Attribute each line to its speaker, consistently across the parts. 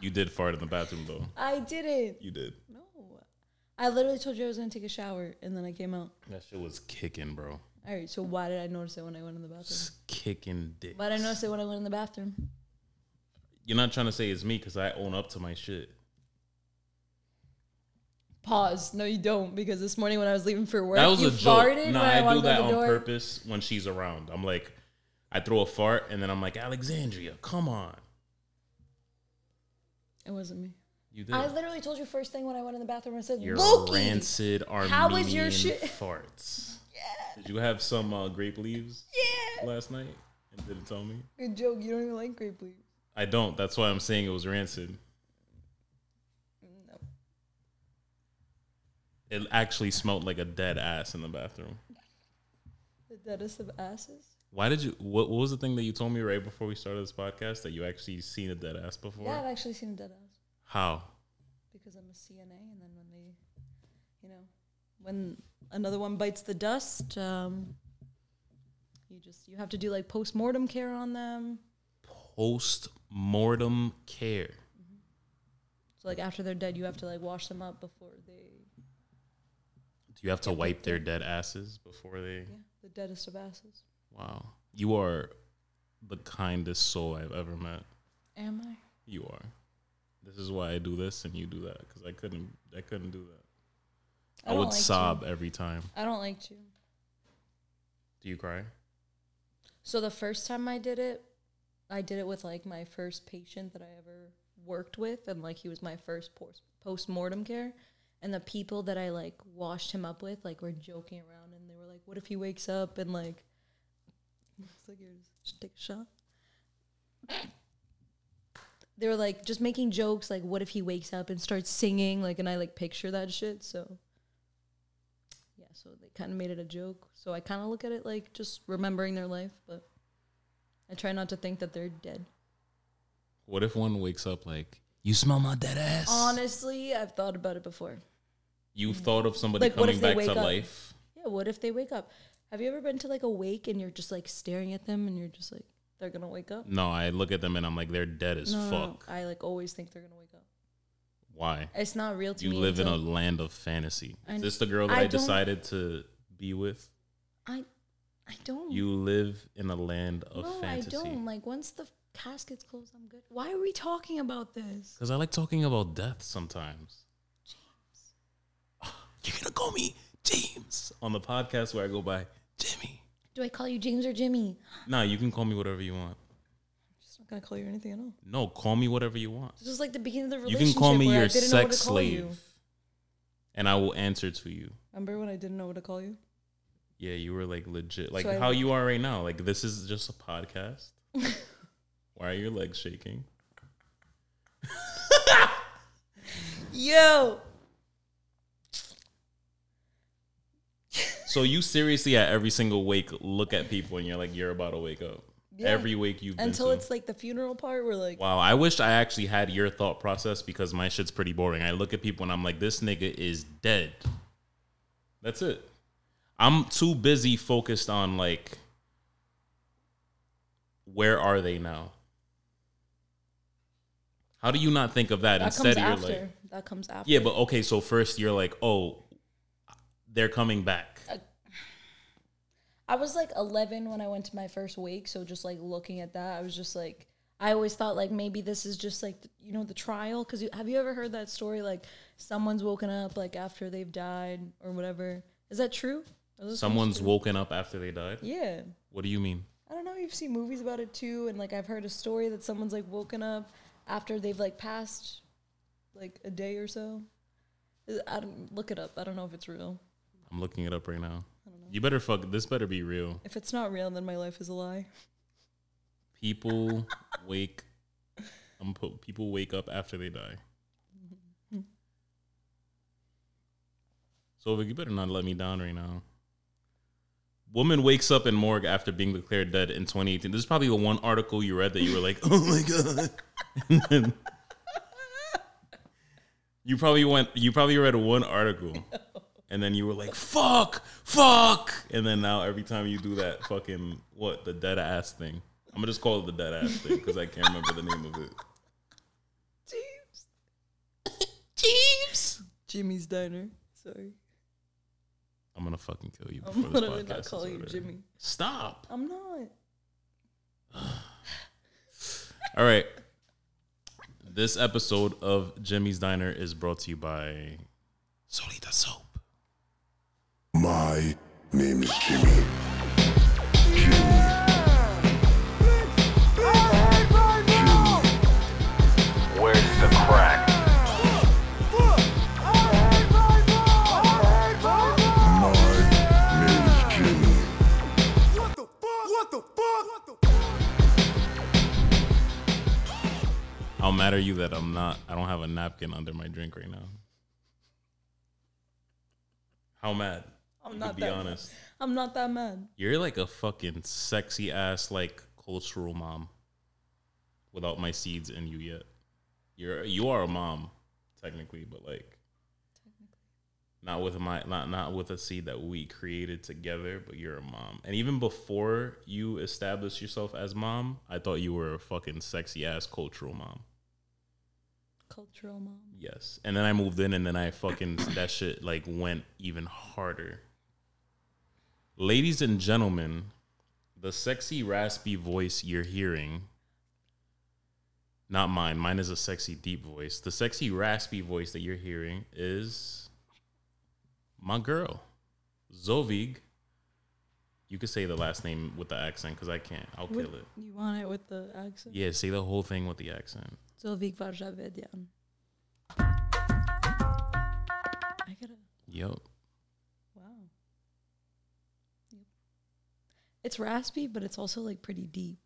Speaker 1: You did fart in the bathroom though.
Speaker 2: I didn't.
Speaker 1: You did.
Speaker 2: No. I literally told you I was gonna take a shower and then I came out.
Speaker 1: That shit was kicking, bro.
Speaker 2: All right, so why did I notice it when I went in the bathroom?
Speaker 1: Just kicking dick.
Speaker 2: Why did I notice it when I went in the bathroom?
Speaker 1: You're not trying to say it's me because I own up to my shit.
Speaker 2: Pause. No, you don't, because this morning when I was leaving for work,
Speaker 1: That was
Speaker 2: you
Speaker 1: a joke.
Speaker 2: farted
Speaker 1: No,
Speaker 2: when
Speaker 1: I,
Speaker 2: walked
Speaker 1: do that
Speaker 2: the
Speaker 1: on
Speaker 2: door.
Speaker 1: purpose when she's around. I'm like, I throw a fart and then I'm like, Alexandria, come on.
Speaker 2: It wasn't me.
Speaker 1: You did.
Speaker 2: I literally told you first thing when I went in the bathroom. I said,
Speaker 1: Your
Speaker 2: Loki.
Speaker 1: rancid Armenian
Speaker 2: How was your shit?
Speaker 1: farts. Did you have some uh, grape leaves
Speaker 2: Yeah.
Speaker 1: last night and didn't tell me?
Speaker 2: Good joke. You don't even like grape leaves.
Speaker 1: I don't. That's why I'm saying it was rancid.
Speaker 2: No.
Speaker 1: It actually smelled like a dead ass in the bathroom.
Speaker 2: The deadest of asses.
Speaker 1: Why did you? What, what was the thing that you told me right before we started this podcast that you actually seen a dead ass before?
Speaker 2: Yeah, I've actually seen a dead ass
Speaker 1: How?
Speaker 2: because I'm a CNA, and then when they, you know, when another one bites the dust, um, you just you have to do like post mortem care on them.
Speaker 1: Post mortem care.
Speaker 2: So like after they're dead, you have to like wash them up before they.
Speaker 1: Do you have to wipe their dead asses before they?
Speaker 2: Yeah, the deadest of asses.
Speaker 1: Wow. You are the kindest soul I've ever met.
Speaker 2: Am I?
Speaker 1: You are. This is why I do this and you do that because I couldn't. I couldn't do that. I,
Speaker 2: don't
Speaker 1: would
Speaker 2: like
Speaker 1: sob every time.
Speaker 2: I don't like to.
Speaker 1: Do you cry?
Speaker 2: So the first time I did it, I did it with like my first patient that I ever worked with, and like he was my first post mortem care. And the people that I like washed him up with, like, were joking around, and they were like, "What if he wakes up and like?" It's like, "Here, just take a shot." They were like just making jokes, like, "What if he wakes up and starts singing?" Like, and I like picture that shit. So, yeah, so they kind of made it a joke. So I kind of look at it like just remembering their life, but I try not to think that they're dead.
Speaker 1: What if one wakes up like, "You smell my dead ass"?
Speaker 2: Honestly, I've thought about it before.
Speaker 1: You've thought of somebody
Speaker 2: Like, what
Speaker 1: coming
Speaker 2: if they
Speaker 1: back
Speaker 2: wake
Speaker 1: to
Speaker 2: up?
Speaker 1: life.
Speaker 2: Yeah, what if they wake up? Have you ever been to like a wake and you're just like staring at them and you're just like they're gonna wake up?
Speaker 1: No, I look at them and I'm like, they're dead as
Speaker 2: no, no, no.
Speaker 1: fuck.
Speaker 2: I like always think they're gonna wake up.
Speaker 1: Why?
Speaker 2: It's not real to
Speaker 1: You
Speaker 2: me.
Speaker 1: live in a
Speaker 2: until-
Speaker 1: land of fantasy.
Speaker 2: I-
Speaker 1: Is this the girl that
Speaker 2: I
Speaker 1: I,
Speaker 2: don't-
Speaker 1: decided to be with?
Speaker 2: I I don't.
Speaker 1: You live in a land of
Speaker 2: no,
Speaker 1: fantasy.
Speaker 2: I don't. Like once the casket's closed, I'm good. Why are we talking about this?
Speaker 1: Because I like talking about death sometimes.
Speaker 2: James.
Speaker 1: You're gonna call me James on the podcast where I go by Jimmy.
Speaker 2: Do I call you James or Jimmy?
Speaker 1: Nah, you can call me whatever you want.
Speaker 2: I'm just not gonna call you anything at all.
Speaker 1: No, call me whatever you want.
Speaker 2: This is like the beginning of the relationship.
Speaker 1: You can call me your
Speaker 2: didn't know what
Speaker 1: sex slave,
Speaker 2: you.
Speaker 1: and I will answer to you.
Speaker 2: Remember when I didn't know what to call you?
Speaker 1: Yeah, you were like legit, like
Speaker 2: So I-
Speaker 1: how you are right now. Like this is just a podcast. Why are your legs shaking?
Speaker 2: Yo.
Speaker 1: So you seriously at every single wake look at people and you're like you're about to wake up.
Speaker 2: Yeah.
Speaker 1: Every wake you've been
Speaker 2: Until it's like the funeral part where like
Speaker 1: Wow, I wish I actually had your thought process because my shit's pretty boring. I look at people and I'm like, this nigga is dead. That's it. I'm too busy focused on like, where are they now? How do you not think of that,
Speaker 2: that
Speaker 1: instead you're
Speaker 2: after.
Speaker 1: like,
Speaker 2: that comes after.
Speaker 1: yeah, but okay, so first you're like, oh, they're coming back.
Speaker 2: I was like 11 when I went to my first wake, so just like looking at that, I was just like, I always thought like maybe this is just like you know the trial because have you ever heard that story like someone's woken up like after they've died or whatever? Is that true?
Speaker 1: Someone's
Speaker 2: true?
Speaker 1: woken up after they died.
Speaker 2: Yeah,
Speaker 1: What do you mean?
Speaker 2: I don't know. You've seen movies about it too, and like I've heard a story that someone's like woken up after they've like passed like a day or so. I don't look it up. I don't know if it's real.
Speaker 1: I'm looking it up right now. You better fuck. This better be real.
Speaker 2: If it's not real, then my life is a lie.
Speaker 1: People wake. I'm put. People wake up after they die. So you better not let me down right now. Woman wakes up in morgue after being declared dead in 2018. This is probably the one article you read that you were like, "Oh my god," and then you probably went. You probably read one article, and then you were like, "Fuck, fuck," and then now every time you do that, fucking what the dead ass thing. I'm gonna just call it the dead ass thing because I can't remember the name of it.
Speaker 2: Jeeves, Jeeves, Jimmy's Diner. Sorry.
Speaker 1: I'm gonna fucking kill you
Speaker 2: I'm
Speaker 1: before this
Speaker 2: literally
Speaker 1: podcast
Speaker 2: not
Speaker 1: is
Speaker 2: calling you. Jimmy.
Speaker 1: Stop.
Speaker 2: I'm not.
Speaker 1: All right. This episode of Jimmy's Diner is brought to you by Solita Soap.
Speaker 3: My name is Jimmy.
Speaker 4: Where's the crack?
Speaker 3: My name is Jimmy.
Speaker 5: What the fuck? What the fuck? What the
Speaker 1: How mad are you that I'm not? I don't have a napkin under my drink right now. How mad?
Speaker 2: I'm not
Speaker 1: could be
Speaker 2: that
Speaker 1: honest.
Speaker 2: Mad. I'm not that mad.
Speaker 1: You're like a fucking sexy ass like cultural mom. Without my seeds in you yet. You're you are a mom, technically, but like technically, not with my not not with a seed that we created together, but you're a mom. And even before you established yourself as mom, I thought you were a fucking sexy ass cultural mom.
Speaker 2: Cultural mom.
Speaker 1: Yes. And then I moved in and then I fucking that shit like went even harder. Ladies and gentlemen, the sexy raspy voice you're hearing not mine, mine is a sexy deep voice. The sexy raspy voice that you're hearing is my girl, Zovig. You could say the last name with the accent because I can't. I'll kill it.
Speaker 2: You want it with the accent?
Speaker 1: Yeah, say the whole thing with the accent.
Speaker 2: Zovig Varjavedian. I gotta.
Speaker 1: Yup.
Speaker 2: Wow. Yep. It's raspy, but it's also like pretty deep.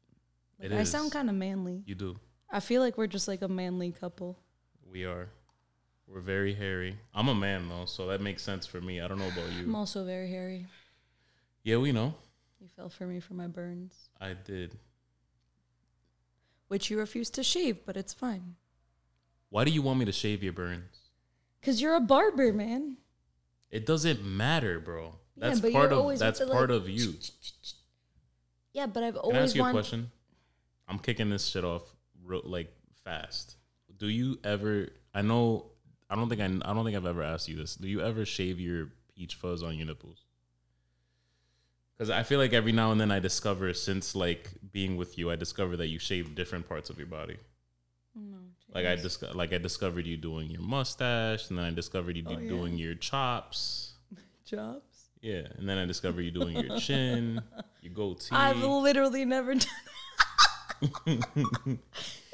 Speaker 2: Like, I
Speaker 1: is.
Speaker 2: sound kind of manly.
Speaker 1: You do.
Speaker 2: I feel like we're just like a manly couple.
Speaker 1: We are. We're very hairy. I'm a man though, so that makes sense for me. I don't know about you.
Speaker 2: I'm also very hairy.
Speaker 1: Yeah, we know.
Speaker 2: You fell for me for my burns,
Speaker 1: I did.
Speaker 2: which you refused to shave, but it's fine.
Speaker 1: Why do you want me to shave your burns?
Speaker 2: Cause you're a barber, man.
Speaker 1: It doesn't matter, bro.
Speaker 2: Yeah,
Speaker 1: That's
Speaker 2: but
Speaker 1: part of that's
Speaker 2: the, like,
Speaker 1: part of you.
Speaker 2: Yeah, but I've always.
Speaker 1: Can I ask you a question? I'm kicking this shit off real, like fast. Do you ever? I know. I don't think I. I don't think I've ever asked you this. Do you ever shave your peach fuzz on your nipples? Because I feel like every now and then I discover, since like being with you, I discover that you shave different parts of your body.
Speaker 2: No,
Speaker 1: Like I dis- like I discovered you doing your mustache, and then I discovered you
Speaker 2: Oh, yeah.
Speaker 1: doing your chops.
Speaker 2: jobs.
Speaker 1: Yeah, and then I discover you doing your chin, your goatee.
Speaker 2: I've literally never done.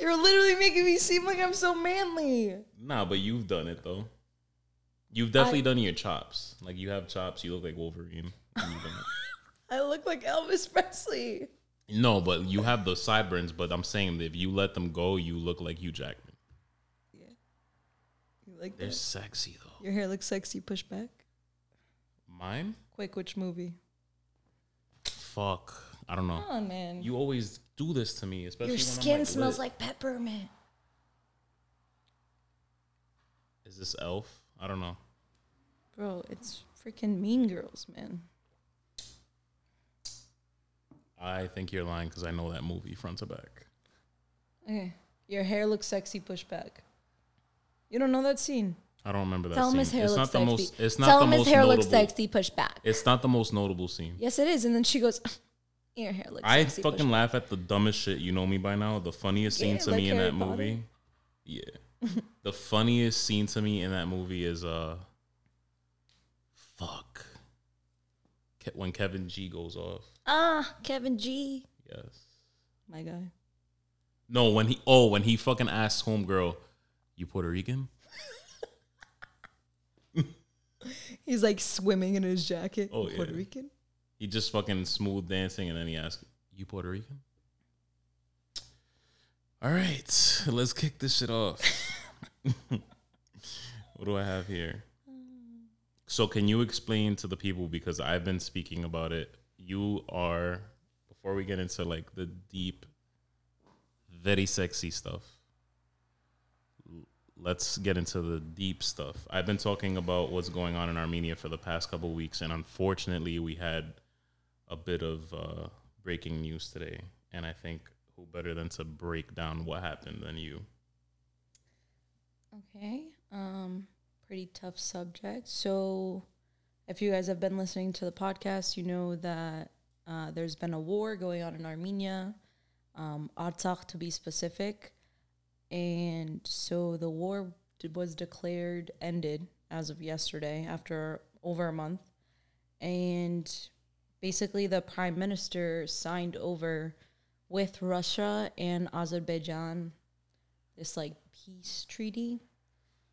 Speaker 2: You're literally making me seem like I'm so manly.
Speaker 1: Nah, but you've done it though. You've definitely
Speaker 2: I-
Speaker 1: done your chops. Like you have chops. You look like Wolverine. when you've done
Speaker 2: I look like Elvis Presley.
Speaker 1: No, but you have the sideburns. But I'm saying that if you let them go, you look like Hugh Jackman.
Speaker 2: Yeah. You like
Speaker 1: They're
Speaker 2: that?
Speaker 1: sexy though.
Speaker 2: Your hair looks sexy. Push back.
Speaker 1: Mine?
Speaker 2: Quick, which movie?
Speaker 1: Fuck. I don't know.
Speaker 2: Come on, man.
Speaker 1: You always do this to me, especially
Speaker 2: Your
Speaker 1: when I'm,
Speaker 2: skin
Speaker 1: like,
Speaker 2: smells
Speaker 1: lit.
Speaker 2: like peppermint.
Speaker 1: Is this Elf? I don't know.
Speaker 2: Bro, it's freaking Mean Girls, man.
Speaker 1: I think you're lying because I know that movie front to back.
Speaker 2: Okay. Your hair looks sexy. Push back. You don't know that scene.
Speaker 1: I don't remember that
Speaker 2: Tell him
Speaker 1: scene.
Speaker 2: his hair
Speaker 1: it's
Speaker 2: looks
Speaker 1: not the
Speaker 2: sexy.
Speaker 1: most. It's not
Speaker 2: Tell
Speaker 1: the
Speaker 2: him
Speaker 1: most
Speaker 2: his hair
Speaker 1: notable.
Speaker 2: looks sexy. Push back.
Speaker 1: It's not the most notable scene.
Speaker 2: Yes, it is. And then she goes, "Your hair looks
Speaker 1: I
Speaker 2: sexy."
Speaker 1: fucking laugh at the dumbest shit. You know me by now. The funniest scene
Speaker 2: Yeah,
Speaker 1: to
Speaker 2: like
Speaker 1: me in
Speaker 2: Harry
Speaker 1: that
Speaker 2: Potter.
Speaker 1: movie. Yeah. the funniest scene to me in that movie is uh fuck. Ke- When Kevin G goes off.
Speaker 2: Ah, Kevin G.
Speaker 1: Yes.
Speaker 2: My guy.
Speaker 1: No, when he oh, when he fucking asks homegirl, you Puerto Rican?
Speaker 2: He's like swimming in his jacket.
Speaker 1: Oh,
Speaker 2: Puerto
Speaker 1: yeah.
Speaker 2: Rican.
Speaker 1: He just fucking smooth dancing and then he asks, You Puerto Rican? All right, let's kick this shit off. what do I have here? So, can you explain to the people because I've been speaking about it? You are, before we get into like the deep, very sexy stuff, let's get into the deep stuff. I've been talking about what's going on in Armenia for the past couple weeks, and unfortunately, we had a bit of uh, breaking news today. And I think who better than to break down what happened than you?
Speaker 2: Okay. Um, pretty tough subject. So, if you guys have been listening to the podcast, you know that uh, there's been a war going on in Armenia, um, Artsakh to be specific. And so the war was declared ended as of yesterday after over a month. And basically, the prime minister signed over with Russia and Azerbaijan this like peace treaty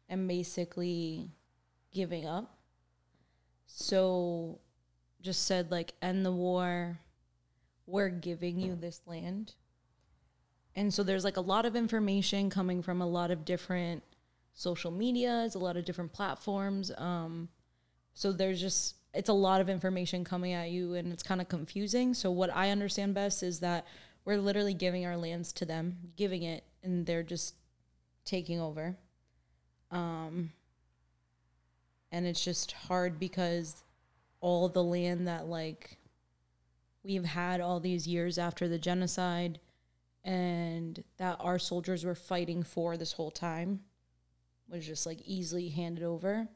Speaker 2: and basically giving up. So just said like end the war. We're giving you this land. And so there's like a lot of information coming from a lot of different social medias, a lot of different platforms. Um, so there's just it's a lot of information coming at you and it's kind of confusing. So what I understand best is that we're literally giving our lands to them, giving it, and they're just taking over. Um, and it's just hard because all the land that like we've had all these years after the genocide and that our soldiers were fighting for this whole time was just like easily handed over.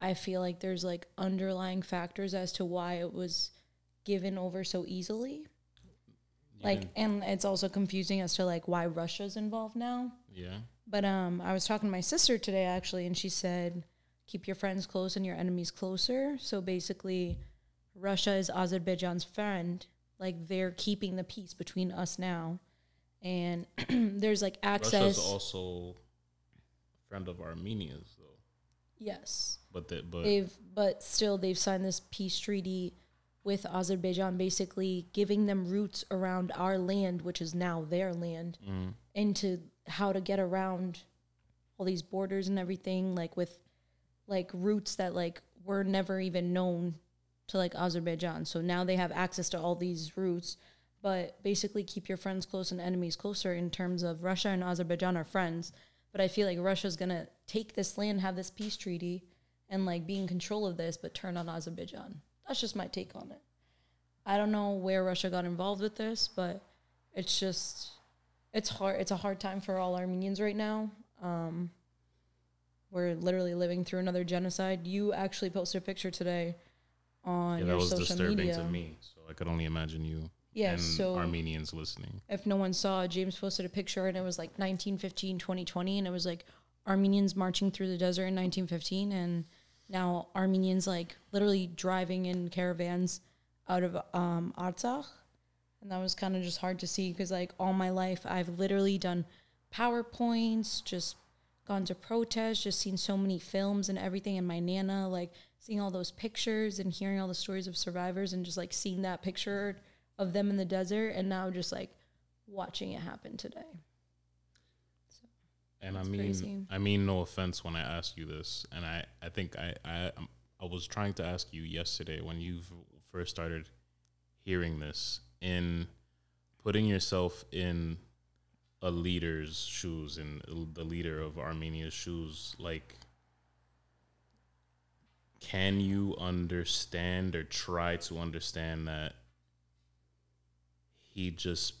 Speaker 2: I feel like there's like underlying factors as to why it was given over so easily. Like and it's also confusing as to like why Russia's involved now.
Speaker 1: Yeah.
Speaker 2: But um, I was talking to my sister today actually, and she said, "Keep your friends close and your enemies closer." So basically, Russia is Azerbaijan's friend. Like they're keeping the peace between us now, and there's like access.
Speaker 1: Russia's also a friend of Armenia's though.
Speaker 2: yes,
Speaker 1: But that but
Speaker 2: they've but still they've signed this peace treaty with Azerbaijan, basically giving them routes around our land, which is now their land, mm-hmm. into how to get around all these borders and everything, like with like routes that like were never even known to like Azerbaijan. So now they have access to all these routes. But basically, keep your friends close and enemies closer in terms of Russia and Azerbaijan are friends. But I feel like Russia's gonna take this land, have this peace treaty, and like be in control of this, but turn on Azerbaijan. That's just my take on it. I don't know where Russia got involved with this, but it's just it's hard. It's a hard time for all Armenians right now. Um, we're literally living through another genocide. You actually posted a picture today on
Speaker 1: yeah,
Speaker 2: your
Speaker 1: that was disturbing
Speaker 2: media.
Speaker 1: to me. So I could only imagine you
Speaker 2: Yeah,
Speaker 1: and
Speaker 2: so-
Speaker 1: Armenians listening.
Speaker 2: if no one saw, James posted a picture and it was like 1915, 2020, and it was like Armenians marching through the desert in 1915, and now Armenians like literally driving in caravans out of um, Artsakh. And that was kind of just hard to see because, like, all my life, I've literally done PowerPoints, just gone to protests, just seen so many films and everything. And my Nana, like, seeing all those pictures and hearing all the stories of survivors and just like seeing that picture of them in the desert and now just like watching it happen today.
Speaker 1: And I mean,
Speaker 2: crazy.
Speaker 1: I mean, no offense when I ask you this, and I, I think I, I, um, I was trying to ask you yesterday when you first started hearing this, in putting yourself in a leader's shoes, in the leader of Armenia's shoes, like, can you understand or try to understand that he just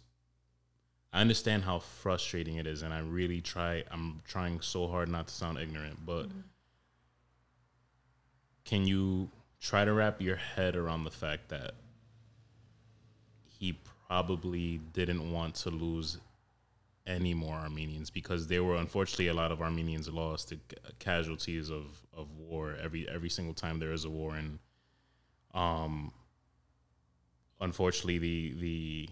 Speaker 1: I understand how frustrating it is, and I really try. I'm trying so hard not to sound ignorant, but mm-hmm. can you try to wrap your head around the fact that he probably didn't want to lose any more Armenians because there were unfortunately a lot of Armenians lost to casualties of, of war every every single time there is a war, and um, unfortunately the the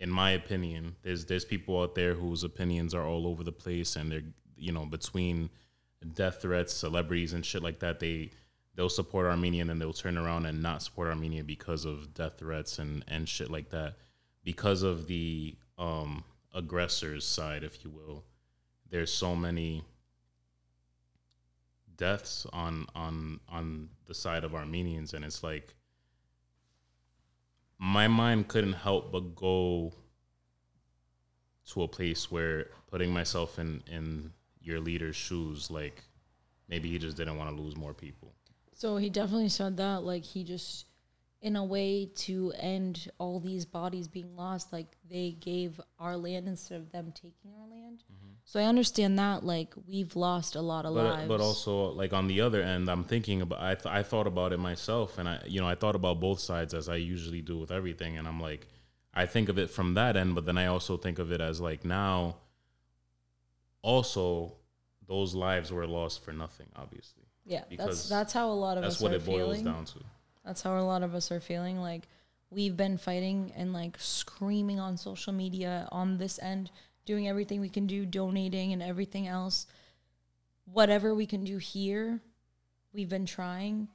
Speaker 1: in my opinion, there's there's people out there whose opinions are all over the place, and they're you know between death threats, celebrities, and shit like that. They they'll support Armenia and then they'll turn around and not support Armenia because of death threats and and shit like that, because of the um aggressor's side, if you will. There's so many deaths on on on the side of Armenians, and it's like my mind couldn't help but go to a place where putting myself in in your leader's shoes like maybe he just didn't want to lose more people
Speaker 2: So he definitely said that like he just in a way to end all these bodies being lost like they gave our land instead of them taking our land mm-hmm. so i understand that like we've lost a lot of
Speaker 1: but uh,
Speaker 2: lives
Speaker 1: but also like on the other end, I'm thinking about I th- I thought about it myself, and I you know I thought about both sides as I usually do with everything, and I'm like, I think of it from that end, but then I also think of it as like now. Also, those lives were lost for nothing, obviously.
Speaker 2: yeah
Speaker 1: because
Speaker 2: that's that's how a lot of
Speaker 1: That's
Speaker 2: us
Speaker 1: what it boils
Speaker 2: feeling
Speaker 1: down to.
Speaker 2: That's how a lot of us are feeling. Like we've been fighting and like screaming on social media on this end, doing everything we can do, donating and everything else. Whatever we can do here, we've been trying.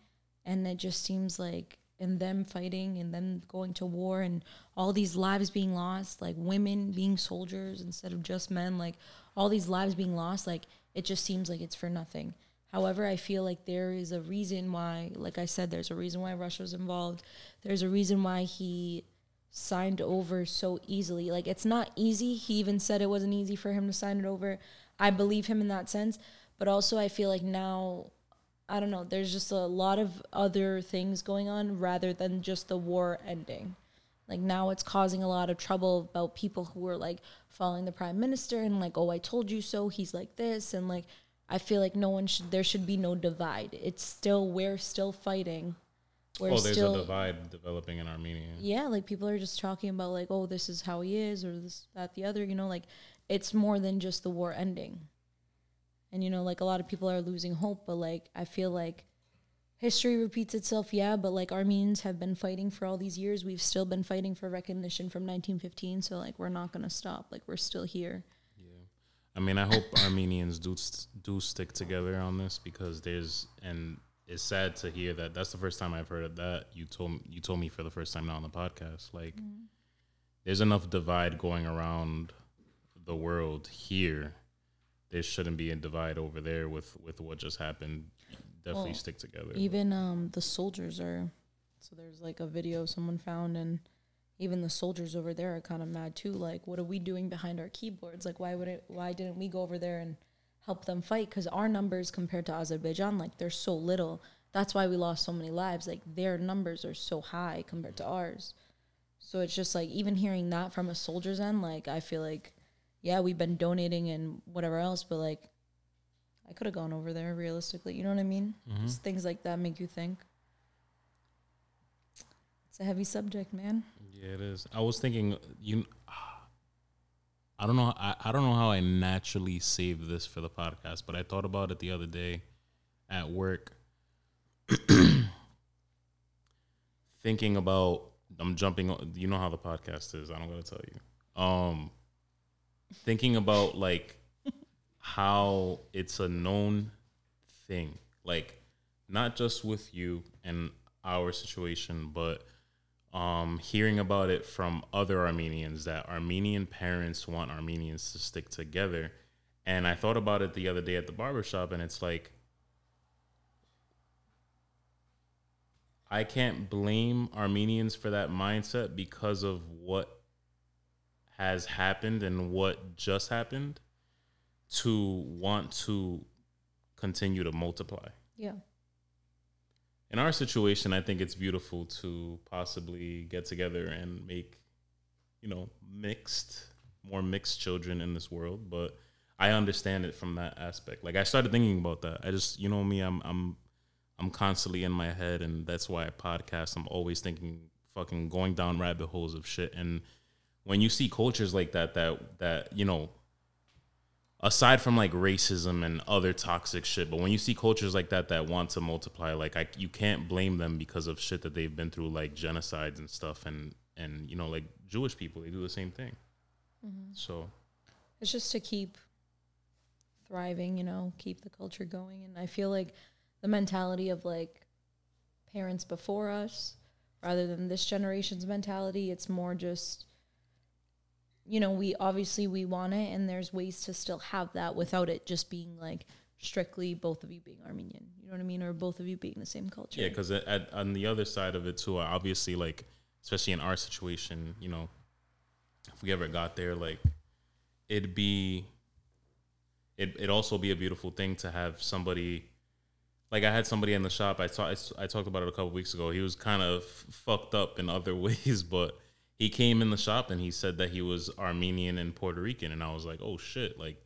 Speaker 2: And it just seems like in them fighting and them going to war and all these lives being lost, like women being soldiers instead of just men, like all these lives being lost, like it just seems like it's for nothing. However, I feel like there is a reason why, like I said, there's a reason why Russia Russia's involved. There's a reason why he signed over so easily. Like it's not easy. He even said it wasn't easy for him to sign it over. I believe him in that sense, but also I feel like now I don't know, there's just a lot of other things going on rather than just the war ending. Like now it's causing a lot of trouble about people who are like following the prime minister and like, oh, I told you so. He's like this. And like, I feel like no one should, there should be no divide. It's still, we're still fighting. We're
Speaker 1: oh, there's
Speaker 2: still,
Speaker 1: a divide developing in Armenia.
Speaker 2: yeah, like people are just talking about like, oh, this is how he is or this, that, the other, you know, like it's more than just the war ending. And, you know, like a lot of people are losing hope, but like I feel like history repeats itself, yeah, but like Armenians have been fighting for all these years. We've still been fighting for recognition from 1915. So like we're not going to stop. Like we're still here.
Speaker 1: I mean, I hope Armenians do do stick together on this because there's and it's sad to hear that that's the first time I've heard of that. You told you told me for the first time now on the podcast. Like, there's enough divide going around the world here. There shouldn't be a divide over there with with what just happened. Definitely
Speaker 2: Well,
Speaker 1: stick together.
Speaker 2: Even um the soldiers are so there's like a video someone found and even the soldiers over there are kind of mad too like what are we doing behind our keyboards like why would it why didn't we go over there and help them fight cuz our numbers compared to Azerbaijan like they're so little that's why we lost so many lives like their numbers are so high compared to ours so it's just like even hearing that from a soldier's end like I feel like yeah we've been donating and whatever else but like I could have gone over there realistically. You know what I mean? Mm-hmm. Just things like that make you think. It's a heavy subject, man.
Speaker 1: Yeah, it is. I was thinking you. I don't know. I, I don't know how I naturally saved this for the podcast, but I thought about it the other day at work. thinking about I'm jumping. on- You know how the podcast is. I don't gotta tell you. Um, thinking about like how it's a known thing, like not just with you and our situation, but um, hearing about it from other Armenians that Armenian parents want Armenians to stick together. And I thought about it the other day at the barbershop, and it's like, I can't blame Armenians for that mindset because of what has happened and what just happened to want to continue to multiply
Speaker 2: Yeah.
Speaker 1: In our situation, I think it's beautiful to possibly get together and make, you know, mixed, more mixed children in this world. But I understand it from that aspect. Like I started thinking about that. I just, you know, me, I'm, I'm, I'm constantly in my head, and that's why I podcast. I'm always thinking, fucking going down rabbit holes of shit. And when you see cultures like that, that that you know, aside from like racism and other toxic shit, but when you see cultures like that that want to multiply, like I, you can't blame them because of shit that they've been through, like genocides and stuff, and and you know, like Jewish people, they do the same thing. Mm-hmm. So
Speaker 2: It's just to keep thriving, you know, keep the culture going. And I feel like the mentality of like parents before us, rather than this generation's mentality, it's more just, you know, we obviously we want it, and there's ways to still have that without it just being like strictly both of you being Armenian. You know what I mean, or both of you being the same culture.
Speaker 1: yeah, because on the other side of it too, obviously, like especially in our situation, you know, if we ever got there, like it'd be, it it'd also be a beautiful thing to have somebody like I had somebody in the shop. I saw I, I talked about it a couple weeks ago. He was kind of fucked up in other ways, but he came in the shop and he said that he was Armenian and Puerto Rican, and I was like, oh shit, like.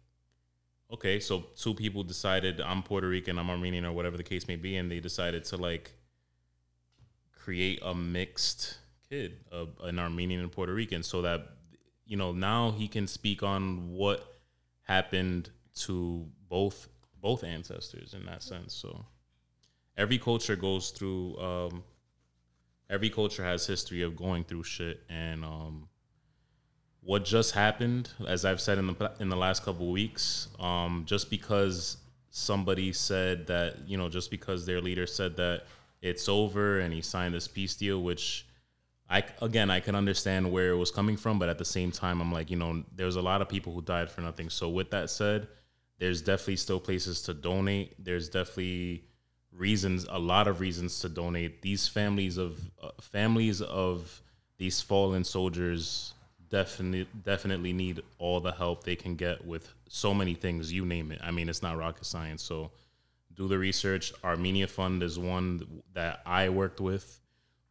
Speaker 1: Okay, so two people decided I'm Puerto Rican, I'm Armenian, or whatever the case may be, and they decided to like create a mixed kid, a, an Armenian and Puerto Rican, so that you know now he can speak on what happened to both both ancestors in that sense. So every culture goes through. Um, every culture has history of going through shit, and um, what just happened, as I've said in the in the last couple weeks, um, just because somebody said that you know, just because their leader said that it's over and he signed this peace deal, which I again I can understand where it was coming from, but at the same time, I'm like, you know, there's a lot of people who died for nothing. So with that said, there's definitely still places to donate. There's definitely reasons, a lot of reasons to donate. These families of uh, families of these fallen soldiers definitely definitely need all the help they can get with so many things. You name it. I mean, it's not rocket science. So do the research. Armenia Fund is one that I worked with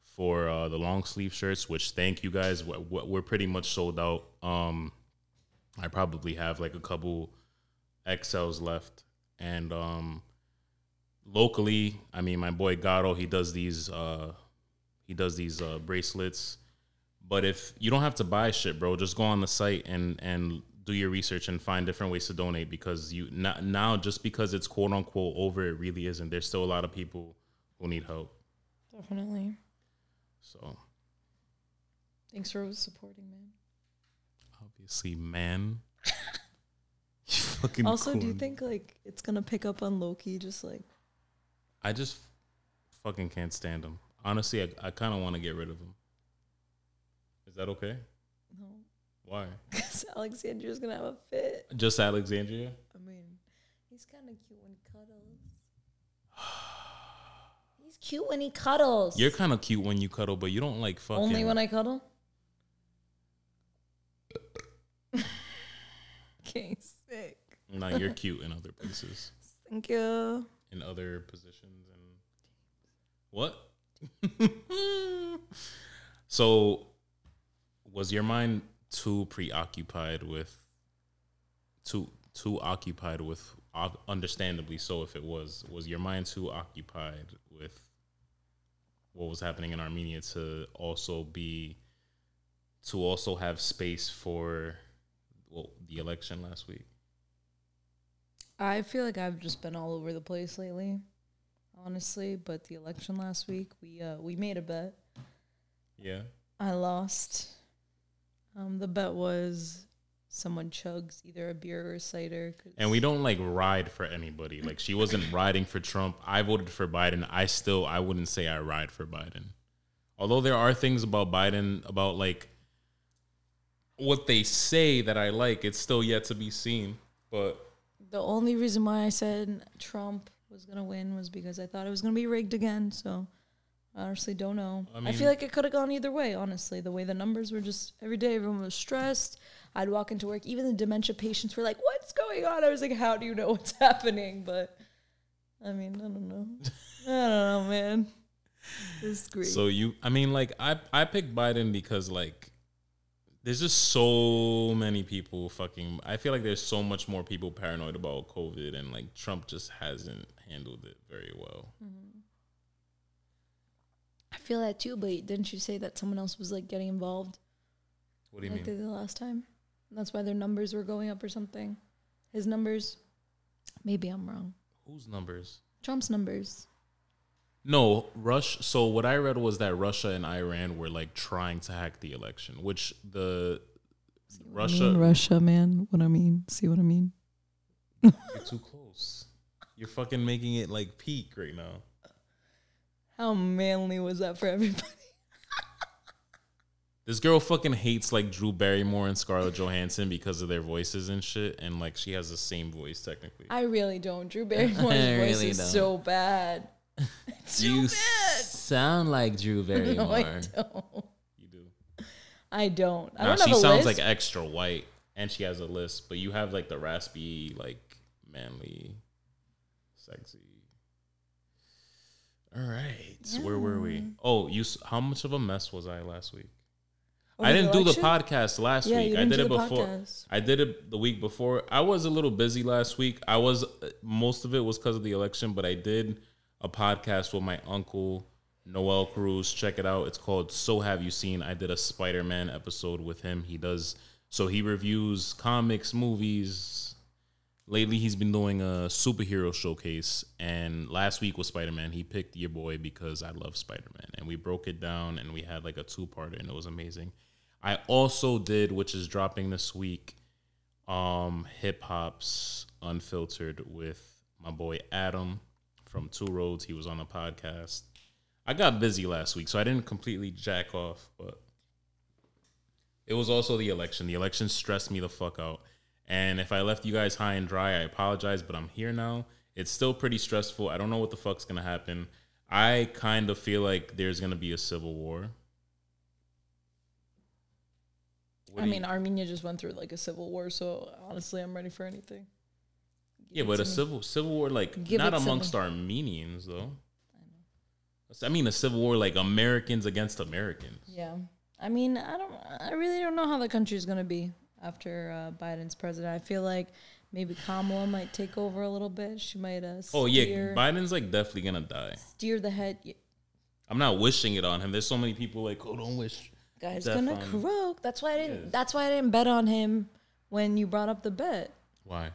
Speaker 1: for uh, the long sleeve shirts. Which thank you guys. We're, pretty much sold out. Um, I probably have like a couple XLs left, and um, locally, I mean, my boy Gato, he does these. Uh, he does these uh, bracelets. But if you don't have to buy shit, bro, just go on the site and and do your research and find different ways to donate because you now, now just because it's quote unquote over, it really isn't. There's still a lot of people who need help.
Speaker 2: Definitely.
Speaker 1: So
Speaker 2: Thanks for supporting, man.
Speaker 1: obviously, man. you fucking
Speaker 2: Also, do you think like it's gonna pick up on Loki? Just like
Speaker 1: I just fucking can't stand him. Honestly, I, I kind of want to get rid of him. Is that okay?
Speaker 2: no,
Speaker 1: Why?
Speaker 2: because Alexandria's gonna have a fit.
Speaker 1: Just Alexandria?
Speaker 2: I mean, he's kind of cute when he cuddles. he's cute when he cuddles.
Speaker 1: You're kind of cute when you cuddle, but you don't like fucking.
Speaker 2: only when I cuddle. Okay, sick.
Speaker 1: No, you're cute in other places,
Speaker 2: Thank you.
Speaker 1: In other positions, and what? so, was your mind too preoccupied with too too occupied with understandably so if it was was your mind too occupied with what was happening in Armenia to also be to also have space for well, the election last week
Speaker 2: I feel like I've just been all over the place lately, honestly. But the election last week, we uh, we made a bet.
Speaker 1: yeah
Speaker 2: I lost. Um, the bet was someone chugs either a beer or a cider.
Speaker 1: And we don't like ride for anybody. Like she wasn't riding for Trump. I voted for Biden. I still I wouldn't say I ride for Biden. Although there are things about Biden about like what they say that I like, it's still yet to be seen. But
Speaker 2: the only reason why I said Trump was gonna win was because I thought it was gonna be rigged again. So I honestly don't know.
Speaker 1: I
Speaker 2: I, feel like it could have gone either way. Honestly, the way the numbers were just every day, everyone was stressed. I'd walk into work, even the dementia patients were like, "What's going on?" I was like, "How do you know what's happening?" But I mean, I don't know. I don't know, man. It's great.
Speaker 1: so you I mean like I I picked Biden because like there's just so many people fucking I feel like there's so much more people paranoid about COVID and like Trump just hasn't handled it very well. Mm-hmm.
Speaker 2: I feel that too. But didn't you say that someone else was like getting involved?
Speaker 1: What do you
Speaker 2: like
Speaker 1: mean?
Speaker 2: did last time. And that's why their numbers were going up or something. His numbers. Maybe I'm wrong.
Speaker 1: Whose numbers?
Speaker 2: Trump's numbers.
Speaker 1: No, Rush. So what I read was that Russia and Iran were like trying to hack the election, which the Russia.
Speaker 2: Russia, man. What I mean? See what I mean?
Speaker 1: You're too close. You're fucking making it like peak right now.
Speaker 2: How manly was that for everybody?
Speaker 1: This girl fucking hates like Drew Barrymore and Scarlett Johansson because of their voices and shit, and like she has the same voice technically.
Speaker 2: I really don't. Drew Barrymore's voice
Speaker 6: really
Speaker 2: is
Speaker 6: don't.
Speaker 2: so bad. It's so
Speaker 6: you
Speaker 2: bad.
Speaker 6: sound like Drew Barrymore.
Speaker 2: No, I don't.
Speaker 1: You do.
Speaker 2: I don't. I
Speaker 1: Nah,
Speaker 2: don't
Speaker 1: she
Speaker 2: have a
Speaker 1: sounds
Speaker 2: list.
Speaker 1: like extra white, and she has a list, but you have like the raspy, like manly, sexy. All right. So where were we? Oh, you. How much of a mess was I last week?
Speaker 2: Oh,
Speaker 1: I didn't do the
Speaker 2: election?
Speaker 1: podcast last
Speaker 2: Yeah,
Speaker 1: week.
Speaker 2: you
Speaker 1: I
Speaker 2: didn't
Speaker 1: did
Speaker 2: do
Speaker 1: it
Speaker 2: the
Speaker 1: before.
Speaker 2: podcast.
Speaker 1: I did it the week before. I was a little busy last week. I was uh, most of it was because of the election, but I did a podcast with my uncle Noel Cruz. Check it out. It's called So Have You Seen? I did a Spider-Man episode with him. He does so he reviews comics, movies. Lately he's been doing a superhero showcase and last week was Spider-Man. He picked your boy because I love Spider-Man and we broke it down and we had like a two-parter and it was amazing. I also did, which is dropping this week, um, hip hop's unfiltered with my boy Adam from Two Roads. He was on a podcast. I got busy last week, so I didn't completely jack off, but it was also the election. The election stressed me the fuck out. And if I left you guys high and dry, I apologize, but I'm here now. It's still pretty stressful. I don't know what the fuck's gonna happen. I kind of feel like there's gonna be a civil war. What
Speaker 2: I mean,
Speaker 1: you-
Speaker 2: Armenia just went through like a civil war, so honestly, I'm ready for anything.
Speaker 1: Yeah, but a civil civil war like
Speaker 2: Give
Speaker 1: not
Speaker 2: it
Speaker 1: amongst Armenians though. I mean a civil war like Americans against Americans.
Speaker 2: Yeah, I mean, I don't, I really don't know how the country's gonna be after uh, Biden's president. I feel like maybe Kamala might take over a little bit. She might uh, steer,
Speaker 1: Oh yeah, Biden's like definitely gonna die.
Speaker 2: steer the head.
Speaker 1: I'm not wishing it on him. There's so many people like, oh, don't wish.
Speaker 2: Guy's gonna croak. That's why I didn't. That's why I didn't bet on him when you brought up the bet.
Speaker 1: Why?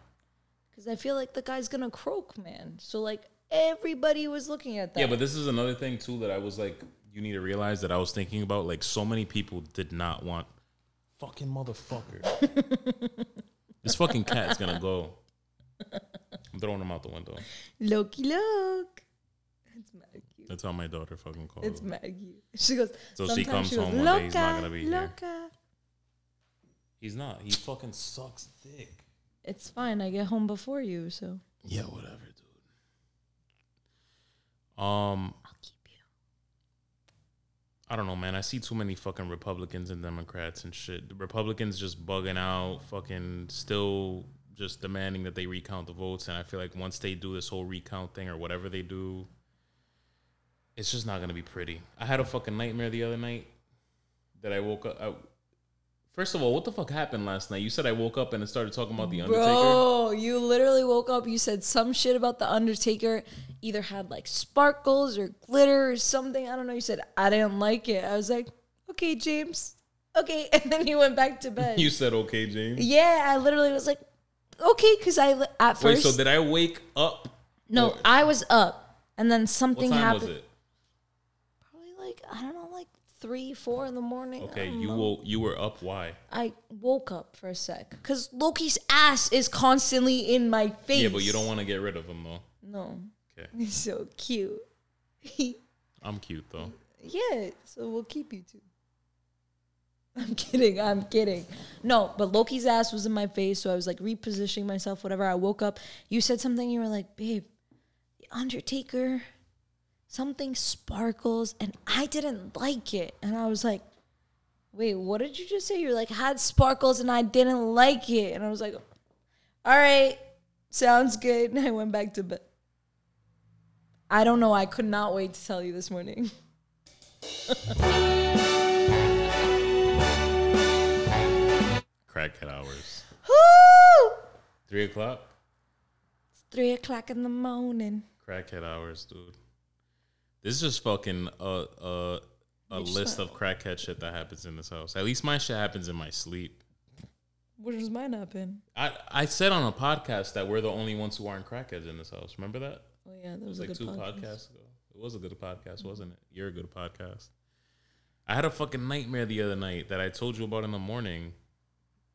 Speaker 2: Because I feel like the guy's gonna croak, man. So like everybody was looking at that.
Speaker 1: Yeah, but this is another thing too that I was like, you need to realize that I was thinking about. Like, so many people did not want fucking motherfucker. this fucking cat's gonna go. I'm throwing him out the window.
Speaker 2: Loki, look. It's mad cute.
Speaker 1: That's how my daughter fucking calls.
Speaker 2: It's
Speaker 1: him.
Speaker 2: mad cute. She goes.
Speaker 1: So she comes
Speaker 2: goes,
Speaker 1: home one day, he's not gonna be here." He's not. He fucking sucks dick.
Speaker 2: It's fine. I get home before you, so
Speaker 1: Yeah, whatever, dude. Um,
Speaker 2: I'll keep you.
Speaker 1: I don't know, man. I see too many fucking Republicans and Democrats and shit. The Republicans just bugging out, fucking still just demanding that they recount the votes. And I feel like once they do this whole recount thing or whatever they do, it's just not gonna be pretty. I had a fucking nightmare the other night that I woke up. I, first of all, what the fuck happened last night? You said I woke up and it started talking about the Undertaker.
Speaker 2: Bro, you literally woke up. You said some shit about the Undertaker. Either had like sparkles or glitter or something. I don't know. You said I didn't like it. I was like, okay, James. Okay, and then you went back to bed.
Speaker 1: You said okay, James.
Speaker 2: yeah, I literally was like, okay, because I at
Speaker 1: Wait,
Speaker 2: first
Speaker 1: so did I wake up?
Speaker 2: no,
Speaker 1: or-
Speaker 2: I was up, and then
Speaker 1: What
Speaker 2: something
Speaker 1: time
Speaker 2: happened.
Speaker 1: was it?
Speaker 2: Probably like I don't know, three, four in the morning.
Speaker 1: Okay, you
Speaker 2: know.
Speaker 1: woke. You were up. Why?
Speaker 2: I woke up for a sec because Loki's ass is constantly in my face.
Speaker 1: Yeah, but you don't want to get rid of him though.
Speaker 2: No,
Speaker 1: Okay,
Speaker 2: he's so cute.
Speaker 1: I'm cute though.
Speaker 2: yeah, so we'll keep you two. I'm kidding. I'm kidding. No, but Loki's ass was in my face, so I was like repositioning myself. Whatever. I woke up. You said something. You were like, "Babe, the Undertaker, something sparkles," and I didn't like it. And I was like, "Wait, what did you just say?" You're like, "Had sparkles," and I didn't like it. And I was like, "All right, sounds good." And I went back to bed. I don't know. I could not wait to tell you this morning.
Speaker 1: Crackhead hours.
Speaker 2: Woo!
Speaker 1: Three o'clock.
Speaker 2: It's Three o'clock in the morning.
Speaker 1: Crackhead hours, dude. This is just fucking a a, a list of crackhead shit that happens in this house. At least my shit happens in my sleep.
Speaker 2: What does mine happen?
Speaker 1: I, I said on a podcast that we're the only ones who aren't crackheads in this house. Remember that?
Speaker 2: Oh yeah, that
Speaker 1: It
Speaker 2: was,
Speaker 1: like
Speaker 2: good
Speaker 1: two
Speaker 2: podcast.
Speaker 1: podcasts ago. It was a good podcast, mm-hmm. wasn't it? You're a good podcast. I had a fucking nightmare the other night that I told you about in the morning.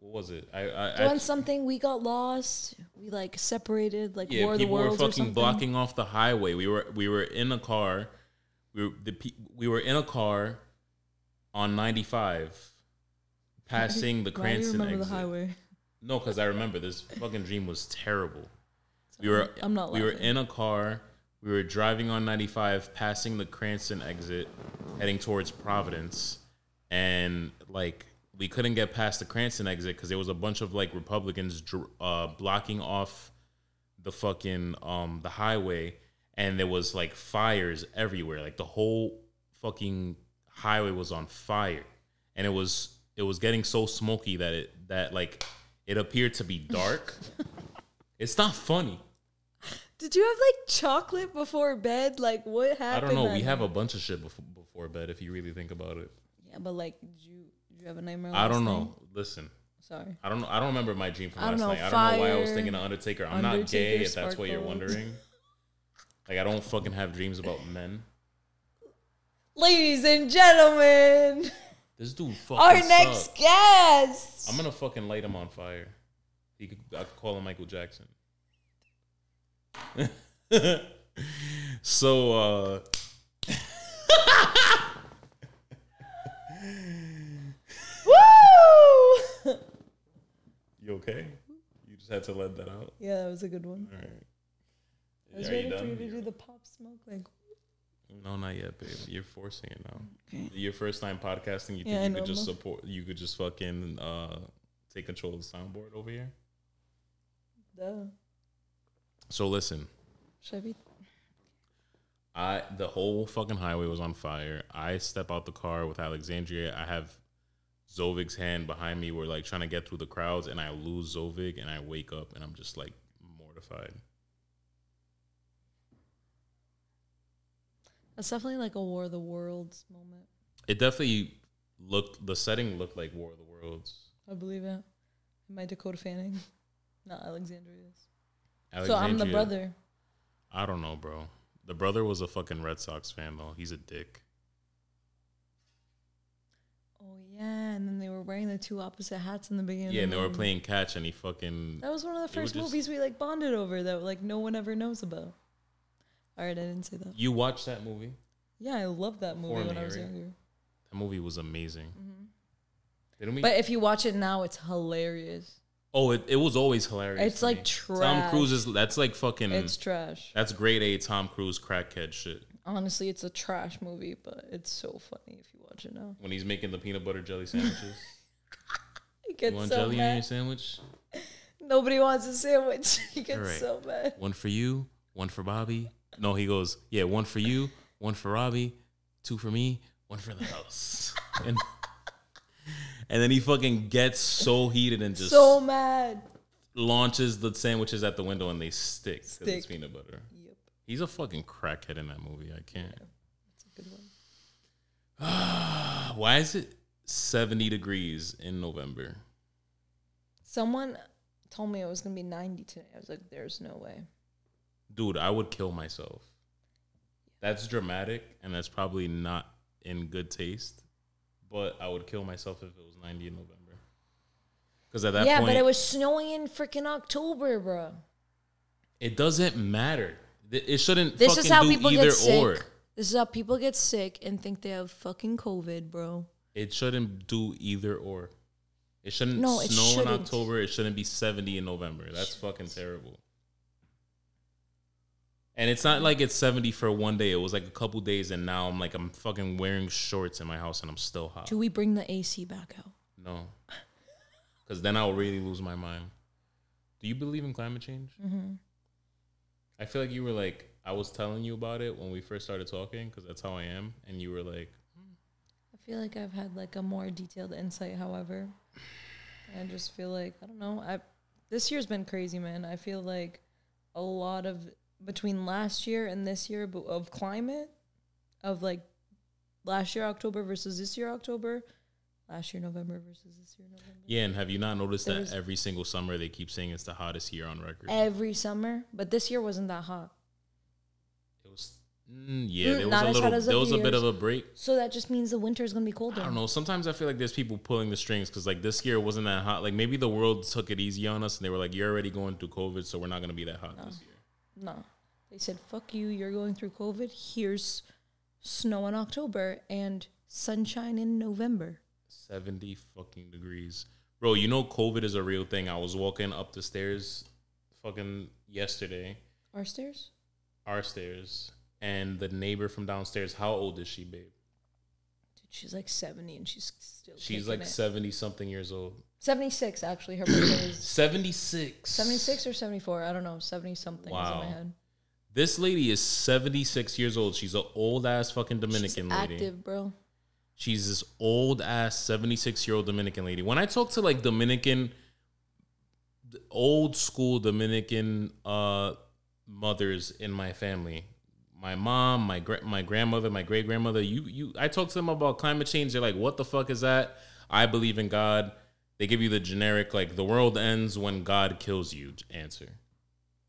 Speaker 1: What was it? I, I, I
Speaker 2: Doing something, we got lost. We like separated, like
Speaker 1: yeah,
Speaker 2: War of the
Speaker 1: were fucking blocking off the highway. We were we were in a car. We were the pe- we were in a car on 95 passing the Cranston exit.
Speaker 2: the highway?
Speaker 1: No, because I remember this fucking dream was terrible. We were
Speaker 2: I'm not
Speaker 1: we were in a car. We were driving on 95, passing the Cranston exit, heading towards Providence, and like we couldn't get past the Cranston exit because there was a bunch of like Republicans dr- uh, blocking off the fucking um the highway, and there was like fires everywhere. Like the whole fucking highway was on fire, and it was it was getting so smoky that it that like it appeared to be dark. it's not funny.
Speaker 2: Did you have like chocolate before bed? Like what happened?
Speaker 1: I don't know. We have a bunch of shit before, before bed. If you really think about it,
Speaker 2: Yeah, but like, you you have a nightmare?
Speaker 1: I don't
Speaker 2: night?
Speaker 1: know. Listen,
Speaker 2: Sorry.
Speaker 1: I don't know. I don't remember my dream from last
Speaker 2: know,
Speaker 1: night. I don't know why I was thinking of Undertaker. I'm not gay.
Speaker 2: Undertaker,
Speaker 1: If that's what you're wondering. Like I don't fucking have dreams about men.
Speaker 2: Ladies and gentlemen,
Speaker 1: This dude fucking
Speaker 2: our next
Speaker 1: sucks.
Speaker 2: guest.
Speaker 1: I'm gonna fucking light him on fire. He could, I could call him Michael Jackson. so, uh,
Speaker 2: Woo!
Speaker 1: You okay? You just had to let that out.
Speaker 2: yeah, that was a good one.
Speaker 1: All right.
Speaker 2: I was
Speaker 1: Are you
Speaker 2: waiting for you to do the pop smoke. Like,
Speaker 1: No, not yet, babe. You're forcing it now.
Speaker 2: Okay.
Speaker 1: Your first time podcasting, you think
Speaker 2: Yeah,
Speaker 1: you could just support? You could just fucking uh, take control of the soundboard over here.
Speaker 2: duh.
Speaker 1: So listen,
Speaker 2: Should I be?
Speaker 1: I the whole fucking highway was on fire. I step out the car with Alexandria. I have Zovig's hand behind me. We're like trying to get through the crowds, and I lose Zovig, and I wake up, and I'm just like mortified.
Speaker 2: That's definitely like a War of the Worlds moment.
Speaker 1: It definitely looked. The setting looked like War of the Worlds.
Speaker 2: I believe it. Am I Dakota Fanning? Not Alexandria's. So I'm the brother.
Speaker 1: I don't know, bro. The brother was a fucking Red Sox fan though. He's a dick.
Speaker 2: Oh yeah, and then they were wearing the two opposite hats in the beginning.
Speaker 1: Yeah, and they were playing catch, and he fucking.
Speaker 2: That was one of the first movies we like bonded over that like no one ever knows about. All right, I didn't say that.
Speaker 1: You watched that movie?
Speaker 2: Yeah, I loved that movie
Speaker 1: Before
Speaker 2: when I was younger.
Speaker 1: That movie was amazing. Mm-hmm. Didn't we?
Speaker 2: But if you watch it now, it's hilarious.
Speaker 1: oh, it, it was always hilarious.
Speaker 2: It's like
Speaker 1: me.
Speaker 2: trash.
Speaker 1: Tom Cruise is that's like fucking.
Speaker 2: It's trash.
Speaker 1: that's grade A Tom Cruise crackhead shit.
Speaker 2: Honestly, it's a trash movie, but it's so funny if you watch it now.
Speaker 1: When he's making the peanut butter jelly sandwiches.
Speaker 2: He
Speaker 1: you want
Speaker 2: so
Speaker 1: jelly on your sandwich?
Speaker 2: Nobody wants a sandwich. He gets
Speaker 1: Alright.
Speaker 2: so mad.
Speaker 1: One for you, one for Bobby. No, he goes, yeah, one for you, one for Robbie, two for me, one for the house. and and then he fucking gets so heated and just
Speaker 2: So mad.
Speaker 1: launches the sandwiches at the window and they stick because it's
Speaker 2: Stick.
Speaker 1: peanut butter. He's a fucking crackhead in that movie. I can't.
Speaker 2: it's a good one.
Speaker 1: Why is it 70 degrees in November?
Speaker 2: Someone told me it was gonna be 90 today. I was like, "There's no way."
Speaker 1: Dude, I would kill myself. That's dramatic and that's probably not in good taste, but I would kill myself if it was 90 in November. Because at that
Speaker 2: yeah,
Speaker 1: point,
Speaker 2: but it was snowing in freaking October, bro.
Speaker 1: it doesn't matter. It shouldn't
Speaker 2: This is how people get sick.
Speaker 1: or.
Speaker 2: This is how people get sick and think they have fucking COVID, bro.
Speaker 1: It shouldn't do either or. It shouldn't
Speaker 2: No, it
Speaker 1: snow in
Speaker 2: shouldn't.
Speaker 1: October. It shouldn't be 70 in November. That's fucking terrible. And it's not like it's 70 for one day. It was like a couple days, and now I'm like, I'm fucking wearing shorts in my house and I'm still hot.
Speaker 2: Do we bring the AC back out?
Speaker 1: No. Because then I'll really lose my mind. Do you believe in climate change?
Speaker 2: Mm-hmm.
Speaker 1: I feel like you were like, I was telling you about it when we first started talking, because that's how I am. And you were like,
Speaker 2: I feel like I've had like a more detailed insight, however. I just feel like I don't know. I this year's been crazy, man. I feel like a lot of between last year and this year of climate of like last year October versus this year October, last year November versus this year November.
Speaker 1: yeah. And have you not noticed
Speaker 2: There
Speaker 1: that every single summer they keep saying it's the hottest year on record?
Speaker 2: Every summer, but this year wasn't that hot.
Speaker 1: It was, mm, yeah,
Speaker 2: Mm,
Speaker 1: there was a little, there was a bit of a break.
Speaker 2: So that just means the winter is gonna be colder.
Speaker 1: I don't know. Sometimes I feel like there's people pulling the strings because like this year wasn't that hot. Like maybe the world took it easy on us and they were like, "You're already going through COVID, so we're not gonna be that hot this year."
Speaker 2: No. They said, fuck you, you're going through COVID. Here's snow in October and sunshine in November.
Speaker 1: Seventy fucking degrees, bro. You know COVID is a real thing. I was walking up the stairs, fucking yesterday,
Speaker 2: Our stairs?
Speaker 1: our stairs, and the neighbor from downstairs. How old is she, babe?
Speaker 2: Dude, she's like 70 and she's still
Speaker 1: She's like
Speaker 2: it.
Speaker 1: seventy something years old.
Speaker 2: 76, actually. Her birthday is
Speaker 1: Seventy six.
Speaker 2: 76 or 74. I don't know. 70 something is in
Speaker 1: Wow.
Speaker 2: my head.
Speaker 1: This lady is 76 years old. She's an old ass fucking
Speaker 2: She's
Speaker 1: Dominican lady.
Speaker 2: active, bro.
Speaker 1: She's this old ass 76 year old Dominican lady. When I talk to like Dominican, old school Dominican uh, mothers in my family, my mom, my gra- my grandmother, my great grandmother, you you, I talk to them about climate change. They're like, "What the fuck is that?" I believe in God. They give you the generic like the world ends when God kills you answer,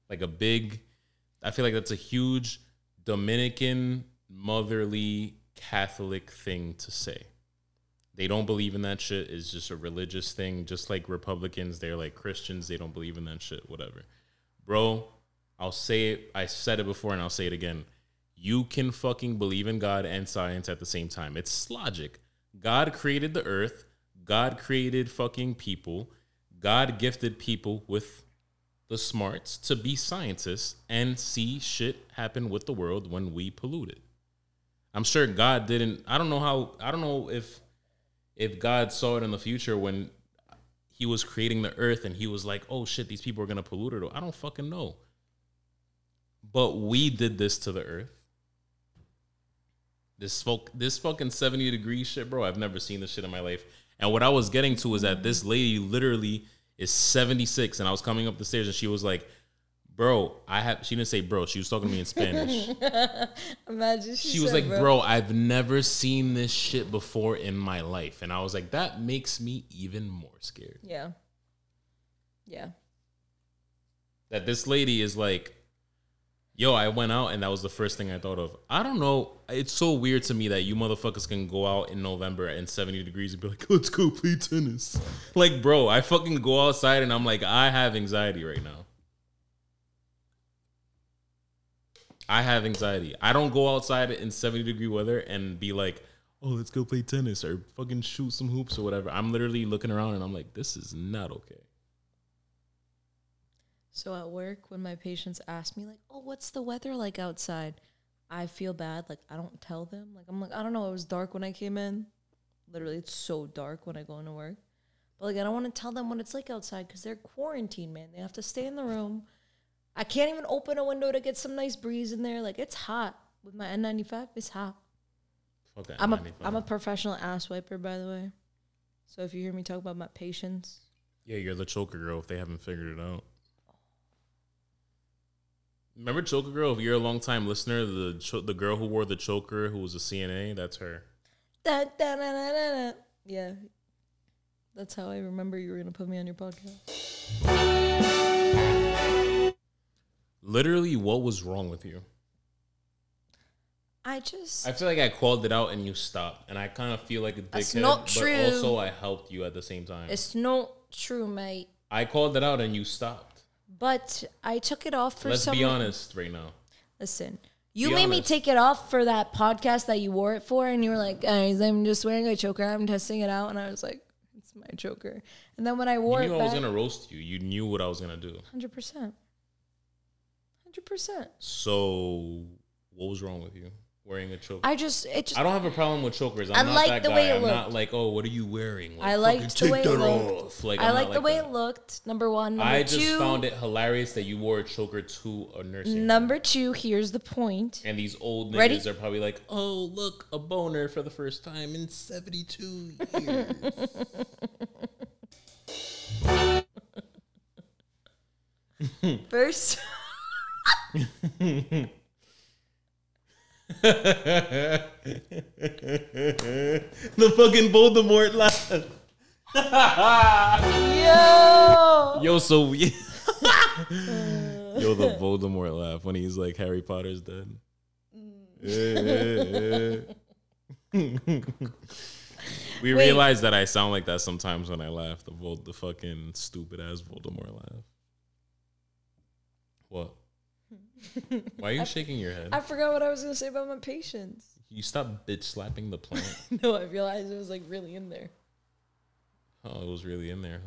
Speaker 1: like a big. I feel like that's a huge Dominican motherly Catholic thing to say. They don't believe in that shit. It's just a religious thing. Just like Republicans, they're like Christians. They don't believe in that shit. Whatever, bro. I'll say it. I said it before, and I'll say it again. You can fucking believe in God and science at the same time. It's logic. God created the earth. God created fucking people. God gifted people with the smarts to be scientists and see shit happen with the world when we pollute it. I'm sure God didn't. I don't know how. I don't know if if God saw it in the future when He was creating the earth and He was like, "Oh shit, these people are gonna pollute it." I don't fucking know. But we did this to the earth. This folk, this fucking 70 degree shit, bro. I've never seen this shit in my life. And what I was getting to is that this lady literally is 76, and I was coming up the stairs and she was like, Bro, I have she didn't say bro, she was talking to me in Spanish.
Speaker 2: Imagine she,
Speaker 1: she was like, bro, I've never seen this shit before in my life. And I was like, that makes me even more scared.
Speaker 2: Yeah. Yeah.
Speaker 1: That this lady is like, yo, I went out and that was the first thing I thought of. I don't know. It's so weird to me that you motherfuckers can go out in November and 70 degrees and be like, let's go play tennis. Like, bro, I fucking go outside and I'm like, I have anxiety right now. I have anxiety. I don't go outside in 70 degree weather and be like, oh, let's go play tennis or fucking shoot some hoops or whatever. I'm literally looking around and I'm like, this is not okay.
Speaker 2: So at work, when my patients ask me like, "Oh, what's the weather like outside?" I feel bad. Like I don't tell them. Like I'm like, I don't know. It was dark when I came in. Literally, it's so dark when I go into work. But like, I don't want to tell them what it's like outside because they're quarantined, man. They have to stay in the room. I can't even open a window to get some nice breeze in there. Like it's hot with my N95. It's hot.
Speaker 1: Okay.
Speaker 2: I'm a
Speaker 1: 95.
Speaker 2: am a professional ass wiper, by the way. So if you hear me talk about my patients,
Speaker 1: Yeah, you're the choker girl if they haven't figured it out. Remember choker girl? If you're a long time listener, the cho- the girl who wore the choker who was a CNA, that's her.
Speaker 2: Da, da, da, da, da, da. Yeah. That's how I remember you were going to put me on your podcast.
Speaker 1: Literally, what was wrong with you?
Speaker 2: I just.
Speaker 1: I feel like I called it out and you stopped, and I kind of feel like a
Speaker 2: That's
Speaker 1: dickhead.
Speaker 2: not
Speaker 1: but
Speaker 2: true.
Speaker 1: also, I helped you at the same time.
Speaker 2: it's not true, mate.
Speaker 1: I called it out and you stopped.
Speaker 2: But I took it off for
Speaker 1: Let's
Speaker 2: some.
Speaker 1: be honest right now.
Speaker 2: Listen, you
Speaker 1: Be
Speaker 2: made me take it off for that podcast that you wore it for, and you were like, guys, I'm just wearing a choker. I'm testing it out. And I was like, it's my choker. And then when I wore
Speaker 1: You knew
Speaker 2: it
Speaker 1: I was
Speaker 2: back,
Speaker 1: gonna roast you. You knew what I was gonna do.
Speaker 2: 100%. 100%.
Speaker 1: So, what was wrong with you wearing a choker?
Speaker 2: I just, it just,
Speaker 1: I don't have a problem with chokers. I'm
Speaker 2: I
Speaker 1: not
Speaker 2: like
Speaker 1: that
Speaker 2: the
Speaker 1: guy.
Speaker 2: way it
Speaker 1: I'm not like, oh, what are you wearing? Like,
Speaker 2: I liked
Speaker 1: fucking
Speaker 2: the way
Speaker 1: take
Speaker 2: it
Speaker 1: that
Speaker 2: looked.
Speaker 1: off. Like,
Speaker 2: I like the way
Speaker 1: that.
Speaker 2: it looked. Number one. Number
Speaker 1: I
Speaker 2: two,
Speaker 1: just found it hilarious that you wore a choker to a nursing. home.
Speaker 2: Number two, here's the point.
Speaker 1: And these old niggas
Speaker 2: Ready?
Speaker 1: are probably like, oh, look, a boner for the first time in 72 years.
Speaker 2: First,
Speaker 1: the fucking Voldemort laugh.
Speaker 2: yo,
Speaker 1: Yo, so we. Yo, the Voldemort laugh when he's like, Harry Potter's dead. we realize that I sound like that sometimes when I laugh. The Vol- the fucking stupid ass Voldemort laugh. What? Why are you shaking your head?
Speaker 2: I forgot what I was gonna say about my patients.
Speaker 1: You stop bitch slapping the plant.
Speaker 2: No, I realized it was like really in there.
Speaker 1: Oh, it was really in there,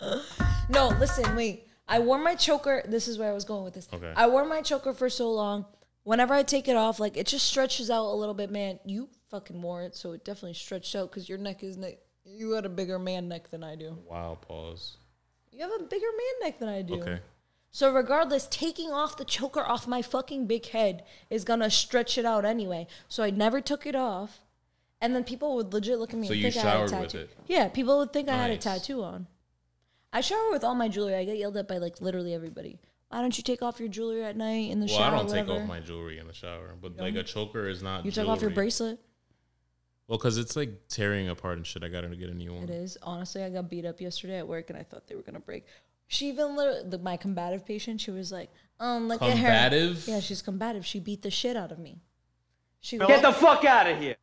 Speaker 1: huh?
Speaker 2: No, listen, wait. I wore my choker. This is where I was going with this.
Speaker 1: Okay.
Speaker 2: I wore my choker for so long. Whenever I take it off, like it just stretches out a little bit, man. You fucking wore it, so it definitely stretched out because your neck is neck. You had a bigger man neck than I do.
Speaker 1: Wow, pause.
Speaker 2: You have a bigger man neck than I do.
Speaker 1: Okay.
Speaker 2: So regardless, taking off the choker off my fucking big head is gonna stretch it out anyway. So I never took it off. And then people would legit look at me
Speaker 1: So
Speaker 2: and
Speaker 1: you
Speaker 2: think I had a
Speaker 1: showered with
Speaker 2: tattoo.
Speaker 1: it?
Speaker 2: Yeah, people would think I had a
Speaker 1: Nice.
Speaker 2: tattoo on. I shower with all my jewelry. I get yelled at by like literally everybody. Why don't you take off your jewelry at night in the shower?
Speaker 1: Well,
Speaker 2: shower?
Speaker 1: I don't take
Speaker 2: whatever?
Speaker 1: off my jewelry in the shower, but like a choker is not.
Speaker 2: You took
Speaker 1: jewelry.
Speaker 2: off your bracelet.
Speaker 1: Well, because it's like tearing apart and shit. I gotta get a new one.
Speaker 2: It is. Honestly, I got beat up yesterday at work and I thought they were gonna break. She even literally, the, my combative patient, she was like, um, look at her.
Speaker 1: Combative?
Speaker 2: Yeah, she's combative. She beat the shit out of me. She
Speaker 7: Get the fuck out of here.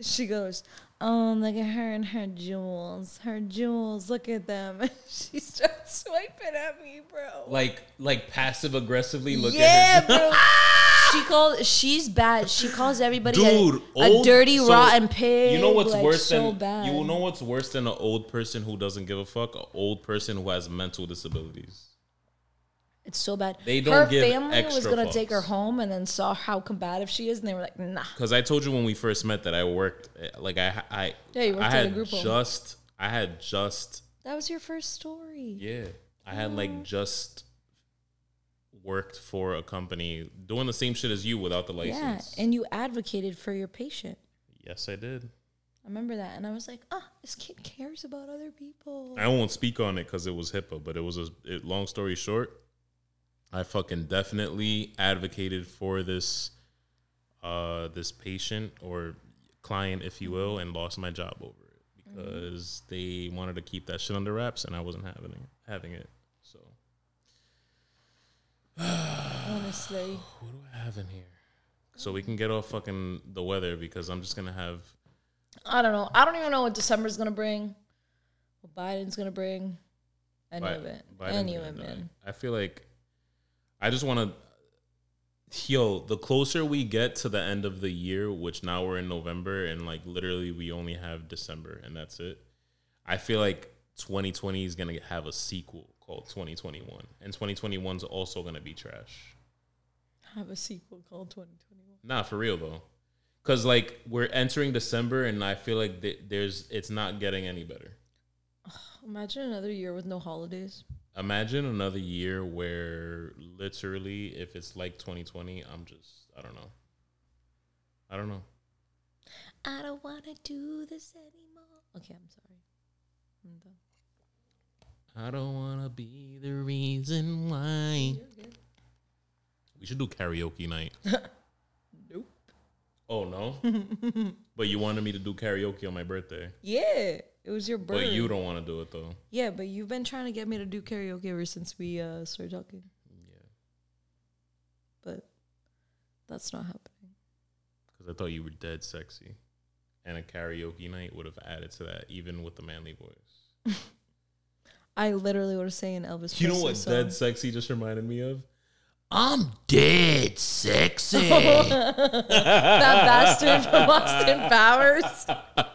Speaker 2: she goes, um, look at her and her jewels. Her jewels, look at them. she starts swiping at me, bro.
Speaker 1: Like like passive aggressively look
Speaker 2: yeah,
Speaker 1: at her.
Speaker 2: bro. she calls. She's bad. She calls everybody
Speaker 1: Dude,
Speaker 2: a, a
Speaker 1: old-
Speaker 2: dirty,
Speaker 1: so,
Speaker 2: rotten pig.
Speaker 1: You know what's
Speaker 2: like,
Speaker 1: worse
Speaker 2: so
Speaker 1: than
Speaker 2: bad.
Speaker 1: you know what's worse than an old person who doesn't give a fuck? An old person who has mental disabilities.
Speaker 2: It's so bad.
Speaker 1: They don't
Speaker 2: her
Speaker 1: give
Speaker 2: family was gonna take her home and then saw how combative she is, and they were like, "Nah."
Speaker 1: Because I told you when we first met that I worked eh, like I I
Speaker 2: Yeah, you worked
Speaker 1: I
Speaker 2: at a
Speaker 1: had
Speaker 2: group home.
Speaker 1: just I had just
Speaker 2: That was your first story.
Speaker 1: yeah I had like just worked for a company doing the same shit as you without the license.
Speaker 2: Yeah, and you advocated for your patient.
Speaker 1: yes, I did.
Speaker 2: I remember that, and I was like, "Ah, this kid cares about other people."
Speaker 1: I won't speak on it because it was HIPAA, but it was a it, long story short. I fucking definitely advocated for this, uh, this patient or client, if you will, and lost my job over it because they wanted to keep that shit under wraps, and I wasn't having it, having it. So
Speaker 2: Honestly,
Speaker 1: what do I have in here? So we can get off fucking the weather because I'm just gonna have
Speaker 2: I don't know. I don't even know what December's gonna bring. What Biden's gonna bring. Any
Speaker 1: Bi-
Speaker 2: of it.
Speaker 1: Biden's
Speaker 2: Any of it, man.
Speaker 1: I feel like I just want to. Yo, the closer we get to the end of the year, which now we're in November, and like literally we only have December, and that's it. I feel like 2020 is gonna have a sequel called 2021, and 2021 is also gonna be trash.
Speaker 2: Have a sequel called 2021.
Speaker 1: Nah, for real though, because like we're entering December, and I feel like th- there's it's not getting any better.
Speaker 2: Imagine another year with no holidays.
Speaker 1: imagine another year where literally if it's like 2020 i'm just i don't know i don't know
Speaker 2: I don't wanna do this anymore. Okay, I'm sorry. I'm done.
Speaker 1: i don't want to be the reason why we should do karaoke night
Speaker 2: Nope.
Speaker 1: oh no but you wanted me to do karaoke on my birthday
Speaker 2: Yeah, it was your birthday.
Speaker 1: but you don't want to do it though
Speaker 2: Yeah, but you've been trying to get me to do karaoke ever since we uh, started talking.
Speaker 1: yeah
Speaker 2: But that's not happening.
Speaker 1: because i thought you were dead sexy and a karaoke night would have added to that even with the manly voice
Speaker 2: I literally was saying Elvis.
Speaker 1: you know what
Speaker 2: song.
Speaker 1: dead sexy just reminded me of
Speaker 6: I'm dead sexy.
Speaker 2: that bastard from Austin Powers.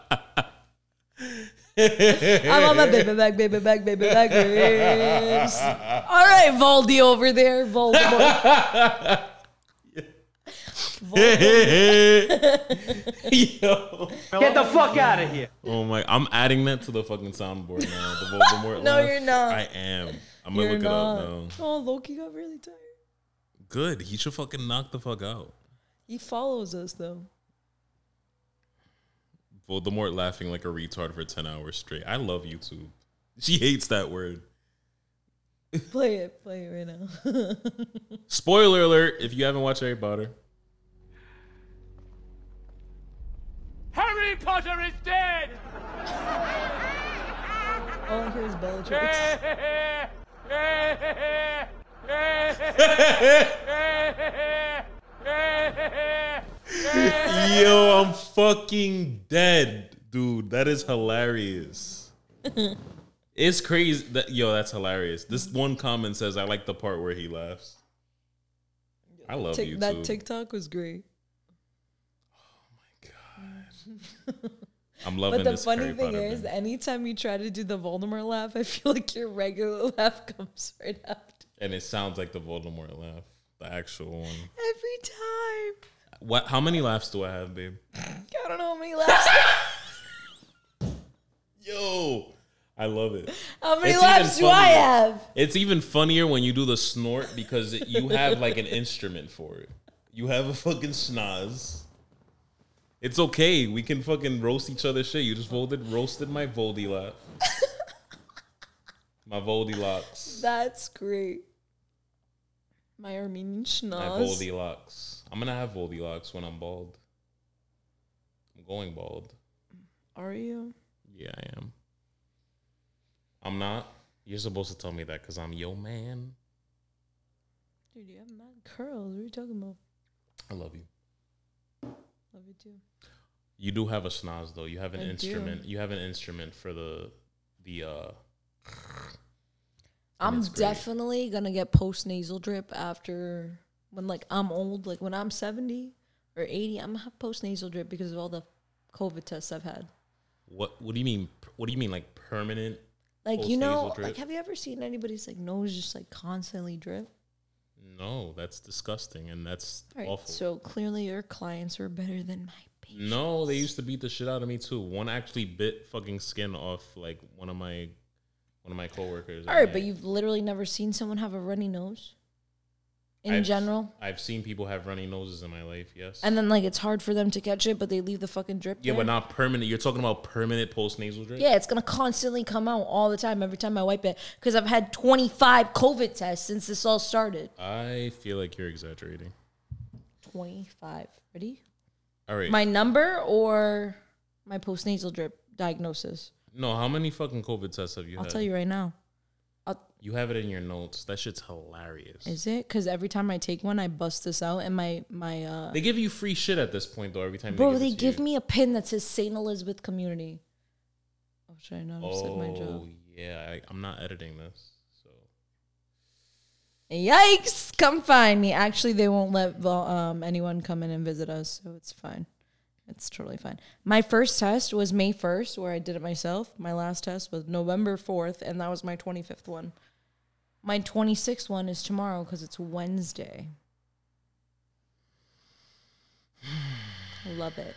Speaker 2: I'm on my baby back, baby back, baby back ribs. All right, Voldy over there, Voldemort.
Speaker 1: Yo.
Speaker 7: Get the fuck out of here.
Speaker 1: Oh my! I'm adding that to the fucking soundboard now. The Voldemort.
Speaker 2: No,
Speaker 1: laugh.
Speaker 2: you're not.
Speaker 1: I am. I'm gonna
Speaker 2: You're
Speaker 1: look
Speaker 2: not.
Speaker 1: it up now.
Speaker 2: Oh, Loki got really tired.
Speaker 1: Good. He should fucking knock the fuck out.
Speaker 2: He follows us though.
Speaker 1: Voldemort laughing like a retard for ten hours straight. I love YouTube. She hates that word.
Speaker 2: Play it, play it right now.
Speaker 1: Spoiler alert! If you haven't watched Harry Potter,
Speaker 7: Harry Potter is dead.
Speaker 2: All I hear is Bellatrix.
Speaker 1: Yo, I'm fucking dead, dude. That is hilarious. it's crazy. That yo, that's hilarious. This one comment says, "I like the part where he laughs." I love
Speaker 2: Tik-
Speaker 1: YouTube.
Speaker 2: that TikTok was great. Oh my god.
Speaker 1: I'm loving this.
Speaker 2: But the
Speaker 1: this
Speaker 2: funny
Speaker 1: Harry
Speaker 2: thing
Speaker 1: Potter
Speaker 2: is,
Speaker 1: thing.
Speaker 2: anytime you try to do the Voldemort laugh, I feel like your regular laugh comes right after.
Speaker 1: and it sounds like the Voldemort laugh, the actual one.
Speaker 2: Every time.
Speaker 1: What? How many laughs do I have, babe?
Speaker 2: I don't know how many laughs.
Speaker 1: Yo, I love it.
Speaker 2: How many
Speaker 1: It's
Speaker 2: laps do I
Speaker 1: funnier.
Speaker 2: have?
Speaker 1: It's even funnier when you do the snort because it- you have like an instrument for it. You have a fucking schnoz. It's okay. We can fucking roast each other shit. You just voted roasted my Voldy laugh. my Voldy locks.
Speaker 2: That's great. My Armenian
Speaker 1: My
Speaker 2: schnoz.
Speaker 1: Voldy locks. I'm gonna have Voldy locks when I'm bald. I'm going bald.
Speaker 2: Are you?
Speaker 1: Yeah, I am. I'm not. You're supposed to tell me that because I'm yo man.
Speaker 2: Dude, you have mad curls. What are you talking about?
Speaker 1: I love you.
Speaker 2: Love you too.
Speaker 1: You do have a schnoz though. You have an
Speaker 2: I do.
Speaker 1: instrument. You have an instrument for the the uh
Speaker 2: I'm definitely gonna get post nasal drip after when like I'm old, like when I'm 70 or 80, I'm gonna have post nasal drip because of all the COVID tests I've had.
Speaker 1: what what do you mean what do you mean like permanent?
Speaker 2: Like you know,
Speaker 1: drip?
Speaker 2: like have you ever seen anybody's like nose just like constantly drip?
Speaker 1: No, that's disgusting and that's
Speaker 2: right,
Speaker 1: awful.
Speaker 2: so clearly your clients were better than my patients.
Speaker 1: no, they used to beat the shit out of me too. One actually bit fucking skin off like one of my one of my coworkers.
Speaker 2: All right, but you've literally never seen someone have a runny nose in
Speaker 1: I've-
Speaker 2: general.
Speaker 1: I've seen people have runny noses in my life, yes.
Speaker 2: And then like it's hard for them to catch it, but they leave the fucking drip.
Speaker 1: yeah,
Speaker 2: there.
Speaker 1: but not permanent. You're talking about permanent post nasal drip?
Speaker 2: Yeah, it's gonna constantly come out all the time every time I wipe it because I've had 25 COVID tests since this all started.
Speaker 1: I feel like you're exaggerating.
Speaker 2: 25. Ready?
Speaker 1: All right.
Speaker 2: My number or my postnasal drip diagnosis?
Speaker 1: no, how many fucking COVID tests have you
Speaker 2: I'll
Speaker 1: had?
Speaker 2: tell you right now.
Speaker 1: You have it in your notes. That shit's hilarious.
Speaker 2: Is it? Because every time I take one, I bust this out, and my my uh.
Speaker 1: They give you free shit at this point, though. Every time
Speaker 2: Bro,
Speaker 1: they
Speaker 2: they
Speaker 1: give, to
Speaker 2: give me a pin that says St. Elizabeth Community. Oh, should I not have said my job?
Speaker 1: Oh yeah, I, I'm not editing this. So
Speaker 2: Yikes! Come find me. Actually, they won't let um, anyone come in and visit us, so it's fine. It's totally fine. My first test was May 1st, where I did it myself. My last test was November 4th, and that was my 25th one. My 26th one is tomorrow because it's Wednesday. Love it.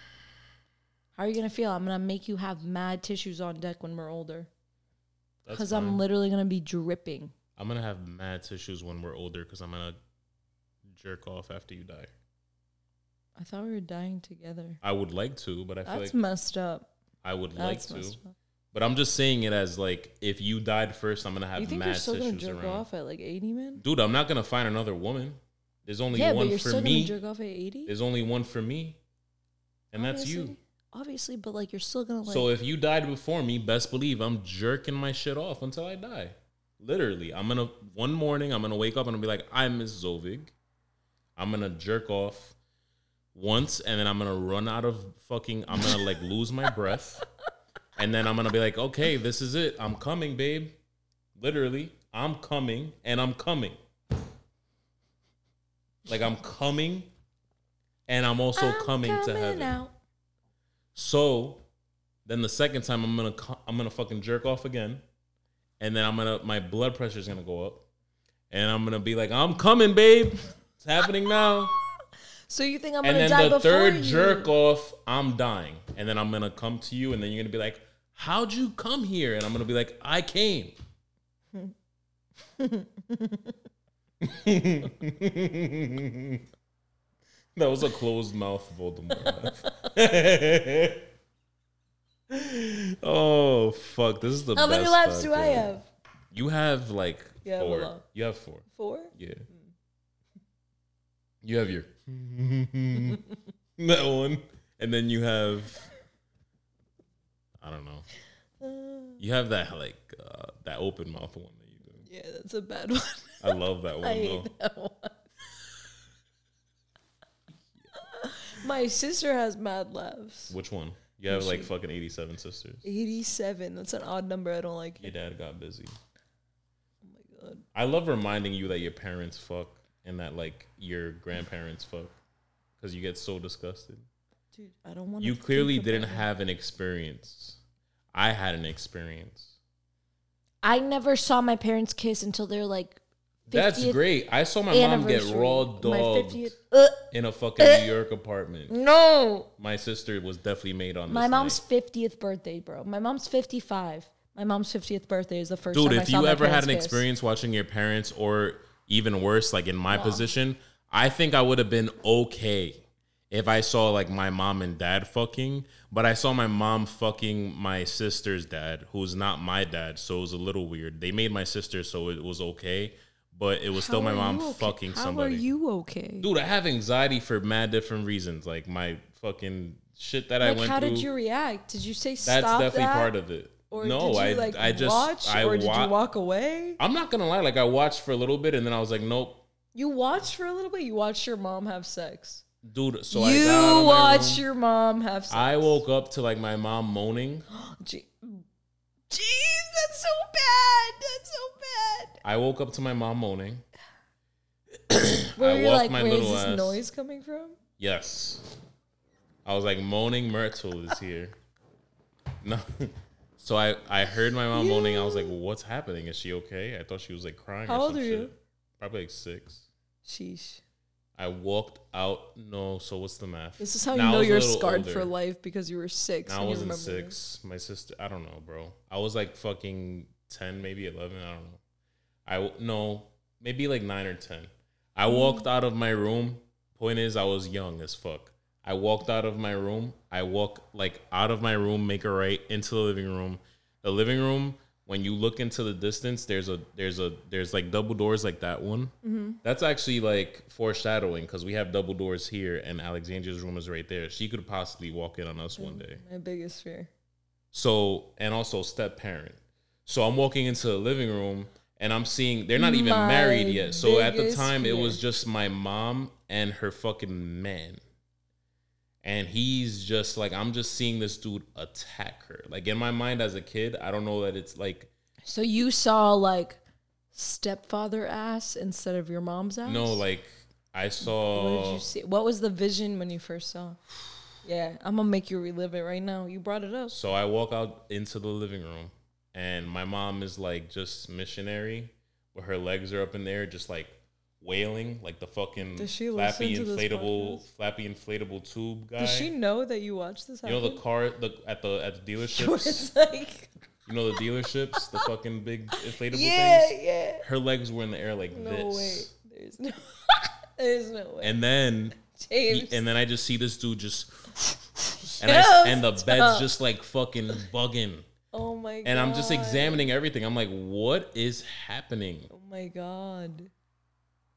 Speaker 2: How are you going to feel? I'm going to make you have mad tissues on deck when we're older because. I'm literally going to be dripping.
Speaker 1: I'm gonna have mad tissues when we're older because I'm gonna jerk off after you die.
Speaker 2: I thought we were dying together.
Speaker 1: I would like to, but I feel
Speaker 2: That's
Speaker 1: like
Speaker 2: messed up.
Speaker 1: I would like to.
Speaker 2: up.
Speaker 1: But I'm just saying it as like if you died first, I'm gonna have
Speaker 2: You think
Speaker 1: mad
Speaker 2: you're still gonna
Speaker 1: tissues
Speaker 2: jerk
Speaker 1: around.
Speaker 2: off at like 80, man?
Speaker 1: Dude, I'm not gonna find another woman. There's only
Speaker 2: yeah,
Speaker 1: one
Speaker 2: but you're
Speaker 1: for
Speaker 2: still
Speaker 1: me.
Speaker 2: gonna jerk off at 80.
Speaker 1: There's only one for me, and that's you.
Speaker 2: Obviously. Obviously, but like you're still gonna like.
Speaker 1: so if you died before me, best believe I'm jerking my shit off until I die. Literally, I'm gonna one morning I'm gonna wake up and I'll be like, I'm Miss Zovig. I'm gonna jerk off once, and then I'm gonna run out of fucking. I'm gonna like lose my breath, and then I'm gonna be like, okay, this is it. I'm coming, babe. Literally, I'm coming, and I'm coming. Like I'm coming, and I'm also
Speaker 2: I'm
Speaker 1: coming, to heaven.
Speaker 2: out.
Speaker 1: So then the second time I'm gonna I'm gonna fucking jerk off again, and then I'm gonna my blood pressure is gonna go up, and I'm gonna be like, I'm coming, babe. It's happening now.
Speaker 2: So you think I'm
Speaker 1: and
Speaker 2: gonna die before And then the
Speaker 1: third
Speaker 2: you?
Speaker 1: jerk off, I'm dying, and then I'm gonna come to you, and then you're gonna be like, How'd you come here? And I'm gonna be like, I came. that was a closed mouth Voldemort. oh fuck! This is the best
Speaker 2: How many laps do I have?
Speaker 1: You have like
Speaker 2: You have
Speaker 1: four. You have four.
Speaker 2: Four.
Speaker 1: Yeah. You have your that one, and then you have I don't know. You have that like uh, that open mouth one that you do.
Speaker 2: Yeah, that's a bad one.
Speaker 1: I love that one
Speaker 2: I
Speaker 1: though.
Speaker 2: hate that one. My sister has mad laughs.
Speaker 1: Which one? You have like fucking eighty-seven sisters.
Speaker 2: 87. That's an odd number. I don't like
Speaker 1: Your
Speaker 2: it.
Speaker 1: dad got busy.
Speaker 2: Oh my god.
Speaker 1: I love reminding you that your parents fuck and that like your grandparents fuck because you get so disgusted.
Speaker 2: Dude, I don't want
Speaker 1: You clearly didn't have an experience. I had an experience.
Speaker 2: I never saw my parents kiss until they're like
Speaker 1: That's great. I saw my mom get raw
Speaker 2: My
Speaker 1: dogged
Speaker 2: uh,
Speaker 1: in a fucking New York apartment.
Speaker 2: no.
Speaker 1: My sister was definitely made on this
Speaker 2: My mom's
Speaker 1: night.
Speaker 2: 50th birthday, bro. My mom's 55. My mom's 50th birthday is the first
Speaker 1: Dude,
Speaker 2: time I
Speaker 1: if
Speaker 2: saw
Speaker 1: you
Speaker 2: my
Speaker 1: ever had an
Speaker 2: kiss.
Speaker 1: experience watching your parents, or even worse, like in my position, I think I would have been okay if I saw like my mom and dad fucking, but I saw my mom fucking my sister's dad, who's not my dad, so it was a little weird. They made my sister, so it was okay, but it was still my mom
Speaker 2: okay?
Speaker 1: fucking
Speaker 2: How
Speaker 1: somebody.
Speaker 2: are you okay?
Speaker 1: Dude, I have anxiety for mad different reasons, like my fucking shit that I went
Speaker 2: how
Speaker 1: through.
Speaker 2: How did you react? Did you say stop?
Speaker 1: That's definitely
Speaker 2: that?
Speaker 1: part of it.
Speaker 2: Or
Speaker 1: no,
Speaker 2: did you,
Speaker 1: I
Speaker 2: like,
Speaker 1: I just
Speaker 2: watch,
Speaker 1: I
Speaker 2: or did
Speaker 1: wa-
Speaker 2: you walk away?
Speaker 1: I'm not gonna lie, like I watched for a little bit and then I was like, nope,
Speaker 2: You watched for a little bit. You watched your mom have sex.
Speaker 1: Dude. So I
Speaker 2: you
Speaker 1: got out of my
Speaker 2: watched
Speaker 1: room.
Speaker 2: your mom have sex.
Speaker 1: I woke up to like my mom moaning.
Speaker 2: Jeez, that's so bad. That's so bad.
Speaker 1: I woke up to my mom moaning.
Speaker 2: Where
Speaker 1: I
Speaker 2: you're like,
Speaker 1: my
Speaker 2: where's this
Speaker 1: ass.
Speaker 2: noise coming from?
Speaker 1: Yes, I was like moaning. Myrtle is here. No, so I I heard my mom moaning. I was like, what's happening? Is she okay? I thought she was like crying.
Speaker 2: How old are
Speaker 1: shit.
Speaker 2: you?
Speaker 1: Probably like six.
Speaker 2: Sheesh.
Speaker 1: I walked out. No, so what's the math?
Speaker 2: This is how
Speaker 1: Now
Speaker 2: you know you're scarred for life because you were six.
Speaker 1: I wasn't six. My sister, I don't know, bro. I was like fucking ten, maybe eleven. I don't know. I no, maybe like nine or ten. I
Speaker 2: Mm.
Speaker 1: walked out of my room. Point is, I was young as fuck. I walked out of my room. I walk like out of my room, make a right into the living room. The living room. When you look into the distance, there's a there's a there's like double doors like that one.
Speaker 2: Mm-hmm.
Speaker 1: That's actually like foreshadowing because we have double doors here, and Alexandria's room is right there. She could possibly walk in on us one day.
Speaker 2: My biggest fear.
Speaker 1: So and also step parent. So I'm walking into the living room and I'm seeing they're not even
Speaker 2: My
Speaker 1: married yet. So at the time it was just my mom and her fucking man. And he's just like I'm just seeing this dude attack her. Like in my mind as a kid, I don't know that it's like
Speaker 2: So you saw like stepfather ass instead of your mom's ass?
Speaker 1: no, like I
Speaker 2: What did
Speaker 1: saw
Speaker 2: you see? What was the vision when you first saw? Yeah, I'm gonna make you relive it right now. You brought it up.
Speaker 1: So I walk out into the living room, and my mom is like just missionary, where her legs are up in there, just like wailing, like the fucking flappy
Speaker 2: listen to this
Speaker 1: inflatable, flappy inflatable tube guy.
Speaker 2: Does she know that you watched this?
Speaker 1: you know the car, the at the at the dealerships.
Speaker 2: like,
Speaker 1: you know the dealerships, the fucking big inflatable
Speaker 2: yeah,
Speaker 1: things.
Speaker 2: yeah.
Speaker 1: Her legs were in the air like
Speaker 2: No
Speaker 1: this,
Speaker 2: way. There's no. There's no way.
Speaker 1: and then he-
Speaker 2: James.
Speaker 1: and then I just see this dude just. And, I, and the bed's just like fucking bugging.
Speaker 2: oh my god.
Speaker 1: And I'm just examining everything. I'm like, what is happening?
Speaker 2: Oh my god.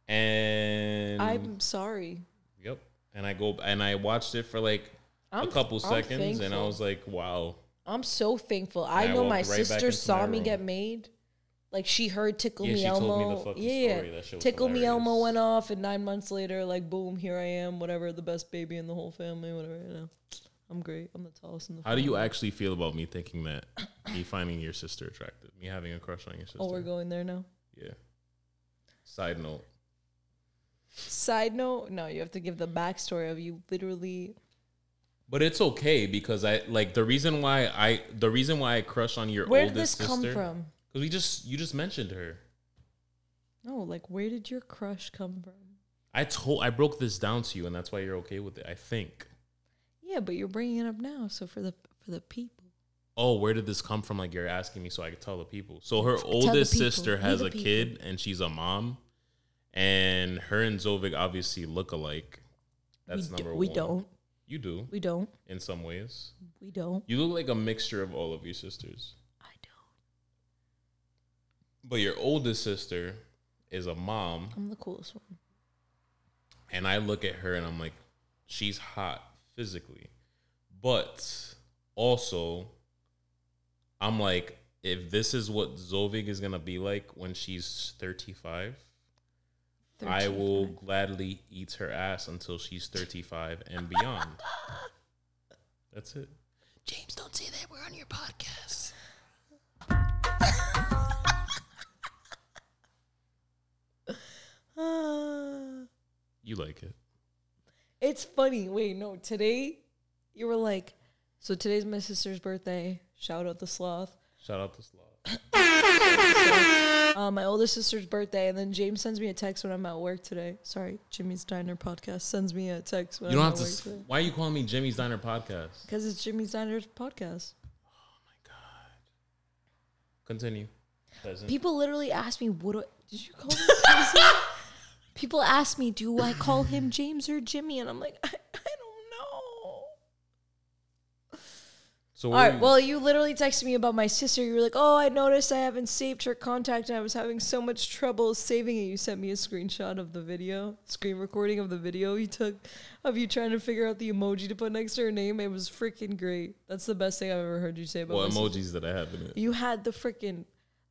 Speaker 1: And
Speaker 2: I'm sorry.
Speaker 1: yep. And I go and I watched it for like
Speaker 2: I'm
Speaker 1: a couple
Speaker 2: I'm
Speaker 1: seconds, and I was like, wow.
Speaker 2: I'm so thankful. I
Speaker 1: I
Speaker 2: know my
Speaker 1: right
Speaker 2: sister saw
Speaker 1: my
Speaker 2: me get made. Like she heard Tickle
Speaker 1: Yeah,
Speaker 2: Me
Speaker 1: she told me the
Speaker 2: Elmo.
Speaker 1: fucking
Speaker 2: yeah,
Speaker 1: story. That shit was
Speaker 2: Tickle Me Elmo went off, and nine months later, like boom, here I am. Whatever, the best baby in the whole family. Whatever, you know. I'm great. I'm the tallest in the.
Speaker 1: How do you actually feel about me thinking that me finding your sister attractive, me having a crush on your sister?
Speaker 2: Oh, we're going there now.
Speaker 1: Yeah. Side note.
Speaker 2: Side note: No, you have to give the backstory of you literally.
Speaker 1: But it's okay because I like the reason why I the reason why I crush on your
Speaker 2: Where did this
Speaker 1: oldest
Speaker 2: come
Speaker 1: sister.
Speaker 2: from?
Speaker 1: Because we just you just mentioned her.
Speaker 2: No, like where did your crush come from?
Speaker 1: I told I broke this down to you, and that's why you're okay with it. I think.
Speaker 2: Yeah, but you're bringing it up now, so for the for the people.
Speaker 1: Oh, where did this come from? Like you're asking me, so I could tell the people. So her
Speaker 2: the
Speaker 1: oldest
Speaker 2: people.
Speaker 1: sister has
Speaker 2: the
Speaker 1: a
Speaker 2: people.
Speaker 1: kid, and she's a mom, and her and Zovig obviously look alike. That's
Speaker 2: we, d-
Speaker 1: number
Speaker 2: we
Speaker 1: one.
Speaker 2: We don't.
Speaker 1: You do
Speaker 2: We don't.
Speaker 1: in some ways.
Speaker 2: We don't.
Speaker 1: You look like a mixture of all of your sisters.
Speaker 2: I don't.
Speaker 1: But your oldest sister is a mom,
Speaker 2: I'm the coolest one.
Speaker 1: and I look at her and I'm like, she's hot physically, but also, I'm like, if this is what Zovig is gonna be like when she's 35, I will gladly eat her ass until she's 35 and beyond. That's it.
Speaker 6: James, don't say that. We're on your podcast.
Speaker 1: You like it.
Speaker 2: It's funny. Wait, no. Today, you were like, so today's my sister's birthday. Shout out the sloth.
Speaker 1: Shout out to
Speaker 2: Uh, my oldest sister's birthday, and then James sends me a text when I'm at work today. Sorry, Jimmy's Diner podcast sends me a text when
Speaker 1: You don't
Speaker 2: I'm
Speaker 1: have
Speaker 2: at
Speaker 1: to.
Speaker 2: work
Speaker 1: s-
Speaker 2: today.
Speaker 1: Why are you calling me Jimmy's Diner Podcast?
Speaker 2: Because it's Jimmy's Diner podcast. Oh my god.
Speaker 1: Continue. Peasant.
Speaker 2: People literally ask me, "What do I, did you call him?" peasant?" People ask me, "Do I call him James or Jimmy?" And I'm like, I, I don't know.
Speaker 1: So
Speaker 2: All right.
Speaker 1: you-
Speaker 2: Well, you literally texted me about my sister. You were like, "Oh, I noticed I haven't saved her contact, and I was having so much trouble saving it." You sent me a screenshot of the video, screen recording of the video you took of you trying to figure out the emoji to put next to her name. It was freaking great. That's the best thing I've ever heard you say about
Speaker 1: what
Speaker 2: sister.
Speaker 1: emojis did I have in it?
Speaker 2: You had the freaking.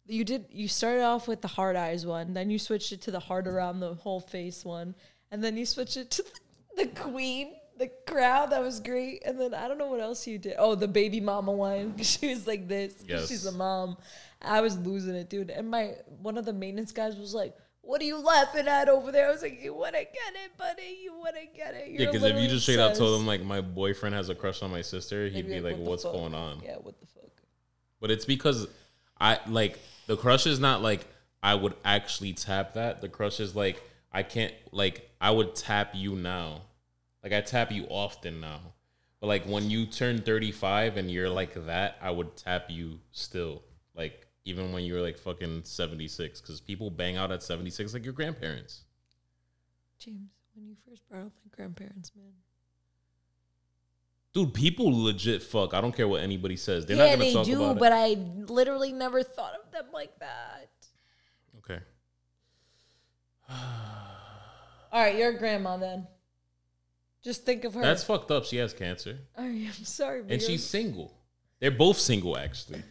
Speaker 2: You did. You started off with the hard eyes one, then you switched it to the heart around the whole face one, and then you switched it to the, the queen, the crowd. That was great. And then I don't know what else you did. Oh, the baby mama one. She was like this
Speaker 1: Yes.
Speaker 2: She's a mom. I was losing it, dude. And my one of the maintenance guys was like. What are you laughing at over there? I was like, you wanna get it, buddy. You wanna get it.
Speaker 1: Yeah,
Speaker 2: You're
Speaker 1: because if you just straight out told
Speaker 2: obsessed."
Speaker 1: him like my boyfriend has a crush on my sister, he'd be like,
Speaker 2: "What
Speaker 1: "What's
Speaker 2: fuck?"
Speaker 1: going on?"
Speaker 2: Yeah, what the fuck?
Speaker 1: But it's because I like the crush is not like I would actually tap that. The crush is like I can't like I would tap you now. Like I tap you often now. But like when you turn 35 and you're like that, I would tap you still. Like even when you're like fucking 76 cuz people bang out at 76 like your grandparents.
Speaker 2: James, when you first brought up my grandparents, man.
Speaker 1: Dude, people legit fuck. I don't care what anybody says. They're
Speaker 2: yeah,
Speaker 1: not going to
Speaker 2: they
Speaker 1: talk
Speaker 2: do,
Speaker 1: about
Speaker 2: but
Speaker 1: it.
Speaker 2: I literally never thought of them like that.
Speaker 1: Okay.
Speaker 2: All right, you're a grandma then. Just think of her.
Speaker 1: That's fucked up. She has cancer.
Speaker 2: Right, I'm sorry,
Speaker 1: and she's single. They're both single, actually.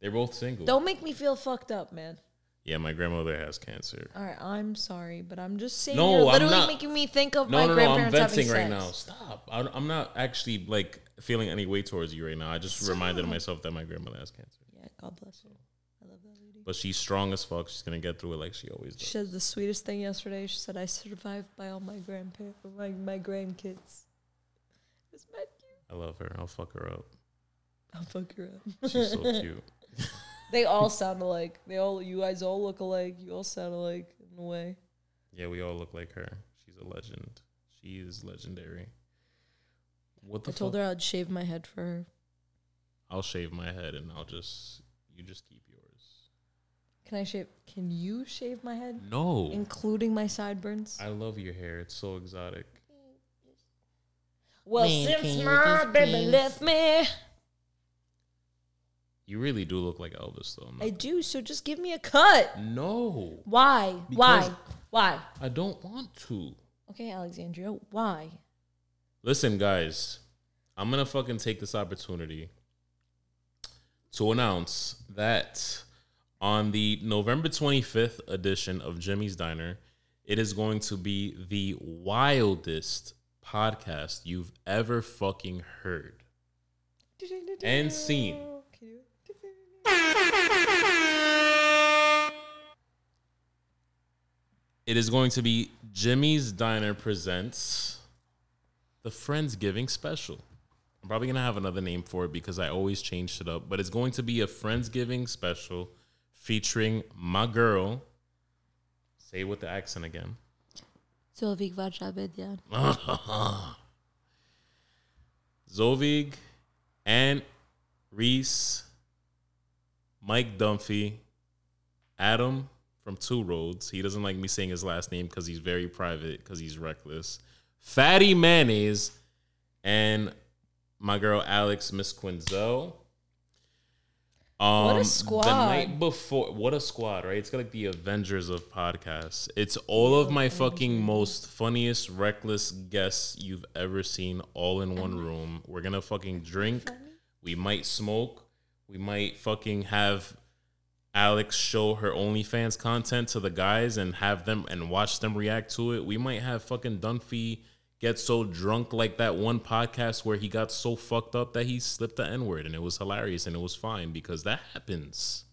Speaker 1: They're both single.
Speaker 2: Don't make me feel fucked up, man.
Speaker 1: Yeah, my grandmother has cancer.
Speaker 2: All right, I'm sorry, but I'm just saying
Speaker 1: No,
Speaker 2: you're
Speaker 1: I'm
Speaker 2: literally
Speaker 1: not-
Speaker 2: making me think of
Speaker 1: No,
Speaker 2: my
Speaker 1: no, no. I'm
Speaker 2: grandparents
Speaker 1: venting right
Speaker 2: sex.
Speaker 1: now. Stop. I, I'm not actually like feeling any way towards you right now. I just reminded myself that my grandmother has cancer,
Speaker 2: Yeah, God bless her. I love that lady.
Speaker 1: But she's strong as fuck. She's gonna get through it like she always does.
Speaker 2: She said the sweetest thing yesterday. She said, "I survived by all my grandparents, my my grandkids." It's mad cute.
Speaker 1: I love her. I'll fuck her up.
Speaker 2: I'll fuck her up.
Speaker 1: She's so cute.
Speaker 2: They all sound alike. They all, you guys all look alike. You all sound alike in a way.
Speaker 1: Yeah, we all look like her. She's a legend. She is legendary. What the
Speaker 2: I told
Speaker 1: fuck?
Speaker 2: her I'd shave my head for her.
Speaker 1: I'll shave my head and I'll just you just keep.
Speaker 2: Can I shave? Can you shave my head,
Speaker 1: No.
Speaker 2: including my sideburns?
Speaker 1: I love your hair. It's so exotic.
Speaker 2: Well,
Speaker 6: Man,
Speaker 2: since my baby
Speaker 6: please-
Speaker 2: left me,
Speaker 1: You really do look like Elvis though. I'm
Speaker 2: I do. So just give me a cut.
Speaker 1: No.
Speaker 2: Why?
Speaker 1: Because-
Speaker 2: Why? Why?
Speaker 1: I don't want to.
Speaker 2: Okay, Alexandria. Why?
Speaker 1: Listen, guys, I'm gonna fucking take this opportunity to announce that on the November 25th edition of Jimmy's Diner, it is going to be the wildest podcast you've ever fucking heard and seen. It is going to be Jimmy's Diner presents the Friendsgiving special. I'm probably gonna have another name for it because I always changed it up, but it's going to be a Friendsgiving special featuring my girl. Say it with the accent again.
Speaker 2: Zovig Vajabedyan.
Speaker 1: Zovig, and Reese, Mike Dunphy, Adam from Two Roads. He doesn't like me saying his last name because he's very private, because he's reckless. Fatty Mayonnaise, and my girl Alex Miss Quinzel. Um,
Speaker 2: What a squad!
Speaker 1: The night before, what a squad, right? It's got like the Avengers of podcasts. It's all of my fucking most funniest, reckless guests you've ever seen all in one room. We're gonna fucking drink. We might smoke. We might fucking have Alex show her OnlyFans content to the guys and have them and watch them react to it. We might have fucking Dunphy get so drunk like that one podcast where he got so fucked up that he slipped the N word and it was hilarious and it was fine because that happens.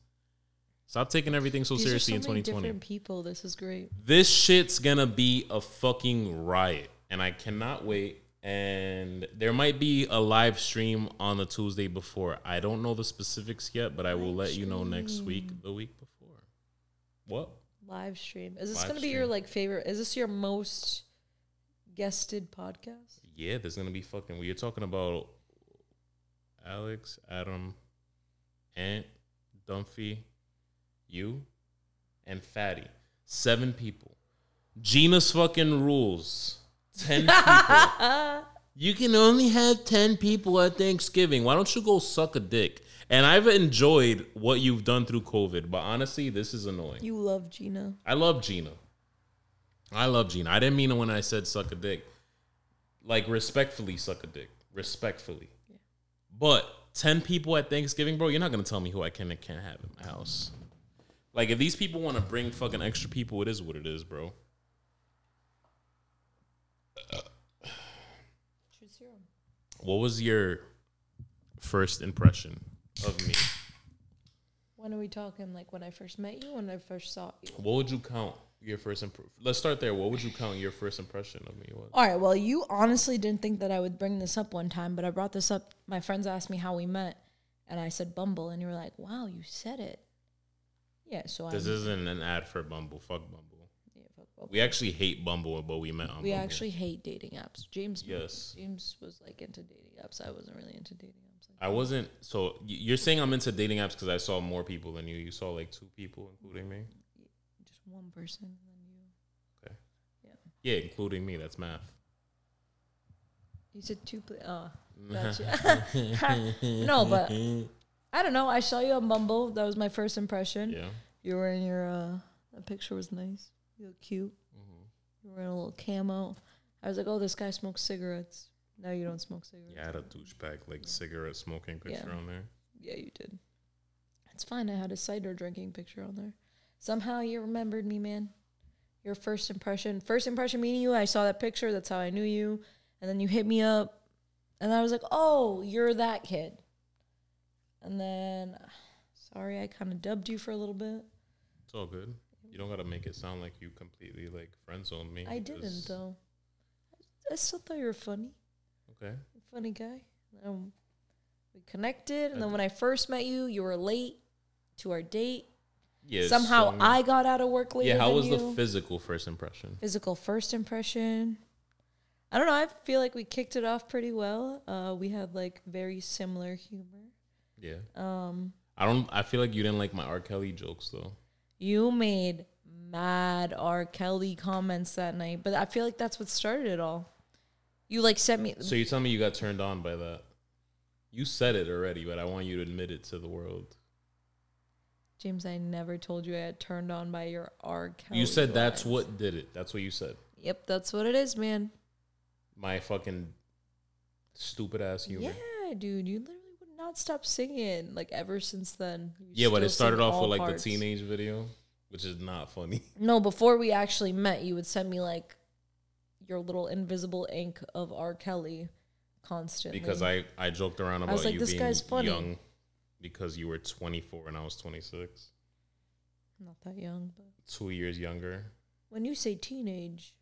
Speaker 1: Stop taking everything so
Speaker 2: These
Speaker 1: seriously in
Speaker 2: so many
Speaker 1: 2020.
Speaker 2: different people. This is great.
Speaker 1: This shit's gonna be a fucking riot, and I cannot wait. And there might be a live stream on the Tuesday before. I don't know the specifics yet, but I will let you know next week, the week before. What?
Speaker 2: Live stream. Is this
Speaker 1: Live
Speaker 2: to be your like favorite? Is this your most guested podcast?
Speaker 1: Yeah, there's gonna be fucking. We are talking about Alex, Adam, Ant, Dunphy, you, and Fatty. Seven people. Gina's fucking rules. Ten people. you can only have ten people at Thanksgiving. Why don't you go suck a dick? And I've enjoyed what you've done through COVID, but honestly, this is annoying.
Speaker 2: You love Gina.
Speaker 1: I love Gina. I love Gina. I didn't mean it when I said suck a dick. Like respectfully suck a dick. Respectfully. But 10 people at Thanksgiving, bro, you're not gonna tell me who I can and can't have in my house. Like if these people want to bring fucking extra people, it is what it is, bro.
Speaker 2: Choose your own.
Speaker 1: What was your first impression of me?
Speaker 2: When are we talking? Like when I first met you, when I first saw you?
Speaker 1: What would you count your first imp- Let's start there. What would you count your first impression of me was?
Speaker 2: All right. Well, you honestly didn't think that I would bring this up one time, but I brought this up. My friends asked me how we met, and I said Bumble, and you were like, "Wow, you said it." Yeah. So I.
Speaker 1: This isn't an ad for Bumble. Fuck Bumble.
Speaker 2: yeah, fuck Bumble.
Speaker 1: We actually hate Bumble, but we met on
Speaker 2: We
Speaker 1: Bumble.
Speaker 2: actually hate dating apps. James.
Speaker 1: Yes.
Speaker 2: James was like into dating apps. I wasn't really into dating apps.
Speaker 1: I wasn't. So you're saying I'm into dating apps because I saw more people than you. You saw like two people, including me.
Speaker 2: One person than you.
Speaker 1: Okay.
Speaker 2: Yeah.
Speaker 1: Yeah, including me. That's math.
Speaker 2: You said two. Pl- oh, gotcha. no, but I don't know. I saw you on Bumble. That was my first impression.
Speaker 1: Yeah.
Speaker 2: You were in your. uh That picture was nice. You look cute.
Speaker 1: Mm-hmm.
Speaker 2: You were in a little camo. I was like, oh, this guy smokes cigarettes. Now you don't smoke cigarettes.
Speaker 1: Yeah, I had a douchebag like cigarette smoking picture
Speaker 2: Yeah.
Speaker 1: on there.
Speaker 2: Yeah, you did. It's fine. I had a cider drinking picture on there. Somehow you remembered me, man. Your first impression. First impression meeting you, I saw that picture. That's how I knew you. And then you hit me up. And I was like, oh, you're that kid. And then, sorry, I kind of dubbed you for a little bit.
Speaker 1: It's all good. You don't gotta make it sound like you completely like friend zoned me.
Speaker 2: I didn't, though. I still thought you were funny.
Speaker 1: Okay.
Speaker 2: Funny guy. Um, we connected. And then when I first met you, you were late to our date.
Speaker 1: Yeah.
Speaker 2: Somehow
Speaker 1: so-
Speaker 2: I got out of work later.
Speaker 1: Yeah. How was the physical first impression?
Speaker 2: physical first impression. I don't know. I feel like we kicked it off pretty well. Uh, we had like very similar humor.
Speaker 1: Yeah.
Speaker 2: Um,
Speaker 1: I don't. I feel like you didn't like my R. Kelly jokes though.
Speaker 2: you made mad R. Kelly comments that night, but I feel like that's what started it all. You like sent me.
Speaker 1: So you tell me you got turned on by that? You said it already, but I want you to admit it to the world.
Speaker 2: James, I never told you I had turned on by your R. Kelly.
Speaker 1: you said that's
Speaker 2: lines.
Speaker 1: what did it. That's what you said.
Speaker 2: Yep, that's what it is, man.
Speaker 1: My fucking stupid ass humor.
Speaker 2: Yeah, dude, you literally would not stop singing like ever since then. You
Speaker 1: Yeah, but it started off with like
Speaker 2: parts.
Speaker 1: the teenage video, which is not funny.
Speaker 2: No, before we actually met, you would send me like your little invisible ink of R. Kelly constantly.
Speaker 1: because I I joked around
Speaker 2: I
Speaker 1: about
Speaker 2: was like,
Speaker 1: you
Speaker 2: "This
Speaker 1: being
Speaker 2: guy's funny."
Speaker 1: young because you were 24 and I was 26,
Speaker 2: I'm not that young, but
Speaker 1: two years younger.
Speaker 2: when you say teenage,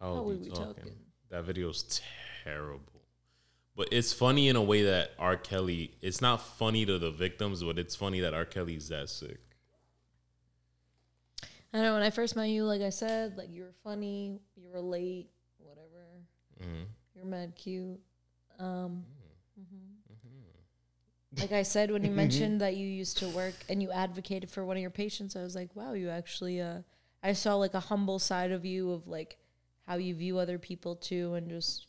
Speaker 1: How,
Speaker 2: How
Speaker 1: old
Speaker 2: old
Speaker 1: we talking?
Speaker 2: talking?
Speaker 1: That video's terrible. But it's funny in a way that R. Kelly. It's not funny to the victims, but it's funny that R. Kelly's that sick.
Speaker 2: I know when I first met you, like I said, like you were funny, you were late, whatever.
Speaker 1: hmm
Speaker 2: You're mad cute. Um,
Speaker 1: Mm-hmm.
Speaker 2: Like I said, when you mentioned that you used to work and you advocated for one of your patients, I was like, wow, you actually. Uh, I saw like a humble side of you of like how you view other people too, and just.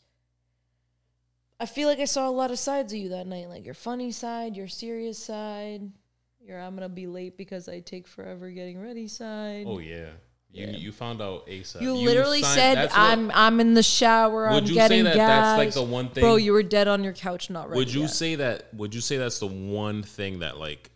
Speaker 2: I feel like I saw a lot of sides of you that night, like your funny side, your serious side, your I'm gonna be late because I take forever getting ready side.
Speaker 1: Oh yeah, you
Speaker 2: Yeah.
Speaker 1: you found out ASAP.
Speaker 2: You literally
Speaker 1: signed-
Speaker 2: said
Speaker 1: what-
Speaker 2: I'm I'm in the shower.
Speaker 1: Would
Speaker 2: I'm
Speaker 1: you
Speaker 2: getting
Speaker 1: say that
Speaker 2: gas.
Speaker 1: that's like the one thing?
Speaker 2: Bro, you were dead on your couch, not ready.
Speaker 1: would you
Speaker 2: yet.
Speaker 1: say that? Would you say that's the one thing that like,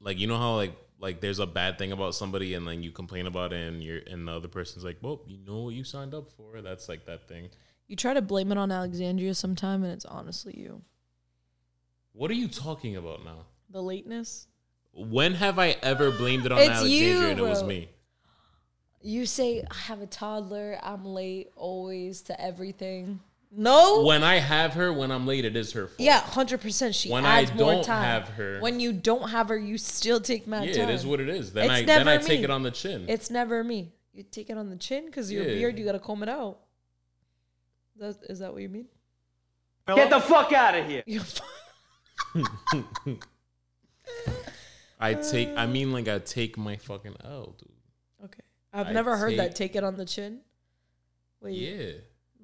Speaker 1: like you know how like like there's a bad thing about somebody and then you complain about it and you're and the other person's like, well, you know what you signed up for. That's like that thing.
Speaker 2: you try to blame it on Alexandria sometime, and it's honestly you.
Speaker 1: What are you talking about now?
Speaker 2: The lateness.
Speaker 1: When have I ever blamed it on
Speaker 2: It's
Speaker 1: Alexandria
Speaker 2: you,
Speaker 1: and it was me?
Speaker 2: You say I have a toddler. I'm late always to everything. No.
Speaker 1: When I have her, when I'm late, it is her fault.
Speaker 2: yeah, hundred percent. She
Speaker 1: When I
Speaker 2: adds more
Speaker 1: don't
Speaker 2: time.
Speaker 1: have her-
Speaker 2: When you don't have her, you still take my
Speaker 1: Yeah,
Speaker 2: time.
Speaker 1: it is what it is. Then
Speaker 2: It's
Speaker 1: I then I
Speaker 2: never
Speaker 1: take
Speaker 2: me.
Speaker 1: it on the chin.
Speaker 2: It's never me. You take it on the chin because your
Speaker 1: Yeah.
Speaker 2: beard. You gotta comb it out. That, is that what you mean?
Speaker 7: Get the fuck out of here.
Speaker 1: I take. I mean, like I take my fucking L, dude.
Speaker 2: I've
Speaker 1: I
Speaker 2: never heard that.
Speaker 1: take-
Speaker 2: Take it on the chin. Wait.
Speaker 1: Yeah.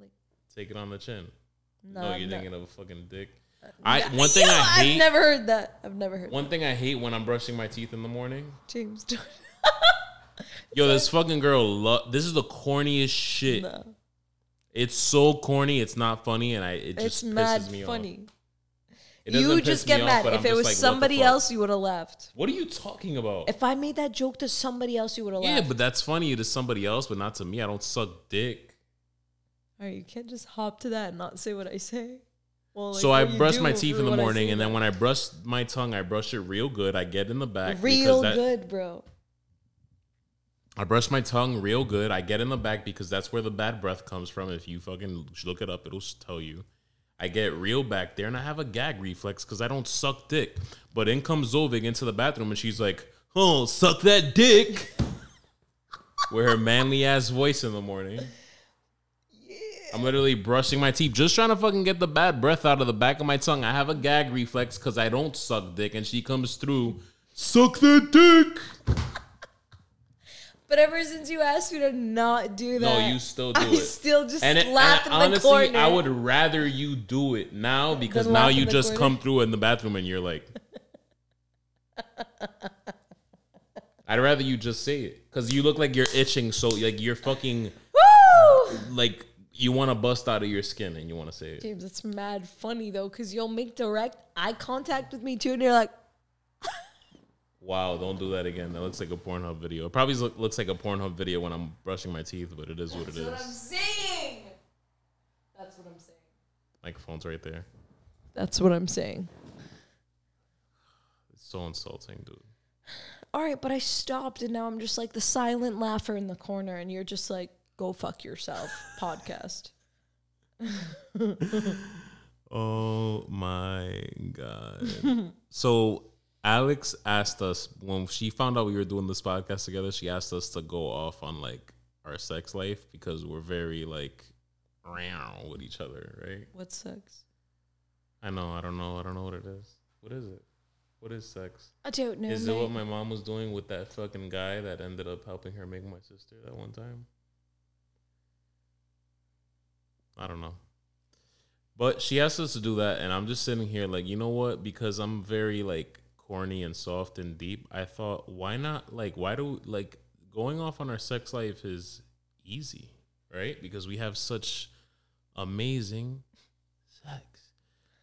Speaker 2: Like-
Speaker 1: take it on the chin.
Speaker 2: No, oh,
Speaker 1: No,
Speaker 2: I've
Speaker 1: you're thinking of a fucking dick. Uh, I one thing
Speaker 2: Yo,
Speaker 1: I hate.
Speaker 2: I've never heard that. I've never heard
Speaker 1: one thing I hate when I'm brushing my teeth in the morning.
Speaker 2: James.
Speaker 1: Yo, this fucking girl. Lo- this is the corniest shit.
Speaker 2: no.
Speaker 1: It's so corny. It's not funny, and I it just
Speaker 2: It's mad
Speaker 1: pisses me
Speaker 2: funny.
Speaker 1: off.
Speaker 2: You just get
Speaker 1: off,
Speaker 2: mad.
Speaker 1: but
Speaker 2: If
Speaker 1: I'm
Speaker 2: it was
Speaker 1: like,
Speaker 2: somebody else, you would have left.
Speaker 1: What are you talking about?
Speaker 2: If I made that joke to somebody else, you would have
Speaker 1: left.
Speaker 2: yeah,
Speaker 1: but that's funny to somebody else, but not to me. I don't suck dick.
Speaker 2: All right, you can't just hop to that and not say what I say. Well, like,
Speaker 1: so I brush my teeth in the morning, and then when I brush my tongue, I brush it real good. I get in the back.
Speaker 2: real
Speaker 1: that,
Speaker 2: good, bro.
Speaker 1: I brush my tongue real good. I get in the back because that's where the bad breath comes from. If you fucking look it up, it'll tell you. I get real back there and I have a gag reflex because I don't suck dick. But in comes Zovig into the bathroom and she's like, oh, suck that dick. With her manly ass voice in the morning. I'm literally brushing my teeth, just trying to fucking get the bad breath out of the back of my tongue. I have a gag reflex because I don't suck dick, and she comes through, suck that dick.
Speaker 2: But ever since you asked me to not do that,
Speaker 1: No, you still do
Speaker 2: I
Speaker 1: it.
Speaker 2: still just
Speaker 1: and, it, and
Speaker 2: in the
Speaker 1: honestly,
Speaker 2: corner.
Speaker 1: I would rather you do it now because now you just
Speaker 2: corner?
Speaker 1: come through in the bathroom and you're like, I'd rather you just say it because you look like you're itching, so like you're fucking
Speaker 2: Woo!
Speaker 1: like you want to bust out of your skin and you want to say it.
Speaker 2: James, it's mad funny though, because you'll make direct eye contact with me too, and you're like,
Speaker 1: Wow, don't do that again. That looks like a Pornhub video. It probably look, looks like a Pornhub video when I'm brushing my teeth, but it is what it is.
Speaker 2: "That's what I'm saying." That's what I'm saying.
Speaker 1: Microphone's right there.
Speaker 2: That's what I'm saying.
Speaker 1: It's so insulting, dude.
Speaker 2: All right, but I stopped, and now I'm just like the silent laugher in the corner, and you're just like, "Go fuck yourself." Podcast.
Speaker 1: Oh my god. so Alex asked us when she found out we were doing this podcast together, she asked us to go off on like our sex life because we're very like round with each other, right?
Speaker 2: What sex?
Speaker 1: I know, I don't know, I don't know what it is. What is it? What is sex?
Speaker 2: I don't know.
Speaker 1: is it what my mom was doing with that fucking guy that ended up helping her make my sister that one time? I don't know. But she asked us to do that, and I'm just sitting here like, you know what? Because I'm very like corny and soft and deep. I thought, why not? Like, why do like going off on our sex life is easy, right? Because we have such amazing sex.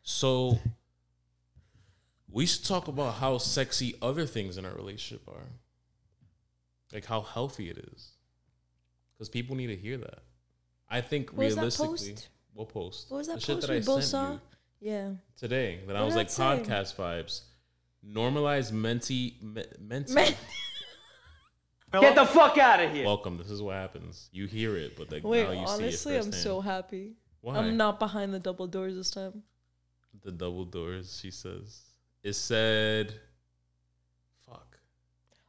Speaker 1: So we should talk about how sexy other things in our relationship are, like how healthy it is, because people need to hear that. I think
Speaker 2: What
Speaker 1: realistically,
Speaker 2: post?
Speaker 1: what post?
Speaker 2: What was that
Speaker 1: The shit that
Speaker 2: we
Speaker 1: I
Speaker 2: both
Speaker 1: sent
Speaker 2: saw?
Speaker 1: you
Speaker 2: Yeah.
Speaker 1: today. That I was like
Speaker 2: say?
Speaker 1: podcast vibes. Normalize menti, me, menti.
Speaker 2: Man,
Speaker 7: Get the fuck out of here.
Speaker 1: Welcome. This is what happens. You hear it, but like
Speaker 2: wait.
Speaker 1: now you
Speaker 2: Honestly,
Speaker 1: see it
Speaker 2: I'm
Speaker 1: firsthand.
Speaker 2: so happy.
Speaker 1: Why?
Speaker 2: I'm not behind the double doors this time.
Speaker 1: the double doors. She says it said, "Fuck."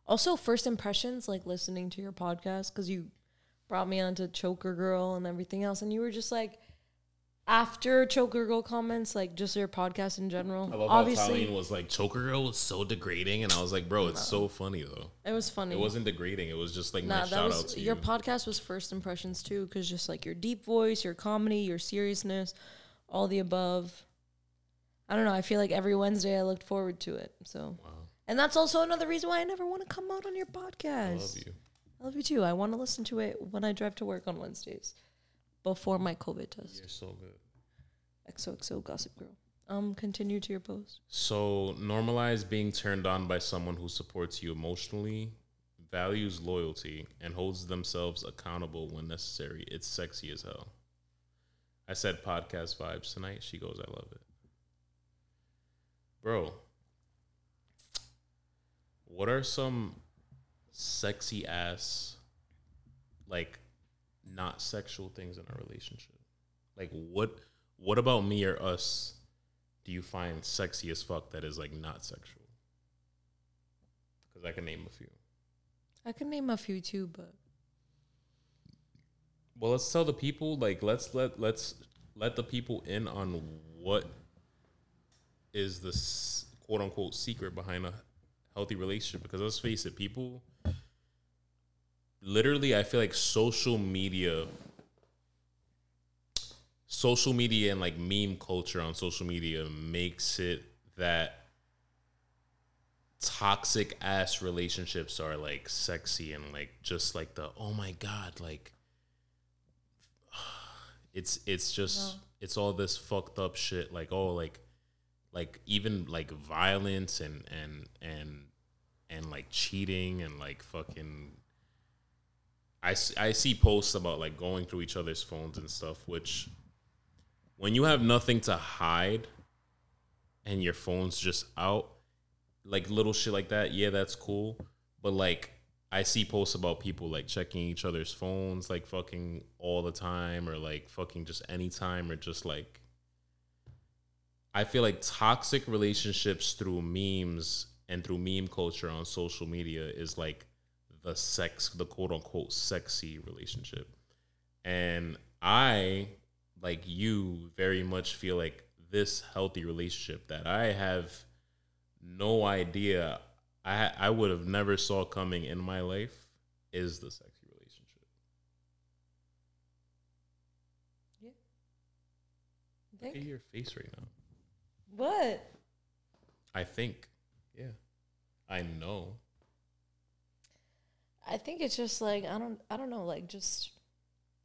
Speaker 2: Also, first impressions, like listening to your podcast, because you brought me onto Choker Girl and everything else, and you were just like, after Choker Girl comments, like just your podcast in general.
Speaker 1: I love
Speaker 2: Obviously,
Speaker 1: how Colleen was like, "Choker girl was so degrading," and I was like, "Bro, it's so funny though."
Speaker 2: it was funny.
Speaker 1: It wasn't degrading. It was just like
Speaker 2: Nah,
Speaker 1: my
Speaker 2: that
Speaker 1: shout out
Speaker 2: was your
Speaker 1: you.
Speaker 2: podcast was first impressions too, because just like your deep voice, your comedy, your seriousness, all the above. I don't know. I feel like every Wednesday I looked forward to it. So,
Speaker 1: Wow.
Speaker 2: and that's also another reason why I never want to come out on your podcast.
Speaker 1: I love you.
Speaker 2: I love you too. I want to listen to it when I drive to work on Wednesdays before my COVID test.
Speaker 1: You're so good.
Speaker 2: XOXO Gossip Girl. Um, continue to your post.
Speaker 1: So normalize being turned on by someone who supports you emotionally, values loyalty, and holds themselves accountable when necessary. It's sexy as hell. I said podcast vibes tonight. She goes, I love it. Bro, what are some sexy ass, like, not sexual things in a relationship? Like, what, what about me or us do you find sexy as fuck that is like not sexual? Because I can name a few.
Speaker 2: I can name a few too, but
Speaker 1: Well, let's tell the people. Like, let's let let's let the people in on what is the s- quote unquote secret behind a healthy relationship because let's face it, people literally I feel like social media social media and like meme culture on social media makes it that toxic ass relationships are like sexy and like just like the oh my god like it's it's just it's all this fucked up shit like oh like like even like violence and and and and like cheating and like fucking I, I see posts about like going through each other's phones and stuff which when you have nothing to hide and your phone's just out like little shit like that yeah that's cool. But like i see posts about people like checking each other's phones like fucking all the time or like fucking just anytime or just like i feel like toxic relationships through memes and through meme culture on social media is like the sex the quote unquote sexy relationship. And i like you very much feel like this healthy relationship that i have no idea i i would have never saw coming in my life is the sexy relationship. Yeah. look at your face right now.
Speaker 2: What?
Speaker 1: i think. Yeah. I know.
Speaker 2: I think it's just like I don't I don't know like just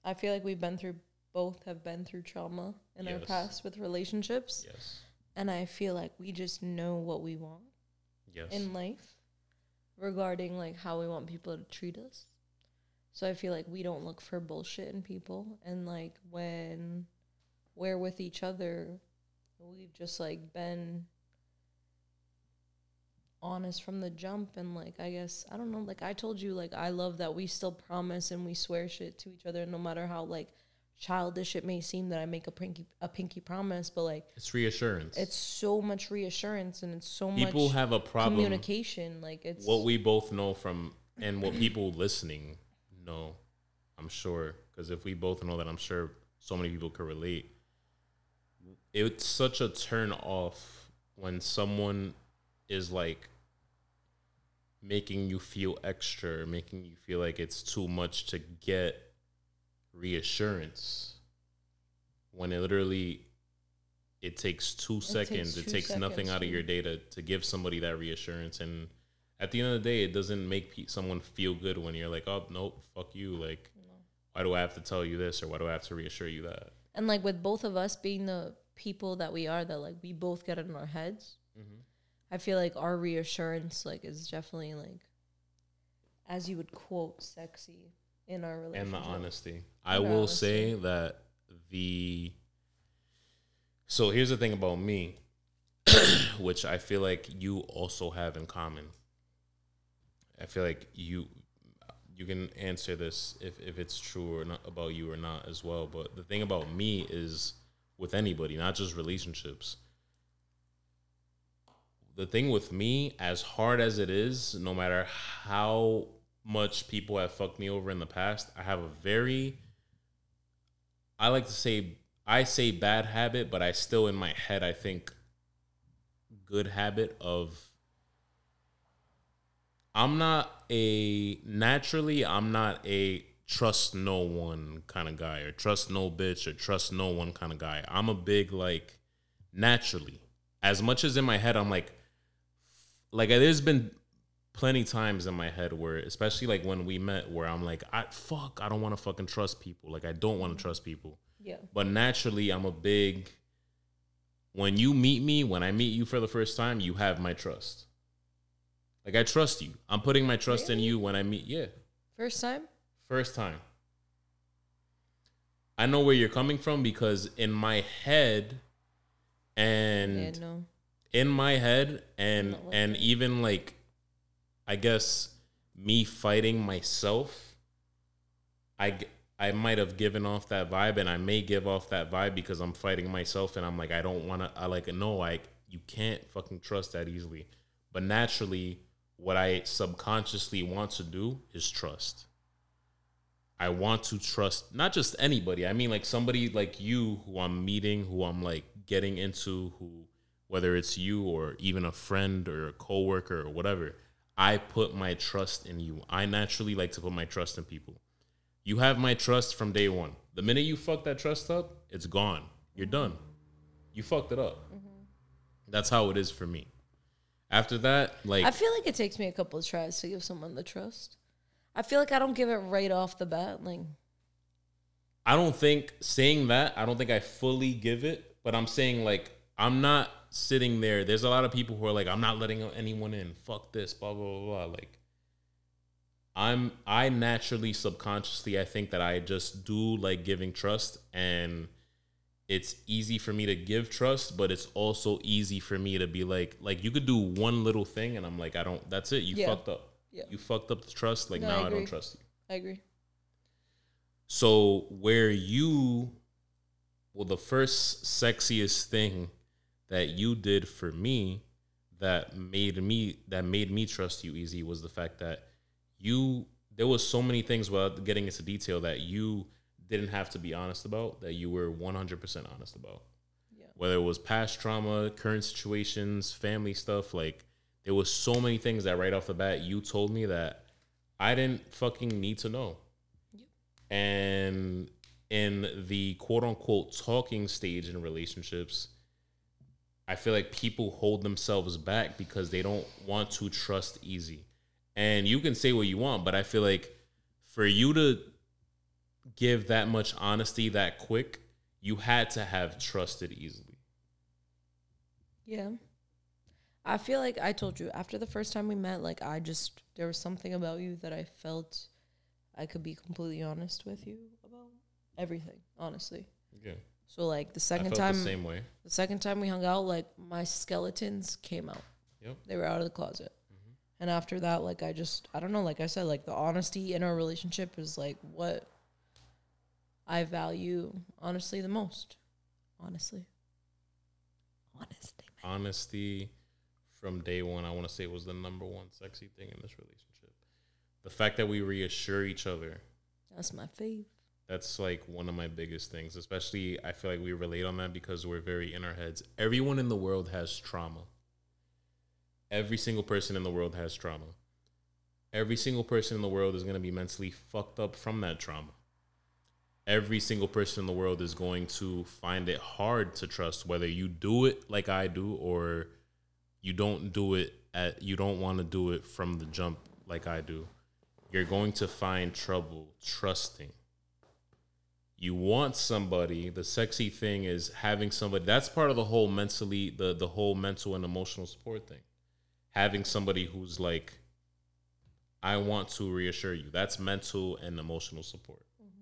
Speaker 2: I feel like we've been through both have been through trauma in our past with relationships.
Speaker 1: Yes.
Speaker 2: And I feel like we just know what we want
Speaker 1: yes.
Speaker 2: in life regarding like how we want people to treat us. So I feel like we don't look for bullshit in people. And like when we're with each other we've just like been honest from the jump. And like I guess I don't know like I told you like I love that we still promise and we swear shit to each other no matter how like childish it may seem that I make a pinky a pinky promise but like
Speaker 1: it's reassurance.
Speaker 2: it's so much reassurance and it's so
Speaker 1: people
Speaker 2: much people
Speaker 1: have a problem
Speaker 2: communication like it's
Speaker 1: what we both know from and what people listening know i'm sure. Because if we both know that i'm sure so many people could relate. It's such a turn off when someone is like making you feel extra making you feel like it's too much to get reassurance when it literally it takes two seconds
Speaker 2: takes
Speaker 1: it
Speaker 2: two
Speaker 1: takes nothing out of your day to, to give somebody that reassurance and at the end of the day it doesn't make pe- someone feel good when you're like oh nope fuck you like why do i have to tell you this or why do i have to reassure you that?
Speaker 2: And like with both of us being the people that we are that like we both get in our heads
Speaker 1: Mm-hmm.
Speaker 2: i feel like our reassurance like is definitely like as you would quote sexy in our relationship
Speaker 1: and the honesty. I will
Speaker 2: honesty.
Speaker 1: say that the so here's the thing about me, which I feel like you also have in common. I feel like you you can answer this if, if it's true or not about you or not as well. But the thing about me is with anybody, not just relationships. The thing with me, as hard as it is, no matter how much people have fucked me over in the past, I have a very I like to say I say bad habit, but I still in my head I think good habit of I'm not a naturally I'm not a trust no one kind of guy or trust no bitch or trust no one kind of guy. I'm a big like naturally. As much as in my head I'm like like there's been plenty times in my head where especially like when we met where I'm like I fuck I don't want to fucking trust people. Like I don't want to trust people.
Speaker 2: yeah
Speaker 1: But naturally I'm a big when you meet me, when I meet you for the first time, you have my trust. Like I trust you. I'm putting my trust in you when I meet yeah.
Speaker 2: first time
Speaker 1: First time. I know where you're coming from because in my head and
Speaker 2: yeah no
Speaker 1: in my head and and even like I guess me fighting myself I I might have given off that vibe and I may give off that vibe because I'm fighting myself and I'm like I don't want to I like no like you can't fucking trust that easily but naturally what I subconsciously want to do is trust I want to trust not just anybody. I mean like somebody like you who I'm meeting, who I'm like getting into, who whether it's you or even a friend or a coworker or whatever, I put my trust in you. I naturally like to put my trust in people. You have my trust from day one. The minute you fuck that trust up, it's gone. You're done. You fucked it up. Mm-hmm. That's how it is for me. After that, like
Speaker 2: I feel like it takes me a couple of tries to give someone the trust. I feel like I don't give it right off the bat. Like,
Speaker 1: I don't think saying that, I don't think I fully give it, but I'm saying like I'm not sitting there. There's a lot of people who are like, I'm not letting anyone in. Fuck this, blah blah blah blah. Like I'm I naturally subconsciously I think that I just do like giving trust and it's easy for me to give trust, but it's also easy for me to be like like you could do one little thing and I'm like, I don't that's it. You
Speaker 2: Yeah.
Speaker 1: fucked up.
Speaker 2: Yeah.
Speaker 1: You fucked up the trust. Like
Speaker 2: No,
Speaker 1: now I, don't trust you.
Speaker 2: I agree.
Speaker 1: So where you well the first sexiest thing that you did for me that made me that made me trust you easy was the fact that you there was so many things without getting into detail that you didn't have to be honest about that you were 100% honest about.
Speaker 2: Yeah.
Speaker 1: Whether it was past trauma, current situations, family stuff, like there was so many things that right off the bat you told me that I didn't fucking need to know. yep. And in the quote unquote talking stage in relationships, I feel like people hold themselves back because they don't want to trust easy. And you can say what you want, but I feel like for you to give that much honesty that quick, you had to have trusted easily.
Speaker 2: Yeah. I feel like I told you after the first time we met, like I just there was something about you that I felt I could be completely honest with you about everything, honestly.
Speaker 1: Yeah.
Speaker 2: So like the second time
Speaker 1: the same way.
Speaker 2: the second time we hung out, like my skeletons came out.
Speaker 1: Yep.
Speaker 2: They were out of the closet. Mm-hmm. And after that, like I just I don't know, like I said, like the honesty in our relationship is like what I value honestly the most. Honestly. Honesty.
Speaker 1: honesty from day one i want to say was the number one sexy thing in this relationship the fact that we reassure each other
Speaker 2: That's my fave.
Speaker 1: That's like one of my biggest things especially i feel like we relate on that because we're very in our heads everyone in the world has trauma every single person in the world has trauma every single person in the world is going to be mentally fucked up from that trauma every single person in the world is going to find it hard to trust whether you do it like I do or you don't do it at you don't want to do it from the jump like I do. You're going to find trouble trusting. You want somebody, the sexy thing is having somebody that's part of the whole mentally the the whole mental and emotional support thing. Having somebody who's like I want to reassure you. That's mental and emotional support. Mm-hmm.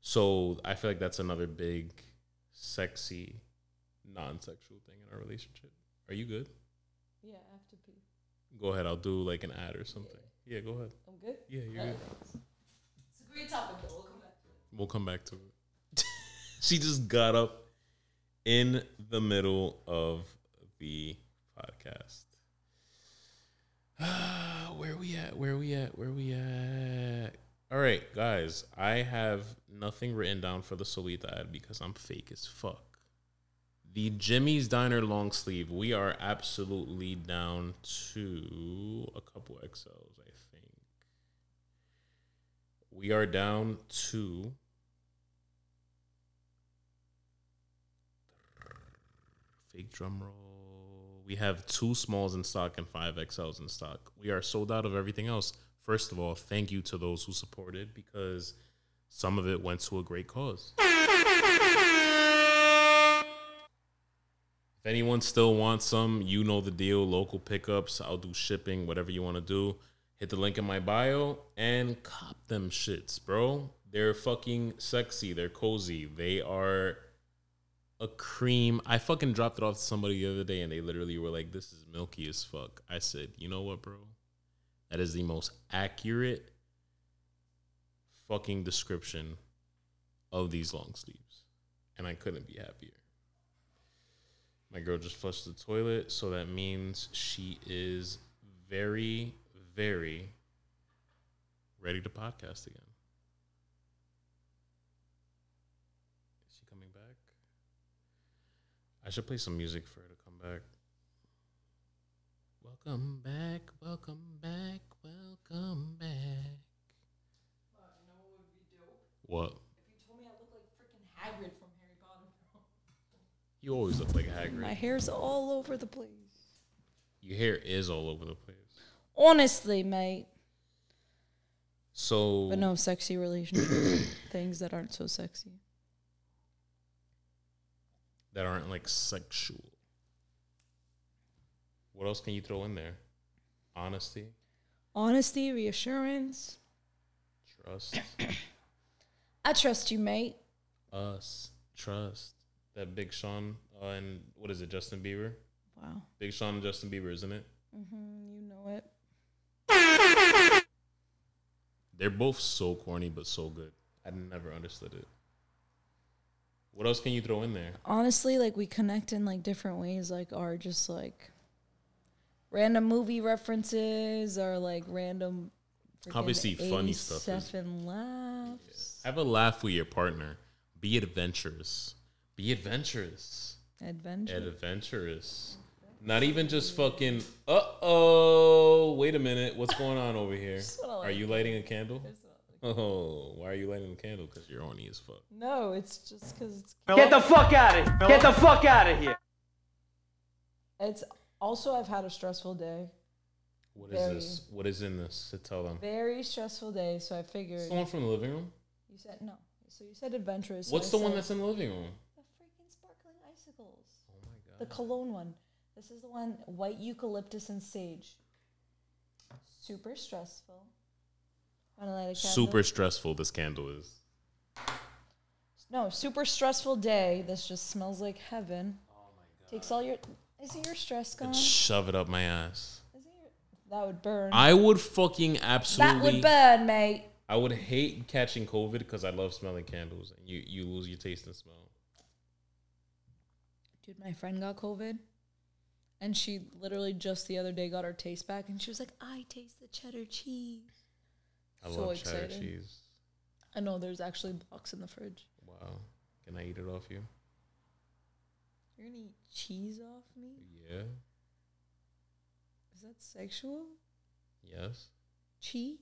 Speaker 1: So I feel like that's another big, sexy, non-sexual thing in our relationship. Are you good?
Speaker 2: Yeah, I have to pee.
Speaker 1: Go ahead. I'll do like an ad or something. Yeah, go ahead.
Speaker 2: I'm good.
Speaker 1: Yeah, you're oh, good.
Speaker 2: It's a great topic though. We'll come back to it.
Speaker 1: She just got up in the middle of the podcast. Where we at? Where we at? Where we at? All right, guys. I have nothing written down for the Solita ad because I'm fake as fuck. The Jimmy's Diner long sleeve. We are absolutely down to a couple XLs, I think. We are down to fake drum roll. We have two smalls in stock and five XLs in stock. We are sold out of everything else. First of all, thank you to those who supported because some of it went to a great cause. If anyone still wants some, you know the deal. Local pickups, I'll do shipping, whatever you want to do. Hit the link in my bio and cop them shits, bro. They're fucking sexy. They're cozy. They are a cream. I fucking dropped it off to somebody the other day and they literally were like, this is milky as fuck. I said, you know what, bro? That is the most accurate fucking description of these long sleeves. And I couldn't be happier. My girl just flushed the toilet, so that means she is very, very ready to podcast again. Is she coming back? I should play some music for her to come back. Welcome back. Welcome back. Welcome back. What?
Speaker 2: Hagrid from Harry Potter.
Speaker 1: You always look like Hagrid.
Speaker 2: My hair's all over the place.
Speaker 1: Your hair is all over the place.
Speaker 2: Honestly, mate.
Speaker 1: So
Speaker 2: But no sexy relationship things that aren't so sexy.
Speaker 1: That aren't like sexual. What else can you throw in there? Honesty,
Speaker 2: Honesty, reassurance.
Speaker 1: trust,
Speaker 2: I trust you, mate.
Speaker 1: us, trust. That Big Sean uh, and what is it, Justin Bieber?
Speaker 2: Wow.
Speaker 1: Big Sean and Justin Bieber, isn't it?
Speaker 2: Mm-hmm, you know it.
Speaker 1: They're both so corny but so good. I never understood it. What else can you throw in there?
Speaker 2: Honestly, like we connect in like different ways, like are just like random movie references or like random
Speaker 1: Obviously, funny stuff
Speaker 2: Seven laughs.
Speaker 1: Have a laugh with your partner. Be adventurous. Be adventurous.
Speaker 2: Adventure.
Speaker 1: Adventurous. Not even just fucking. Uh oh. Wait a minute. What's going on over here? Are you lighting a candle? Oh, why are you lighting the candle? Because you're horny as fuck.
Speaker 2: no, it's just because it's
Speaker 7: Get the fuck out of here. Get the fuck out of here.
Speaker 2: it's also I've had a stressful day.
Speaker 1: What is
Speaker 2: Very.
Speaker 1: this? What is in this? To tell them.
Speaker 2: Very stressful day, so I figured
Speaker 1: Someone from the living room.
Speaker 2: you said no. So you said adventurous. so
Speaker 1: What's
Speaker 2: I
Speaker 1: the one
Speaker 2: said
Speaker 1: that's in the living room?
Speaker 2: the freaking sparkling icicles?
Speaker 1: Oh my god.
Speaker 2: The cologne one. This is the one white eucalyptus and sage. Super stressful. Wanna light a candle?
Speaker 1: Super stressful. This candle is.
Speaker 2: No, super stressful day. This just smells like heaven.
Speaker 1: Oh my god.
Speaker 2: Takes all your. Isn't your stress gone?
Speaker 1: Shove it up my ass.
Speaker 2: Isn't your, that would burn.
Speaker 1: I would fucking absolutely.
Speaker 2: that would burn, mate.
Speaker 1: I would hate catching COVID because I love smelling candles and you, you lose your taste and smell.
Speaker 2: Dude, my friend got COVID. And she literally just the other day got her taste back. And she was like, I taste the cheddar cheese.
Speaker 1: I
Speaker 2: So
Speaker 1: love cheddar
Speaker 2: excited.
Speaker 1: cheese.
Speaker 2: I know there's actually blocks in the fridge.
Speaker 1: Wow. Can I eat it off you?
Speaker 2: You're to eat cheese off me?
Speaker 1: Yeah.
Speaker 2: Is that sexual?
Speaker 1: Yes.
Speaker 2: Cheese?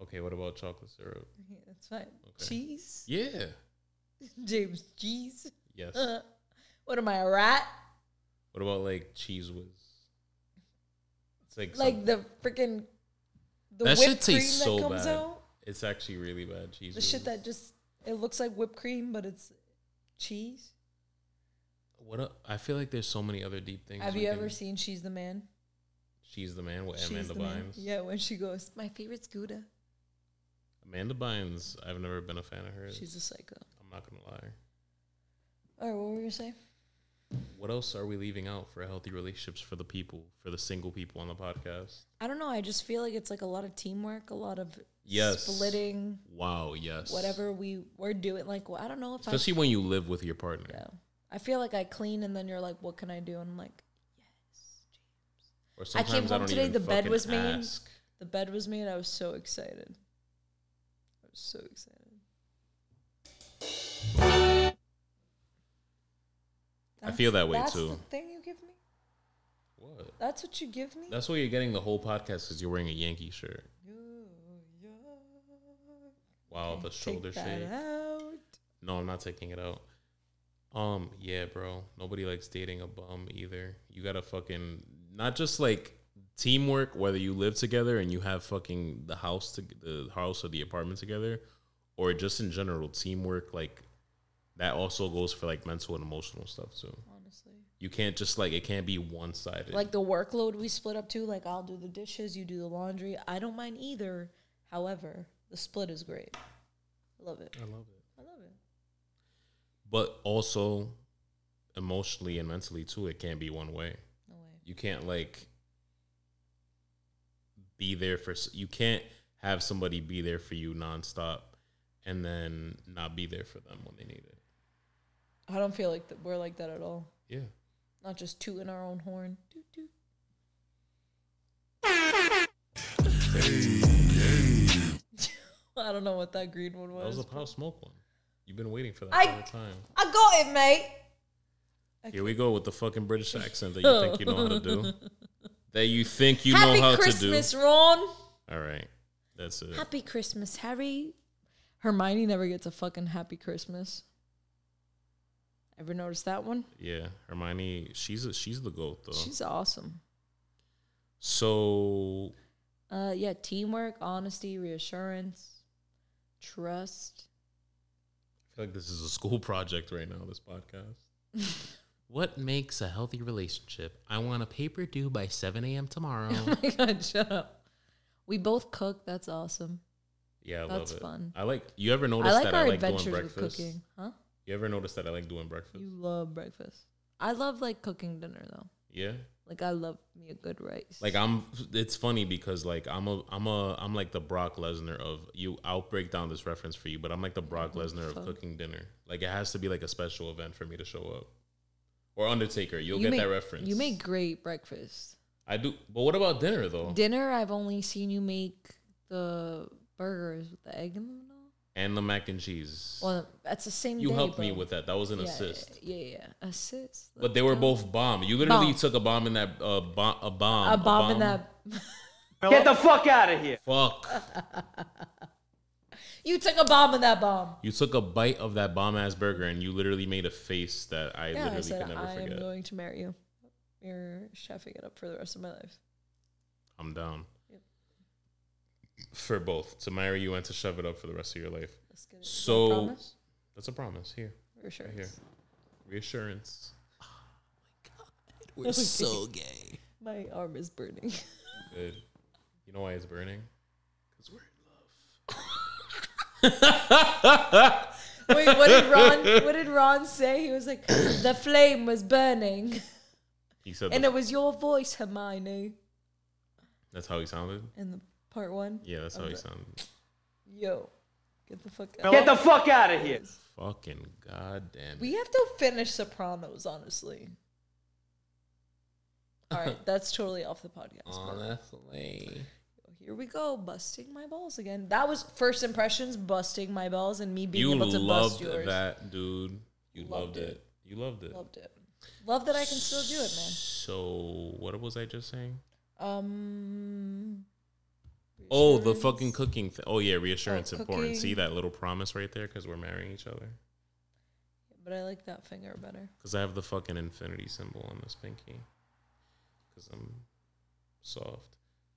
Speaker 1: Okay, what about chocolate syrup?
Speaker 2: Yeah, that's fine.
Speaker 1: Okay.
Speaker 2: Cheese?
Speaker 1: Yeah.
Speaker 2: James, cheese?
Speaker 1: Yes.
Speaker 2: what am I, a rat?
Speaker 1: what about like Cheez Whiz? It's like
Speaker 2: Like the freaking the
Speaker 1: that
Speaker 2: whipped
Speaker 1: shit
Speaker 2: cream
Speaker 1: tastes
Speaker 2: that
Speaker 1: so
Speaker 2: comes
Speaker 1: bad.
Speaker 2: out.
Speaker 1: It's actually really bad cheese.
Speaker 2: The shit that just it looks like whipped cream, but it's cheese.
Speaker 1: What a, I feel like there's so many other deep things.
Speaker 2: Have you ever seen She's the Man?
Speaker 1: She's the man with
Speaker 2: She's
Speaker 1: Amanda. Bynes.
Speaker 2: Yeah, when she goes, my favorite's Gouda.
Speaker 1: Amanda Bynes. I've never been a fan of hers.
Speaker 2: She's a psycho.
Speaker 1: I'm not gonna lie.
Speaker 2: All right, what were you gonna say?
Speaker 1: What else are we leaving out for healthy relationships for the people, for the single people on the podcast?
Speaker 2: I don't know. I just feel like it's like a lot of teamwork, a lot of
Speaker 1: Yes.
Speaker 2: splitting,
Speaker 1: Wow, yes.
Speaker 2: whatever we we're doing. Like, well, I don't know if I
Speaker 1: Especially when you live with your partner.
Speaker 2: Yeah, I feel like I clean, and then you're like, "What can I do?" And I'm like,
Speaker 1: Or
Speaker 2: I came home
Speaker 1: don't
Speaker 2: today, the bed was made.
Speaker 1: ask.
Speaker 2: The bed was made. I was so excited. I was so excited.
Speaker 1: I feel that way
Speaker 2: that's
Speaker 1: too.
Speaker 2: the thing you give me.
Speaker 1: What?
Speaker 2: That's what you give me.
Speaker 1: That's why you're getting the whole podcast because you're wearing a Yankee shirt. Wow, the shoulder
Speaker 2: Take
Speaker 1: shake.
Speaker 2: out.
Speaker 1: No, I'm not taking it out. Um, yeah, bro. Nobody likes dating a bum either. You gotta fucking not just like teamwork, whether you live together and you have fucking the house to the house or the apartment together, or just in general teamwork. Like that also goes for like mental and emotional stuff too.
Speaker 2: Honestly,
Speaker 1: You can't just like it can't be one sided.
Speaker 2: like the workload we split up to. Like I'll do the dishes, you do the laundry. I don't mind either. However, the split is great. I love it.
Speaker 1: I love it.
Speaker 2: I love it.
Speaker 1: But also emotionally and mentally too, it can't be one way.
Speaker 2: No way.
Speaker 1: You can't like be there for you can't have somebody be there for you nonstop and then not be there for them when they need it.
Speaker 2: I don't feel like that we're like that at all.
Speaker 1: Yeah.
Speaker 2: Not just tooting our own horn. Toot, toot. I don't know what that green one was.
Speaker 1: That was
Speaker 2: was.
Speaker 1: a Pop Smoke one. You've been waiting for that
Speaker 2: I-
Speaker 1: the whole time.
Speaker 2: I got it, mate.
Speaker 1: Here we go with the fucking British accent that you think you know how to do. That you think you
Speaker 2: Happy
Speaker 1: know how
Speaker 2: Christmas,
Speaker 1: to do. Happy Christmas, Ron. All right. That's it.
Speaker 2: Happy Christmas, Harry. Hermione never gets a fucking happy Christmas. Ever notice that one?
Speaker 1: Yeah. Hermione, she's a, she's the goat though.
Speaker 2: She's awesome.
Speaker 1: so
Speaker 2: Uh, yeah, teamwork, honesty, reassurance, trust.
Speaker 1: I feel like this is a school project right now, this podcast. what makes a healthy relationship? I want a paper due by 7 a.m. tomorrow.
Speaker 2: Oh my god, shut up. We both cook. That's awesome.
Speaker 1: yeah, I
Speaker 2: That's
Speaker 1: love it.
Speaker 2: fun.
Speaker 1: I like you ever notice
Speaker 2: I like
Speaker 1: that
Speaker 2: our
Speaker 1: I like doing
Speaker 2: adventures with
Speaker 1: breakfast?
Speaker 2: cooking. Huh?
Speaker 1: You ever notice that I like doing breakfast?
Speaker 2: You love breakfast. I love like cooking dinner though.
Speaker 1: yeah.
Speaker 2: Like I love me a good rice.
Speaker 1: Like I'm it's funny because like I'm a I'm a I'm like the Brock Lesnar of you I'll break down this reference for you, but I'm like the Brock Lesnar of
Speaker 2: fuck?
Speaker 1: cooking dinner. Like it has to be like a special event for me to show up. Or Undertaker, you'll
Speaker 2: You
Speaker 1: get
Speaker 2: make-
Speaker 1: that reference.
Speaker 2: You make great breakfast.
Speaker 1: I do but what about dinner though?
Speaker 2: Dinner, I've only seen you make the burgers with the egg in them. And
Speaker 1: the mac and cheese.
Speaker 2: Well, that's the same.
Speaker 1: you
Speaker 2: day,
Speaker 1: helped me with that. That was an
Speaker 2: yeah,
Speaker 1: assist.
Speaker 2: Yeah, yeah, yeah. assist.
Speaker 1: But they were both bomb. You literally
Speaker 2: Bomb.
Speaker 1: took a bomb in that uh, bomb, a bomb.
Speaker 2: a bomb in that.
Speaker 7: Get the fuck out of here.
Speaker 1: Fuck.
Speaker 2: You took a bomb in that bomb.
Speaker 1: You took a bite of that bomb ass burger and you literally made a face that I
Speaker 2: Yeah, I
Speaker 1: literally
Speaker 2: said
Speaker 1: can never
Speaker 2: I am going to marry you. You're chefing it up for the rest of my life.
Speaker 1: I'm down. For both. To marry you and to shove it up for the rest of your life.
Speaker 2: Let's get it.
Speaker 1: So-
Speaker 2: promise?
Speaker 1: That's a promise. Here.
Speaker 2: Reassurance.
Speaker 1: Right here. Reassurance. Oh my god.
Speaker 6: We're so gay.
Speaker 2: My arm is burning.
Speaker 1: Good. You know why it's burning? Because we're in love.
Speaker 2: Wait, what did Ron? What did Ron say? He was like, "The flame was burning,
Speaker 1: He said
Speaker 2: and
Speaker 1: the-
Speaker 2: it was your voice, Hermione."
Speaker 1: that's how he sounded.
Speaker 2: In the part one,
Speaker 1: Yeah, that's how he
Speaker 2: Okay.
Speaker 1: sounded.
Speaker 2: yo, get the fuck out.
Speaker 7: Get the fuck out of here.
Speaker 1: Fucking goddamn.
Speaker 2: We have to finish Sopranos, honestly. All right, that's totally off the podcast. but
Speaker 1: Honestly.
Speaker 2: Here we go, busting my balls again. That was first impressions, busting my balls, and me being
Speaker 1: You
Speaker 2: able to bust
Speaker 1: loved
Speaker 2: yours.
Speaker 1: that, dude. You loved,
Speaker 2: Loved
Speaker 1: it.
Speaker 2: it.
Speaker 1: You loved it.
Speaker 2: Loved it. Love that I can still do it, man.
Speaker 1: So what was I just saying?
Speaker 2: Um.
Speaker 1: Oh, the fucking cooking thing. Oh yeah, reassurance
Speaker 2: Oh,
Speaker 1: important. See that little promise right there because we're marrying each other.
Speaker 2: But I like that finger better.
Speaker 1: Because I have the fucking infinity symbol on this pinky. Because I'm soft.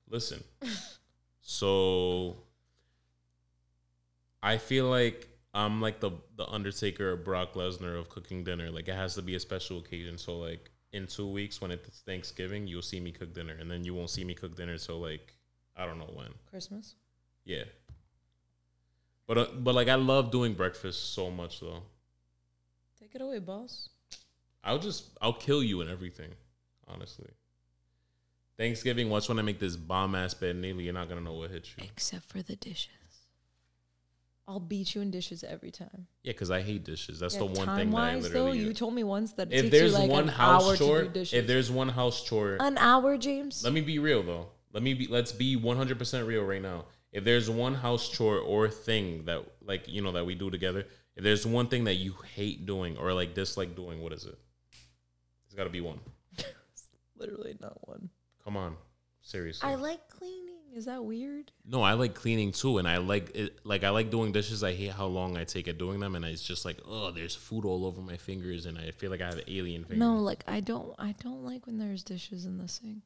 Speaker 1: Listen. so I feel like I'm like the the Undertaker or Brock Lesnar of cooking dinner. Like it has to be a special occasion. So like in two weeks when it's Thanksgiving, you'll see me cook dinner, and then you won't see me cook dinner till like I don't know when.
Speaker 2: Christmas.
Speaker 1: Yeah. But uh, but like I love doing breakfast so much though.
Speaker 2: Take it away, boss.
Speaker 1: I'll just I'll kill you and everything, honestly. Thanksgiving, watch when I make this bomb ass bed, Neely, you're not gonna know what hit you.
Speaker 2: Except for the dishes. I'll beat you in dishes every time.
Speaker 1: Yeah, because I hate dishes. That's
Speaker 2: Yeah,
Speaker 1: the one thing that I
Speaker 2: time-wise,
Speaker 1: literally.
Speaker 2: though, you told me once that it
Speaker 1: if
Speaker 2: takes
Speaker 1: there's
Speaker 2: you like
Speaker 1: one
Speaker 2: an hour
Speaker 1: house chore,
Speaker 2: to do dishes.
Speaker 1: if there's one house chore,
Speaker 2: an hour, James.
Speaker 1: let me be real though. Let me be. Let's be 100 percent real right now. If there's one house chore or thing that like you know that we do together, if there's one thing that you hate doing or like dislike doing, what is it? There's got to be one.
Speaker 2: Literally not one.
Speaker 1: Come on, seriously.
Speaker 2: I like cleaning. Is that weird?
Speaker 1: No, I like cleaning too, and I like it. Like I like doing dishes. I hate how long I take at doing them, and it's just like, oh, there's food all over my fingers, and I feel like I have alien fingers.
Speaker 2: No, like I don't. I don't like when there's dishes in the sink.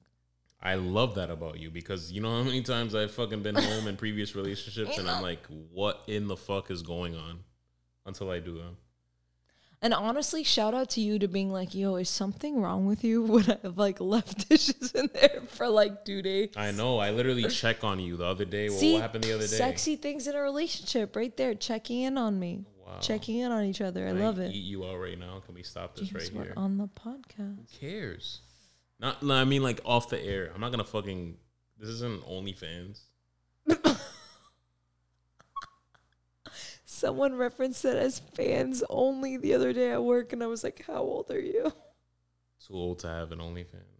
Speaker 1: I love that about you because you know how many times I've fucking been home in previous relationships, and I'm like, what in the fuck is going on? Until I do them.
Speaker 2: And honestly, shout out to you to being like, yo, is something wrong with you when I've like left dishes in there for like two days?
Speaker 1: I know. I literally check on you the other day. Well,
Speaker 2: See,
Speaker 1: what happened the other day?
Speaker 2: Sexy things in a relationship, right there, checking in on me,
Speaker 1: Wow.
Speaker 2: checking in on each other. I
Speaker 1: Can
Speaker 2: love it.
Speaker 1: Eat you out right now. Can we stop this
Speaker 2: James,
Speaker 1: right here?
Speaker 2: on the podcast.
Speaker 1: Who cares? Not. No, I mean like off the air. I'm not gonna fucking. This isn't OnlyFans.
Speaker 2: Someone referenced it as fans only the other day at work, and I was like, "How old are you?"
Speaker 1: Too old to have an OnlyFans.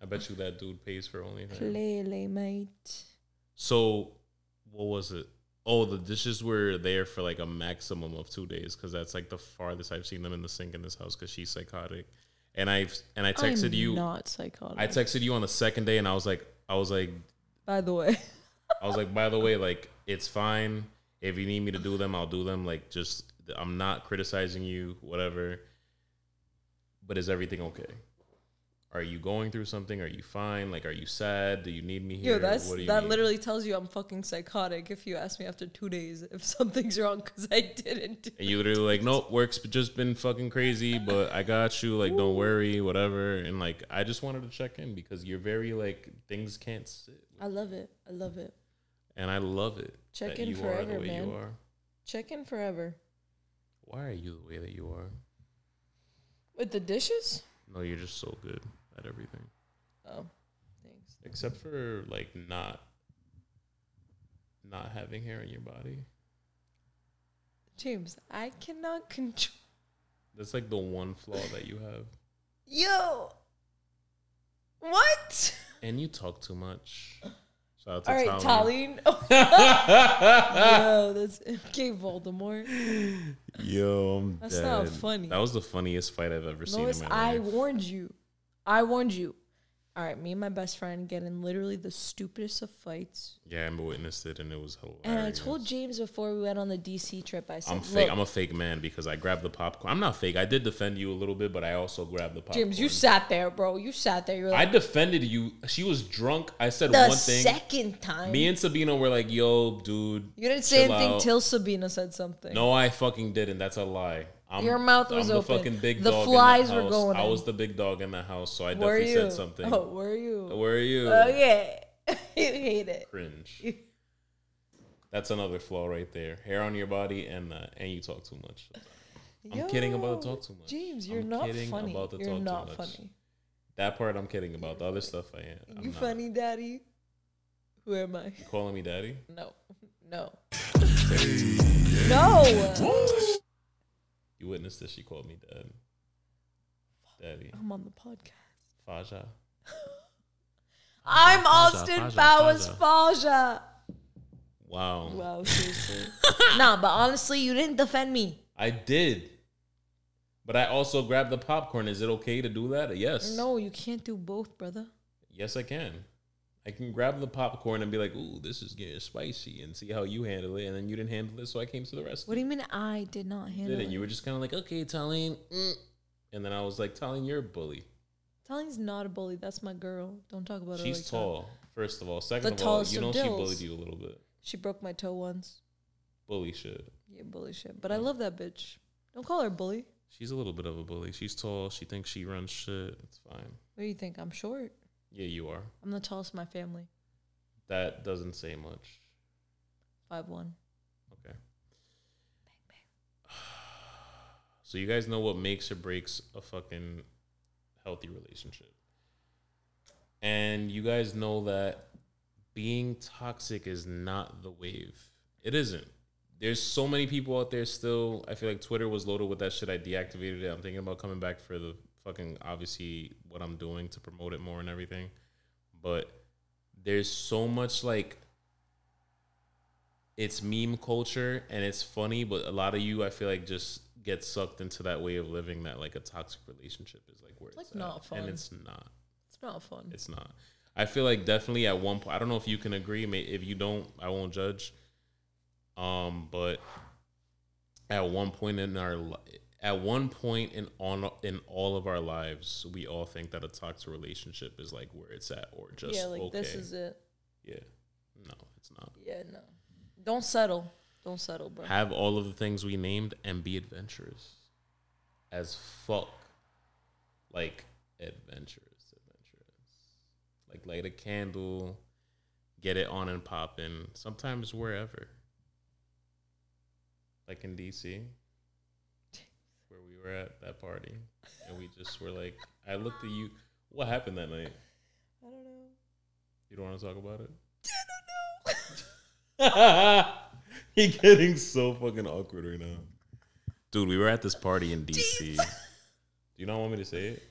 Speaker 1: I bet you that dude pays for OnlyFans.
Speaker 2: Clearly, mate.
Speaker 1: So, what was it? Oh, the dishes were there for like a maximum of two days because that's like the farthest I've seen them in the sink in this house because she's psychotic. And I and I texted
Speaker 2: I'm
Speaker 1: you.
Speaker 2: Not psychotic.
Speaker 1: I texted you on the second day, and I was like, I was like,
Speaker 2: by the way.
Speaker 1: I was like, by the way, like it's fine if you need me to do them, I'll do them. Like, just I'm not criticizing you, whatever. But is everything okay? Are you going through something? Are you fine? Like, are you sad? Do you need me here?
Speaker 2: Yo, that's
Speaker 1: What do you
Speaker 2: that
Speaker 1: need?
Speaker 2: literally tells you I'm fucking psychotic if you ask me after two days if something's wrong because I didn't do
Speaker 1: And you literally like, nope, work's just been fucking crazy, but I got you. Like, don't worry, whatever. And like, I just wanted to check in because you're very like things can't sit,
Speaker 2: I love it. I love it.
Speaker 1: and I love it.
Speaker 2: Check in forever, man.
Speaker 1: you are.
Speaker 2: Check in forever.
Speaker 1: Why are you the way that you are?
Speaker 2: With the dishes?
Speaker 1: No, you're just so good at everything.
Speaker 2: Oh, thanks.
Speaker 1: except for like not not having hair in your body.
Speaker 2: James, I cannot control.
Speaker 1: That's like the one flaw that you have.
Speaker 2: Yo! What?
Speaker 1: And you talk too much. Shout out to
Speaker 2: All right. Talene. Yo, that's okay, Voldemort.
Speaker 1: Yo, I'm
Speaker 2: That's not funny.
Speaker 1: That was the funniest fight I've ever seen in my life.
Speaker 2: I warned you. I warned you. All right, me and my best friend get in literally the stupidest of fights.
Speaker 1: yeah, I witnessed it and it was hilarious.
Speaker 2: And I told James before we went on the DC trip, I said,
Speaker 1: I'm fake.
Speaker 2: "Look,
Speaker 1: I'm a fake man because I grabbed the popcorn. I'm not fake. I did defend you a little bit, but I also grabbed the popcorn.
Speaker 2: James, you sat there, bro. You sat there. You were
Speaker 1: I defended you. She was drunk. I said
Speaker 2: the
Speaker 1: one thing.
Speaker 2: second time.
Speaker 1: Me and Sabina were like, "Yo, dude."
Speaker 2: you didn't say anything
Speaker 1: out.
Speaker 2: till Sabina said something.
Speaker 1: No, I fucking didn't. That's a lie. I'm,
Speaker 2: Your mouth was
Speaker 1: I'm
Speaker 2: open.
Speaker 1: the fucking big
Speaker 2: The
Speaker 1: dog.
Speaker 2: flies
Speaker 1: in
Speaker 2: were
Speaker 1: the house.
Speaker 2: going
Speaker 1: I
Speaker 2: in.
Speaker 1: was the big dog in the house, so I
Speaker 2: were
Speaker 1: definitely
Speaker 2: you?
Speaker 1: said something.
Speaker 2: Oh, were you?
Speaker 1: Where are you?
Speaker 2: Oh yeah, you hate it.
Speaker 1: Cringe. That's another flaw right there. Hair on your body and uh, and you talk too much. I'm kidding about the talk too much.
Speaker 2: James, you're
Speaker 1: I'm
Speaker 2: not
Speaker 1: kidding
Speaker 2: funny.
Speaker 1: about the
Speaker 2: You're
Speaker 1: talk too
Speaker 2: not
Speaker 1: much.
Speaker 2: funny.
Speaker 1: That part I'm kidding about. The other stuff I am. I'm
Speaker 2: you
Speaker 1: not.
Speaker 2: funny, daddy? Who am I?
Speaker 1: You calling me daddy?
Speaker 2: No, no, no.
Speaker 1: You witnessed this. She called me dad. Daddy.
Speaker 2: I'm on the podcast.
Speaker 1: Faja.
Speaker 2: I'm
Speaker 1: Faja,
Speaker 2: Austin
Speaker 1: Faja,
Speaker 2: Powers
Speaker 1: Faja.
Speaker 2: Faja.
Speaker 1: Wow.
Speaker 2: Wow, seriously. nah, but honestly, you didn't defend me.
Speaker 1: I did. But I also grabbed the popcorn. Is it okay to do that? Yes.
Speaker 2: No, you can't do both, brother.
Speaker 1: Yes, I can. I can grab the popcorn and be like, "Ooh, this is getting spicy," and see how you handle it. And then you didn't handle it, so I came to the rescue.
Speaker 2: What do you mean I did not handle
Speaker 1: Didn't
Speaker 2: it?
Speaker 1: you? were just kind of like, "Okay, Talene," mm. and then I was like, "Talene, you're a bully.
Speaker 2: Talene's not a bully. That's my girl. Don't talk about her
Speaker 1: She's
Speaker 2: like that.
Speaker 1: tall. First of all, second
Speaker 2: The
Speaker 1: of all,
Speaker 2: tallest
Speaker 1: you
Speaker 2: of
Speaker 1: know she
Speaker 2: dills.
Speaker 1: bullied you a little bit.
Speaker 2: She broke my toe once.
Speaker 1: Bully shit.
Speaker 2: Yeah, bully shit. But I love that bitch. Don't call her a bully.
Speaker 1: She's a little bit of a bully. She's tall. She thinks she runs shit. It's fine.
Speaker 2: What do you think? I'm short.
Speaker 1: Yeah, you are.
Speaker 2: I'm the tallest in my family.
Speaker 1: That doesn't say much.
Speaker 2: Five one.
Speaker 1: Okay. Bang bang. So you guys know what makes or breaks a fucking healthy relationship. And you guys know that being toxic is not the wave. It isn't. There's so many people out there still. I feel like Twitter was loaded with that shit. I deactivated it. I'm thinking about coming back for the fucking obviously what I'm doing to promote it more and everything. But there's so much like it's meme culture and it's funny, but a lot of you I feel like just get sucked into that way of living that like a toxic relationship is like where it's,
Speaker 2: like
Speaker 1: at.
Speaker 2: not fun.
Speaker 1: and it's not.
Speaker 2: It's not fun.
Speaker 1: It's not. I feel like definitely at one point. I don't know if you can agree. If you don't, I won't judge. Um, but at one point in our at one point in on in all of our lives, we all think that a toxic relationship is like where it's at, or just
Speaker 2: yeah, like
Speaker 1: okay.
Speaker 2: this is it.
Speaker 1: yeah. No, it's not.
Speaker 2: Yeah, no. Don't settle. Don't settle, bro.
Speaker 1: Have all of the things we named and be adventurous as fuck. Like adventurous, adventurous. Like light a candle, get it on and popping. Sometimes wherever. Like in DC, were at that party, and we just were like, I looked at you. What happened that night?
Speaker 2: I don't know.
Speaker 1: You don't want to talk about it? He getting so fucking awkward right now. Dude, we were at this party in DC. Do you not want me to say it?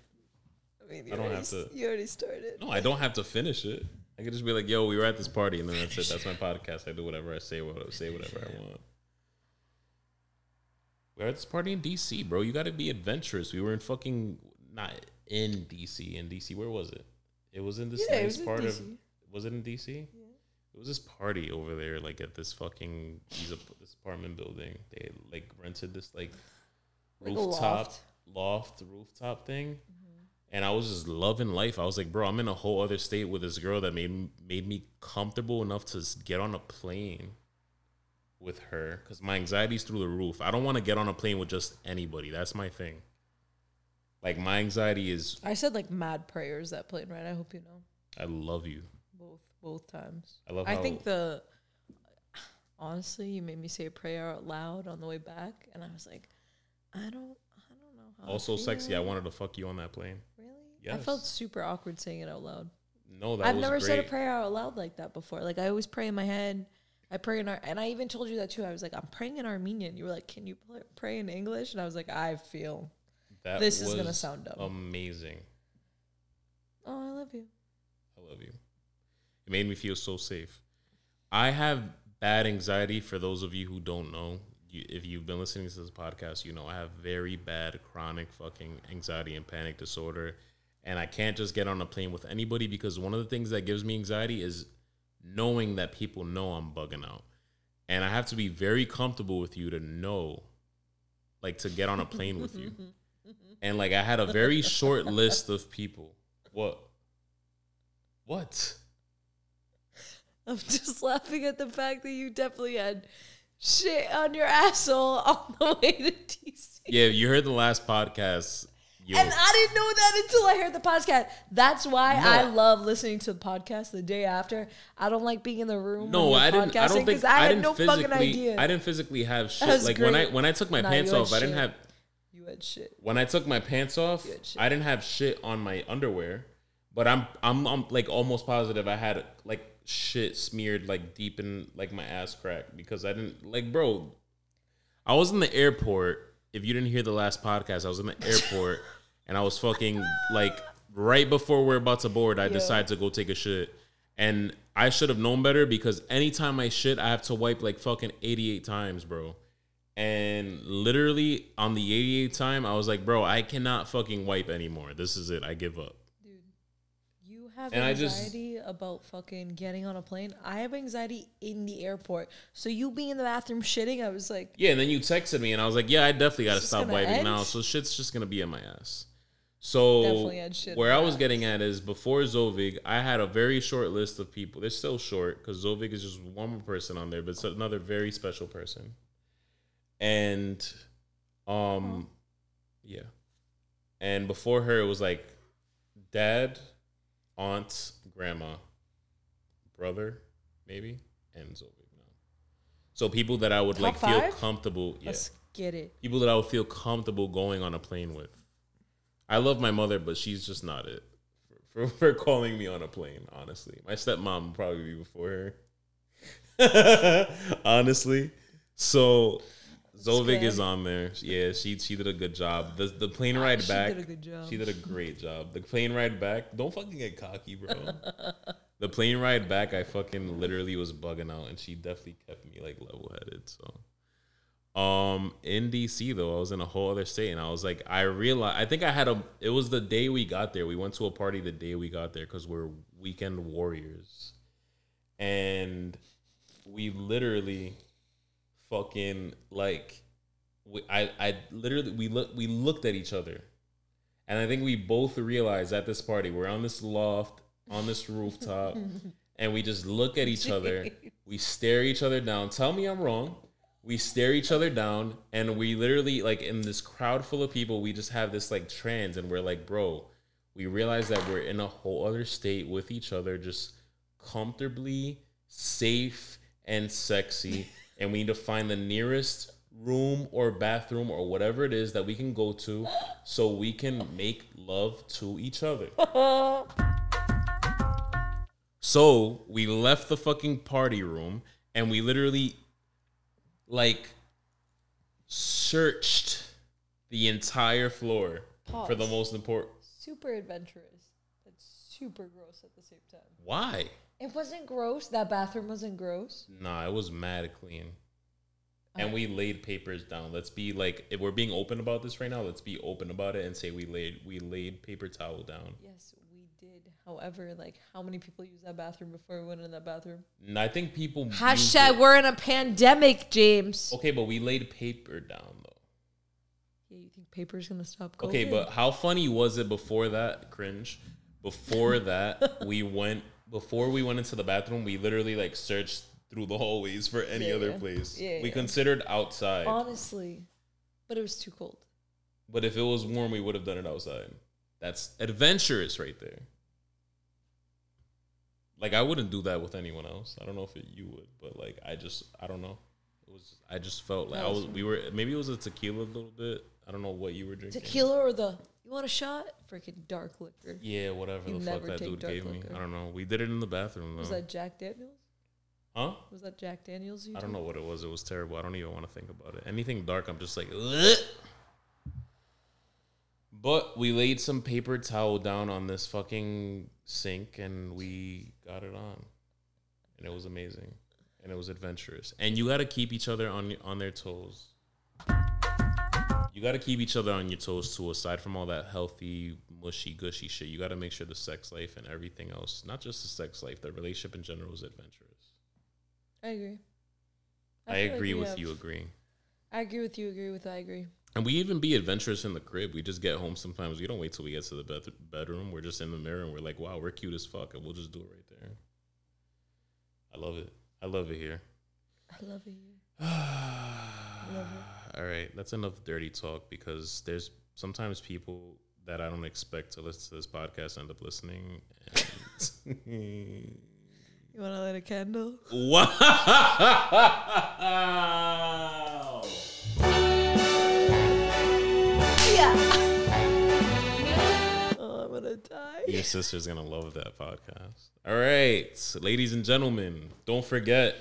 Speaker 2: I mean,
Speaker 1: I don't
Speaker 2: already,
Speaker 1: have to-
Speaker 2: You already started.
Speaker 1: No, I don't have to finish it. I could just be like, "Yo, we were at this party," and then that's it. That's my podcast. I do whatever I say. What say whatever I want. We were at this party in DC, bro. You got to be adventurous. We were in fucking not in DC. In DC, where was it? It was in this
Speaker 2: Yeah, it
Speaker 1: nice part of. Was it in DC? It was this party over there, like at this fucking this apartment building. They like rented this like
Speaker 2: Like
Speaker 1: rooftop
Speaker 2: loft.
Speaker 1: loft rooftop thing. And I was just loving life. I was like, bro, I'm in a whole other state with this girl that made made me comfortable enough to get on a plane with her because my anxiety's through the roof. I don't want to get on a plane with just anybody. That's my thing. Like my anxiety is,
Speaker 2: I said like mad prayers that plane right. I hope you know
Speaker 1: I love you.
Speaker 2: both both times.
Speaker 1: I love
Speaker 2: I think the honestly, you made me say a prayer out loud on the way back, and I was like, I don't, I don't know how. I
Speaker 1: Also sexy. I wanted to fuck you on that plane.
Speaker 2: Really?
Speaker 1: Yes.
Speaker 2: I felt super awkward saying it out loud.
Speaker 1: No, that
Speaker 2: I've never
Speaker 1: great.
Speaker 2: said a prayer out loud like that before. Like I always pray in my head. I pray in our, and I even told you that too. I was like, I'm praying in Armenian. You were like, Can you pray in English? And I was like, I feel.
Speaker 1: That
Speaker 2: This is gonna sound dumb.
Speaker 1: Amazing.
Speaker 2: Oh, I love you.
Speaker 1: I love you. It made me feel so safe. I have bad anxiety. For those of you who don't know, you, if you've been listening to this podcast, you know I have very bad chronic fucking anxiety and panic disorder, and I can't just get on a plane with anybody because one of the things that gives me anxiety is knowing that people know I'm bugging out, and I have to be very comfortable with you to know, like to get on a plane with you, and like I had a very short list of people. What? What?
Speaker 2: I'm just laughing at the fact that you definitely had shit on your asshole on the way to DC.
Speaker 1: Yeah, you heard the last podcast.
Speaker 2: And I didn't know that until I heard the podcast. That's why
Speaker 1: No.
Speaker 2: I love listening to the podcast the day after. I don't like being in the room.
Speaker 1: no, I didn't. I don't think
Speaker 2: I,
Speaker 1: I,
Speaker 2: had
Speaker 1: didn't
Speaker 2: no
Speaker 1: physically.
Speaker 2: fucking idea.
Speaker 1: I didn't physically have shit. Like when I when I took my
Speaker 2: Nah,
Speaker 1: pants off, I didn't have.
Speaker 2: you had shit.
Speaker 1: When I took my pants off,
Speaker 2: shit.
Speaker 1: I didn't have shit on my underwear. But I'm I'm I'm like almost positive I had like shit smeared like deep in like my ass crack because I didn't like bro. I was in the airport. If you didn't hear the last podcast, I was in the airport and I was fucking like right before we're about to board, I decided to go take a shit. And I should have known better because anytime I shit, I have to wipe like fucking 88 times, bro. And literally on the 88th time, I was like, bro, I cannot fucking wipe anymore. This is it. I give up.
Speaker 2: Dude, you have
Speaker 1: And I just-
Speaker 2: anxiety about fucking getting on a plane. I have anxiety in the airport. So you being in the bathroom shitting, I was like,
Speaker 1: Yeah, and then you texted me, and I was like, "Yeah, I definitely got to stop wiping
Speaker 2: end?
Speaker 1: now." So shit's just gonna be in my ass. So
Speaker 2: Definitely had shit in
Speaker 1: where I was getting at is before Zovig, I had a very short list of people. They're still short because Zovig is just one more person on there, but it's another very special person. And, um, yeah, and before her it was like dad, aunt, grandma, brother, maybe, and Zovig now. So people that I would
Speaker 2: Top
Speaker 1: like feel comfortable. Yeah
Speaker 2: let's get it.
Speaker 1: people that I would feel comfortable going on a plane with. I love my mother, but she's just not it for, for, for calling me on a plane. Honestly, my stepmom probably be before her. honestly, so Zovig is on there. Yeah, she she did a good job. The the plane ah, ride
Speaker 2: she
Speaker 1: back.
Speaker 2: did a good job.
Speaker 1: She did a great job. The plane ride back. Don't fucking get cocky, bro. the plane ride back, I fucking literally was bugging out, and she definitely kept me like level headed. So. Um, in DC though, I was in a whole other state, and I was like, I realized, I think I had a. It was the day we got there. We went to a party the day we got there because we're weekend warriors, and we literally, fucking like, we, I I literally we look we looked at each other, and I think we both realized at this party we're on this loft on this rooftop, and we just look at each other. We stare each other down. Tell me I'm wrong we stare each other down and we literally like in this crowd full of people we just have this like trance and we're like bro we realize that we're in a whole other state with each other just comfortably safe and sexy and we need to find the nearest room or bathroom or whatever it is that we can go to so we can make love to each other. So we left the fucking party room and we literally like searched the entire floor for the most important.
Speaker 2: Super adventurous, but super gross at the same time.
Speaker 1: Why?
Speaker 2: It wasn't gross. That bathroom wasn't gross.
Speaker 1: Nah, it was mad clean. and we laid papers down. Let's be like, if we're being open about this right now, let's be open about it and say we laid we laid paper towel down.
Speaker 2: Yes, we did. However, like how many people use that bathroom before we went in that bathroom?
Speaker 1: And I think people use
Speaker 2: Hashtag we're in a pandemic, James.
Speaker 1: Okay, but we laid paper down though.
Speaker 2: Yeah, you think paper's gonna stop COVID?
Speaker 1: Okay, but how funny was it before that? Cringe. Before that, we went before we went into the bathroom. We literally like searched through the hallways for any
Speaker 2: Yeah,
Speaker 1: other
Speaker 2: yeah.
Speaker 1: place.
Speaker 2: Yeah,
Speaker 1: we
Speaker 2: yeah.
Speaker 1: considered outside,
Speaker 2: honestly, but it was too cold.
Speaker 1: but if it was warm, we would have done it outside. That's adventurous right there. Like I wouldn't do that with anyone else. I don't know if it, you would, but like I just I don't know. It was I just felt like I
Speaker 2: was
Speaker 1: we were maybe it was a tequila a little bit. I don't know what you were drinking.
Speaker 2: Tequila or the you want a shot? Freaking dark liquor.
Speaker 1: Yeah, whatever
Speaker 2: You
Speaker 1: the fuck that dude gave me. I don't know. We did it in the bathroom though.
Speaker 2: Was that Jack Daniels?
Speaker 1: huh?
Speaker 2: Was that Jack Daniels? You
Speaker 1: I don't know what it was. It was terrible. I don't even want to think about it. Anything dark, I'm just like, Ugh. But we laid some paper towel down on this fucking sink and we got it on. And it was amazing. And it was adventurous. And you got to keep each other on on their toes. You got to keep each other on your toes too aside from all that healthy mushy gushy shit. You got to make sure the sex life and everything else, not just the sex life, the relationship in general is adventurous.
Speaker 2: I agree.
Speaker 1: I,
Speaker 2: like
Speaker 1: agree
Speaker 2: we
Speaker 1: with
Speaker 2: have-
Speaker 1: you agreeing.
Speaker 2: I agree with you. Agree with I agree.
Speaker 1: And we even be adventurous in the crib. We just get home sometimes. We don't wait till we get to the bed- bedroom. We're just in the mirror and we're like, wow, we're cute as fuck. And we'll just do it right there. I love it. I love it here.
Speaker 2: I love you. love
Speaker 1: All right. That's enough dirty talk because there's sometimes people that I don't expect to listen to this podcast end up listening. And
Speaker 2: You want to light a candle?
Speaker 1: wow.
Speaker 2: Oh, I'm gonna die.
Speaker 1: Your sister's gonna love that podcast. All right, ladies and gentlemen, don't forget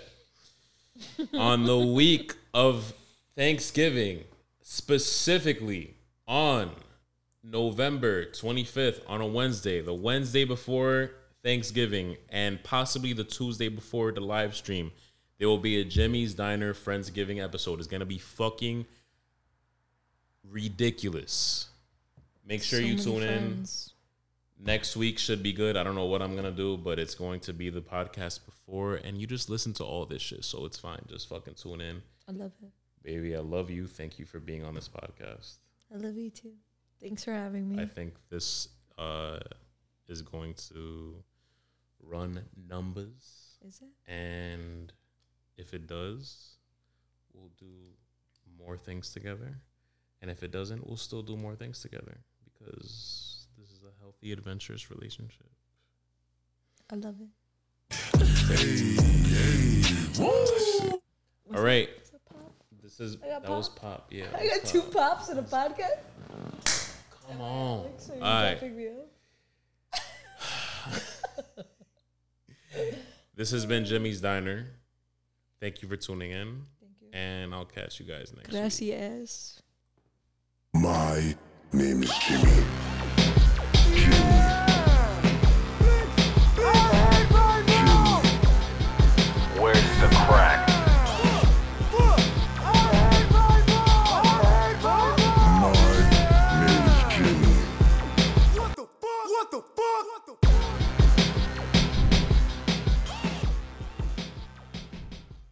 Speaker 1: on the week of Thanksgiving, specifically on November 25th, on a Wednesday, the Wednesday before Thanksgiving, and possibly the Tuesday before the live stream, there will be a Jimmy's Diner Friendsgiving episode. It's gonna be fucking ridiculous. Make sure
Speaker 2: So
Speaker 1: you tune in next week should be good. I don't know what I'm gonna do, but it's going to be the podcast before, and you just listen to all this shit, so it's fine. Just fucking tune in,
Speaker 2: I love it.
Speaker 1: baby. I love you. Thank you for being on this podcast.
Speaker 2: I love you too. Thanks for having me.
Speaker 1: I think this uh, is going to run numbers,
Speaker 2: Is it?
Speaker 1: and if it does, we'll do more things together, and if it doesn't, we'll still do more things together because this is a healthy, adventurous relationship.
Speaker 2: I love it.
Speaker 1: All right.
Speaker 2: Is that pop?
Speaker 1: This is
Speaker 2: I got
Speaker 1: that was
Speaker 2: pop.
Speaker 1: pop. Yeah.
Speaker 2: I got
Speaker 1: was
Speaker 2: two pops in a podcast.
Speaker 1: Come on.
Speaker 2: Like, so
Speaker 1: All
Speaker 2: you
Speaker 1: right.
Speaker 2: pick me up.
Speaker 1: This has been Jimmy's Diner. Thank you for tuning in,
Speaker 2: Thank you.
Speaker 1: and I'll catch you guys next week.
Speaker 2: Gracias.
Speaker 3: My name is Jimmy.